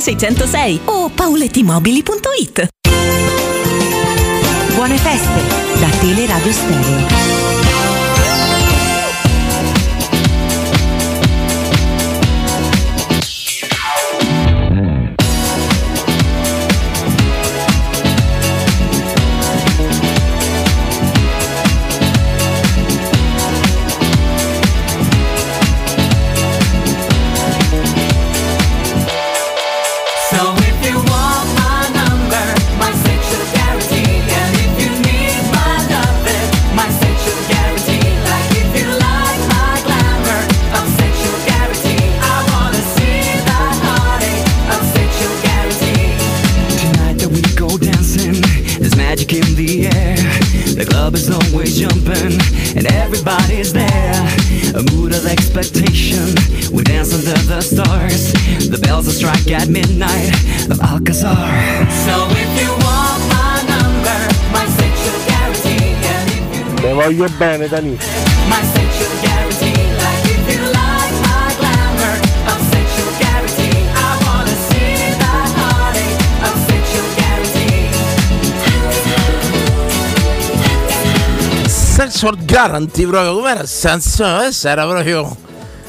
606 o paulettimobili.it.
Buone feste da Teleradio Stereo.
Everybody's there. A mood of expectation, we dance under the stars. The bells will strike at midnight of Alcazar.
So if you want my number, my sexual guarantee, and if you
Le voglio bene, Dani.
Sexual Guarantee
proprio com'era questa canzone? Questa era proprio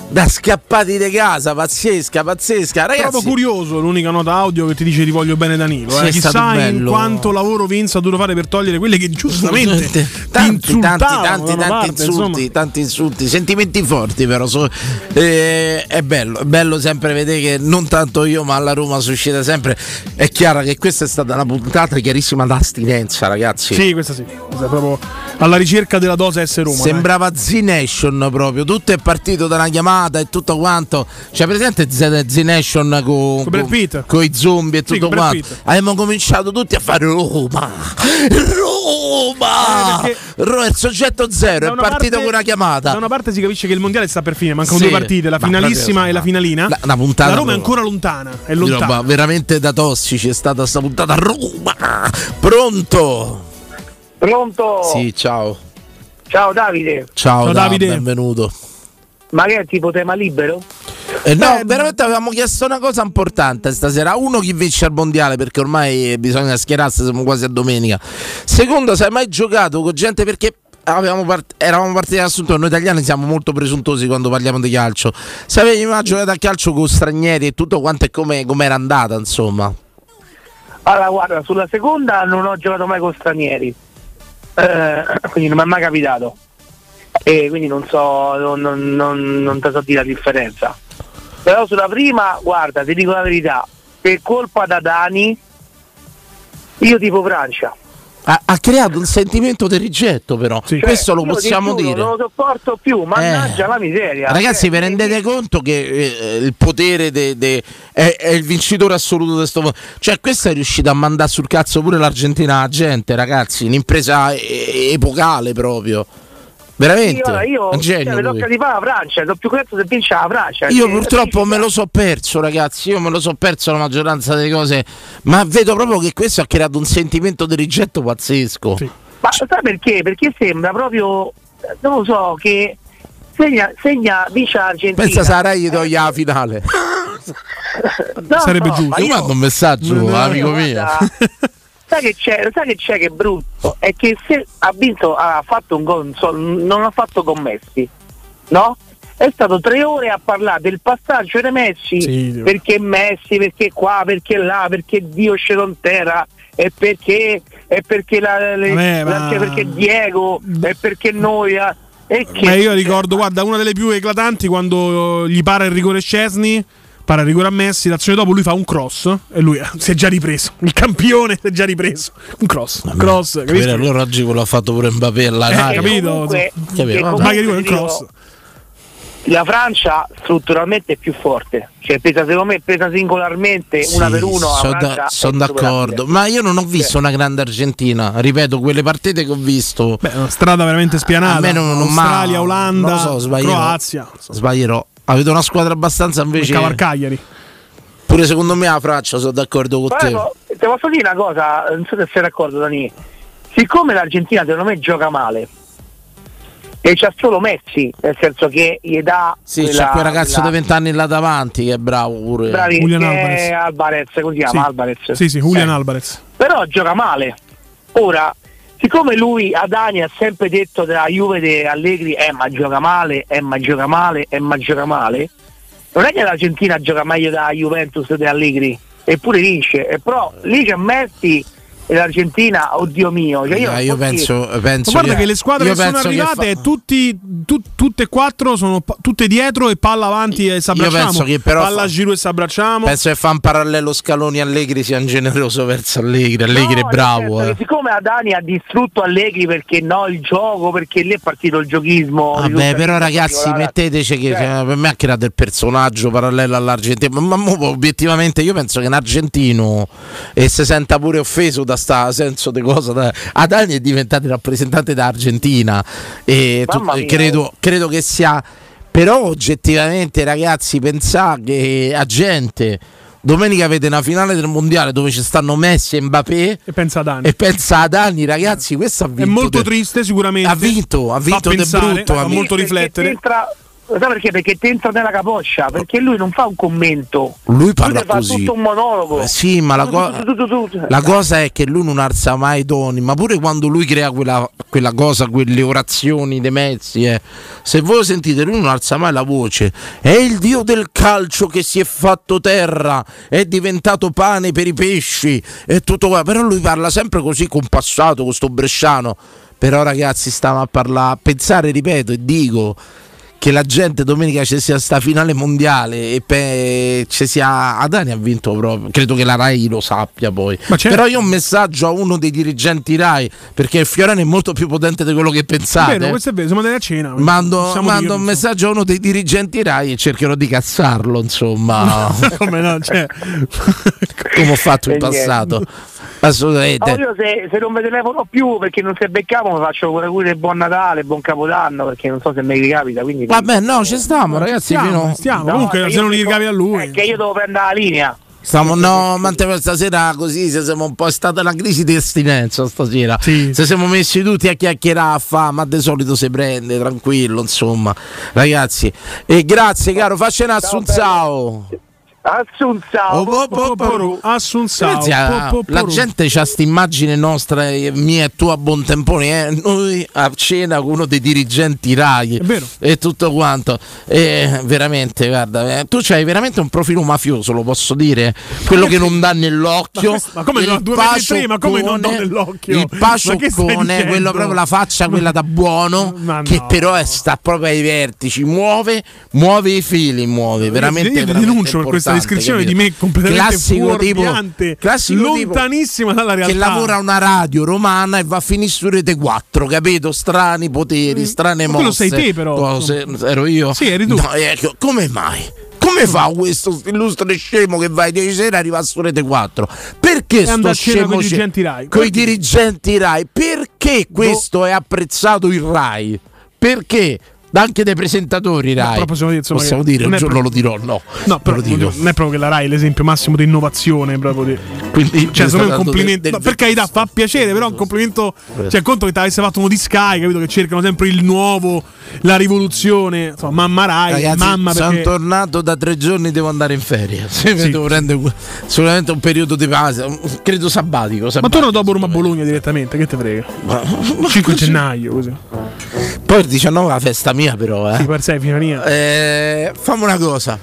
da scappati di casa, pazzesca, pazzesca. Ragazzi,
Proprio curioso l'unica nota audio che ti dice ti voglio bene Danilo.
Sì,
eh. Chissà in quanto lavoro Vince ha dovuto fare per togliere quelle che giustamente ti
tanti, tanti, tanti, tanti
parte,
insulti,
insomma.
tanti insulti, sentimenti forti però. so- eh, è bello, è bello sempre vedere che non tanto io ma alla Roma suscita sempre. È chiaro che questa è stata una puntata chiarissima d'astinenza ragazzi.
Sì, questa sì. Questa è proprio alla ricerca della dose S Roma.
Sembrava Z-Nation proprio, tutto è partito da una chiamata e tutto quanto. C'è presente Z- Z-Nation con,
Brad Pitt.
con i zombie e
Sì,
tutto
con Brad
quanto. Abbiamo cominciato tutti a fare Roma. Roma!
Eh,
Ro- il soggetto zero è partito
parte-
con una chiamata.
Da una parte si capisce che il mondiale sta per fine, mancano
Sì,
due partite, la
ma
finalissima e la finalina.
La- puntata
La Roma è
proprio-
ancora lontana, è lontana.
roba veramente da tossici è stata sta puntata Roma. Pronto?
Pronto?
Sì, ciao.
Ciao Davide.
Ciao,
Ciao,
Da,
Davide.
benvenuto.
Ma che è tipo tema libero?
Eh, no, veramente avevamo chiesto una cosa importante stasera. Uno, chi vince il mondiale, perché ormai bisogna schierarsi, siamo quasi a domenica. Secondo, se hai mai giocato con gente perché. avevamo part- eravamo partiti dall'assunto che noi italiani siamo molto presuntuosi quando parliamo di calcio. Se avevi mai giocato a calcio con stranieri e tutto quanto e come era andata, insomma.
Allora, guarda, sulla seconda non ho giocato mai con stranieri, Eh, quindi non mi è mai capitato. E quindi non so, non, non, non, non te so dire la differenza. Però sulla prima, guarda, ti dico la verità, per colpa da Dani, io tipo Francia.
Ha, ha creato un sentimento di rigetto, però. Questo lo
Cioè, Io ti
possiamo
giuro,
dire.
Non lo sopporto più, mannaggia la miseria.
Ragazzi,
Cioè,
vi rendete conto che eh, il potere de- de- è, è il vincitore assoluto di questo mondo? Cioè, questo è riuscito a mandare sul cazzo pure l'Argentina alla gente, ragazzi. Un'impresa eh, epocale proprio. Veramente?
Sì, io
Un genio
cioè, tocca di fare la Francia, sono più contento se vince la Francia.
Io purtroppo me lo so perso, ragazzi. Io me lo so perso la maggioranza delle cose. Ma vedo proprio che questo ha creato un sentimento di rigetto pazzesco.
Ma sai perché? Perché sembra proprio, non lo so, che segna, segna vince l'Argentina.
Pensa Sarai gli toglie la finale.
No,
Sarebbe
no,
giusto. Io
io-
mando un messaggio,
No,
amico
no,
mio.
Sai che c'è, sai che c'è che è brutto? È che se ha vinto, ha fatto un gol, non ha fatto con Messi, no? È stato tre ore a parlare del passaggio di Messi, perché Messi, perché qua, perché là, perché Dio scende in terra, e perché, e perché, la, le-
Vabbè, ma-
perché Diego, e perché noi... E che
Ma io ricordo, guarda, una delle più eclatanti quando gli para il rigore Scesni, para rigore a Messi, l'azione dopo lui fa un cross e lui eh, si è già ripreso. Il campione si è già ripreso. Un cross, un cross,
Capito? Allora oggi quello ha fatto pure Mbappé alla
Eh, capito?
comunque-
Capito? Vabbè.
Ma che dico, è un cross.
la Francia strutturalmente è più forte, cioè pesa secondo me pesa singolarmente una per uno.
Sono
Francia è
d'accordo, ma io non ho visto una grande Argentina. Ripeto, quelle partite che ho visto.
Beh, una strada veramente spianata.
A me non, non
Australia,
m'ha-
Olanda,
non so, sbaglierò.
Croazia.
Sbaglierò. Avete una squadra abbastanza invece.
Cavar Cagliari.
Pure secondo me la Francia, sono d'accordo con te.
Però, ti posso dire una cosa, non so se sei d'accordo Dani, siccome l'Argentina secondo me gioca male e c'ha solo Messi, nel senso che gli dà
Sì,
quella-
c'è quel ragazzo
quella-
di 20 anni là davanti che è bravo pure.
bravi,
Julian
che
Alvarez.
Alvarez, così si chiama
Sì.
Alvarez.
Sì, sì, Julian
Eh.
Alvarez.
però gioca male. Ora, siccome lui a Dani ha sempre detto della Juve di Allegri, eh ma gioca male, eh ma gioca male, eh ma gioca male, non è che l'Argentina gioca meglio della Juventus di Allegri, eppure vince, e però lì c'è Messi e l'Argentina, oddio mio, cioè io,
Eh, io penso, penso
Ma guarda che le squadre che sono arrivate,
fa-
tutti, tu- tutte e quattro sono pa- tutte dietro e palla avanti e si
Io
abbracciamo.
penso che però
palla
fa-
a giro e si abbracciamo.
Penso che fa un parallelo Scaloni Allegri sia un generoso verso Allegri. Allegri è
No,
bravo.
nel senso che
Eh.
siccome Adani ha distrutto Allegri perché no il gioco, perché lì è partito il giochismo.
Vabbè, però
che-
ragazzi, metteteci che cioè, per me ha creato il personaggio parallelo all'Argentina. Ma, ma obiettivamente io penso che un argentino e si senta pure offeso da sta senso di cosa. Da... Adani è diventato il rappresentante d'Argentina e tu- credo, credo che sia. Però oggettivamente, ragazzi, pensate che a gente. Domenica avete una finale del mondiale dove ci stanno Messi e Mbappé
e pensa a Dani.
e pensa ad anni ragazzi questo ha vinto
È molto
de-
triste sicuramente.
ha vinto ha
Fa
vinto de
pensare,
brutto
fa
amico.
molto riflettere.
t'entra- Sai perché? Perché ti entra nella capoccia, perché lui non fa un commento.
Lui parla
ti fa
così.
tutto un monologo.
Eh, sì, ma la, co- la cosa è che lui non alza mai i toni, ma pure quando lui crea quella, quella cosa, quelle orazioni dei mezzi, eh, se voi sentite, lui non alza mai la voce. È il dio del calcio che si è fatto terra, è diventato pane per i pesci, e tutto qua. Però lui parla sempre così compassato, con sto bresciano. Però ragazzi, stiamo a parlare, a pensare, ripeto, e dico che la gente domenica ci sia sta finale mondiale e pe- ci sia Adani ha vinto proprio credo che la Rai lo sappia poi
certo.
però io ho un messaggio a uno dei dirigenti Rai perché il Fiorano è molto più potente di quello che pensate
Vero, questo è vero, siamo andati a cena.
Mando, mando
dirlo,
un messaggio a uno dei dirigenti Rai e cercherò di cazzarlo insomma
Come no, cioè.
come ho fatto in
niente.
passato assolutamente
io se, se non vi telefono più perché non si beccamo mi faccio pure pure buon Natale, buon Capodanno perché non so se mi ricapita. Quindi
vabbè no ci stiamo ragazzi
Stiamo,
fino-
stiamo.
No,
Comunque, se non gli ricavi a lui.
È che io devo prendere la linea.
Stiamo, no, ma per stasera così, se siamo un po' è stata una crisi di astinenza stasera. Se siamo messi tutti a chiacchierare, a fa, ma di solito si prende, tranquillo, insomma. Ragazzi, e grazie caro, faccia un assunzao.
Assunzao.
Oh, po- po- po-
Assunzao.
Grazie a-
Po- po-
la gente c'ha sta immagine nostra, mia e tua a buon tempone, eh, noi a cena con uno dei dirigenti Rai e tutto quanto. E veramente, guarda, eh, tu c'hai veramente un profilo mafioso, lo posso dire, quello che non dà nell'occhio.
Ma, ma come no?
il
Due e tre, ma come non
pacioccone,
nell'occhio?
Il
dicendo?
quello proprio la faccia, quella da buono,
Ma
che
no.
però è, sta proprio ai vertici, muove, muove i fili, muove, veramente.
io
veramente
denuncio per questa descrizione
capito?
di me completamente
classico tipo, classico tipo
lontanissima dalla realtà.
che lavora una radio romana e va a finire su Rete 4, capito? Strani poteri, strane
Ma quello
mosse.
sei te, però.
Cose- ero io?
Sì, eri tu.
No, ecco, come mai? Come fa questo illustre scemo che va ieri sera e arriva su Rete 4? Perché sto scemo
coi
sce-
dirigenti Rai.
coi dirigenti Rai? Perché questo è apprezzato il Rai? perché anche dai presentatori Rai
possiamo dire, insomma,
possiamo dire
non
un giorno lo dirò no
No, però
lo dico.
non è proprio che la Rai è l'esempio massimo di innovazione. Proprio di...
Quindi
cioè, secondo me un complimento.
del-
no,
del-
per carità, fa piacere, però è un complimento. Cioè, conto che ti avesse fatto uno di Sky, capito? Che cercano sempre il nuovo, la rivoluzione. Insomma, mamma Rai,
Ragazzi,
mamma
sono
perché.
tornato da tre giorni, devo andare in ferie. Se
Sì.
devo prendere sicuramente un periodo di pausa, credo sabbatico.
Ma
sabbatico.
torno dopo Roma Bologna direttamente, che te frega? 5 gennaio così.
Poi il 19 è la festa mia, però. Eh.
Sì, per sei finania.
Eh, fammi una cosa.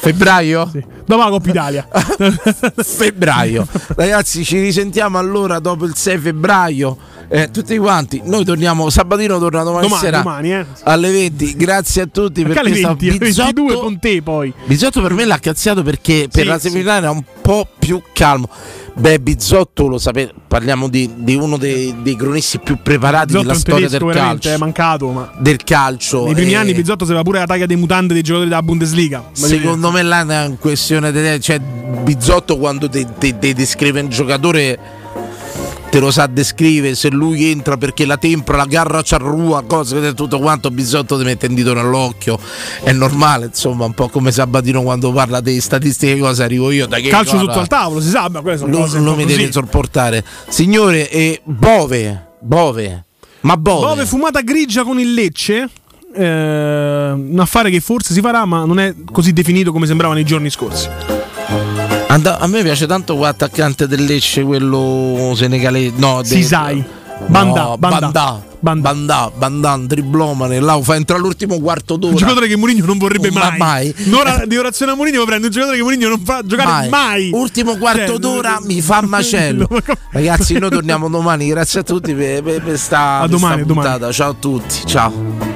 Febbraio?
Dopo la Coppa Italia.
febbraio. Ragazzi, ci risentiamo allora dopo il 6 febbraio. Eh, tutti quanti, noi torniamo sabatino, torna domani,
Domani,
sera
domani, eh.
alle 20. Grazie a tutti
Perché
perché
alle
sta
20, alle
Bizzotto-
22 con te poi.
Bizzotto per me l'ha cazziato perché per
Sì,
la
sì.
semifinale era un po' più calmo. Beh, Bizzotto lo sapete, parliamo di, di uno dei, dei cronisti più preparati
Bizzotto
della storia del calcio.
è mancato, ma
Del calcio.
nei primi
eh,
anni Bizzotto sapeva pure la taglia dei mutanti dei giocatori della Bundesliga.
Secondo me là è una questione di cioè Bizzotto quando ti descrive un giocatore te lo sa descrivere se lui entra perché la tempra, la garra ciarrua, cose tutto quanto Bizzotto ti mette un dito nell'occhio è normale insomma un po' come Sabatino quando parla di statistiche cose arrivo io da che
Calcio
guarda,
sotto al tavolo, si sa, ma un
lo
po'
mi deve sopportare signore e Bove Bove ma Bove,
Bove fumata grigia con il Lecce. eh, un affare che forse si farà, ma non è così definito come sembrava nei giorni scorsi.
A me piace tanto quell'attaccante del Lecce quello senegalese no
Sisai. Banda,
no,
Banda.
Banda, Banda, Banda, un triplomane, là fa entrare l'ultimo quarto d'ora.
Un giocatore che Mourinho non vorrebbe
Ma
mai.
mai.
Un'ora di orazione a Mourinho prende un giocatore che Mourinho non fa giocare mai.
Ultimo quarto
Cioè,
d'ora mi fa macello. Ragazzi, noi torniamo domani. Grazie a tutti per, per, per sta,
A
per
domani,
sta
domani.
puntata. Ciao a tutti. Ciao.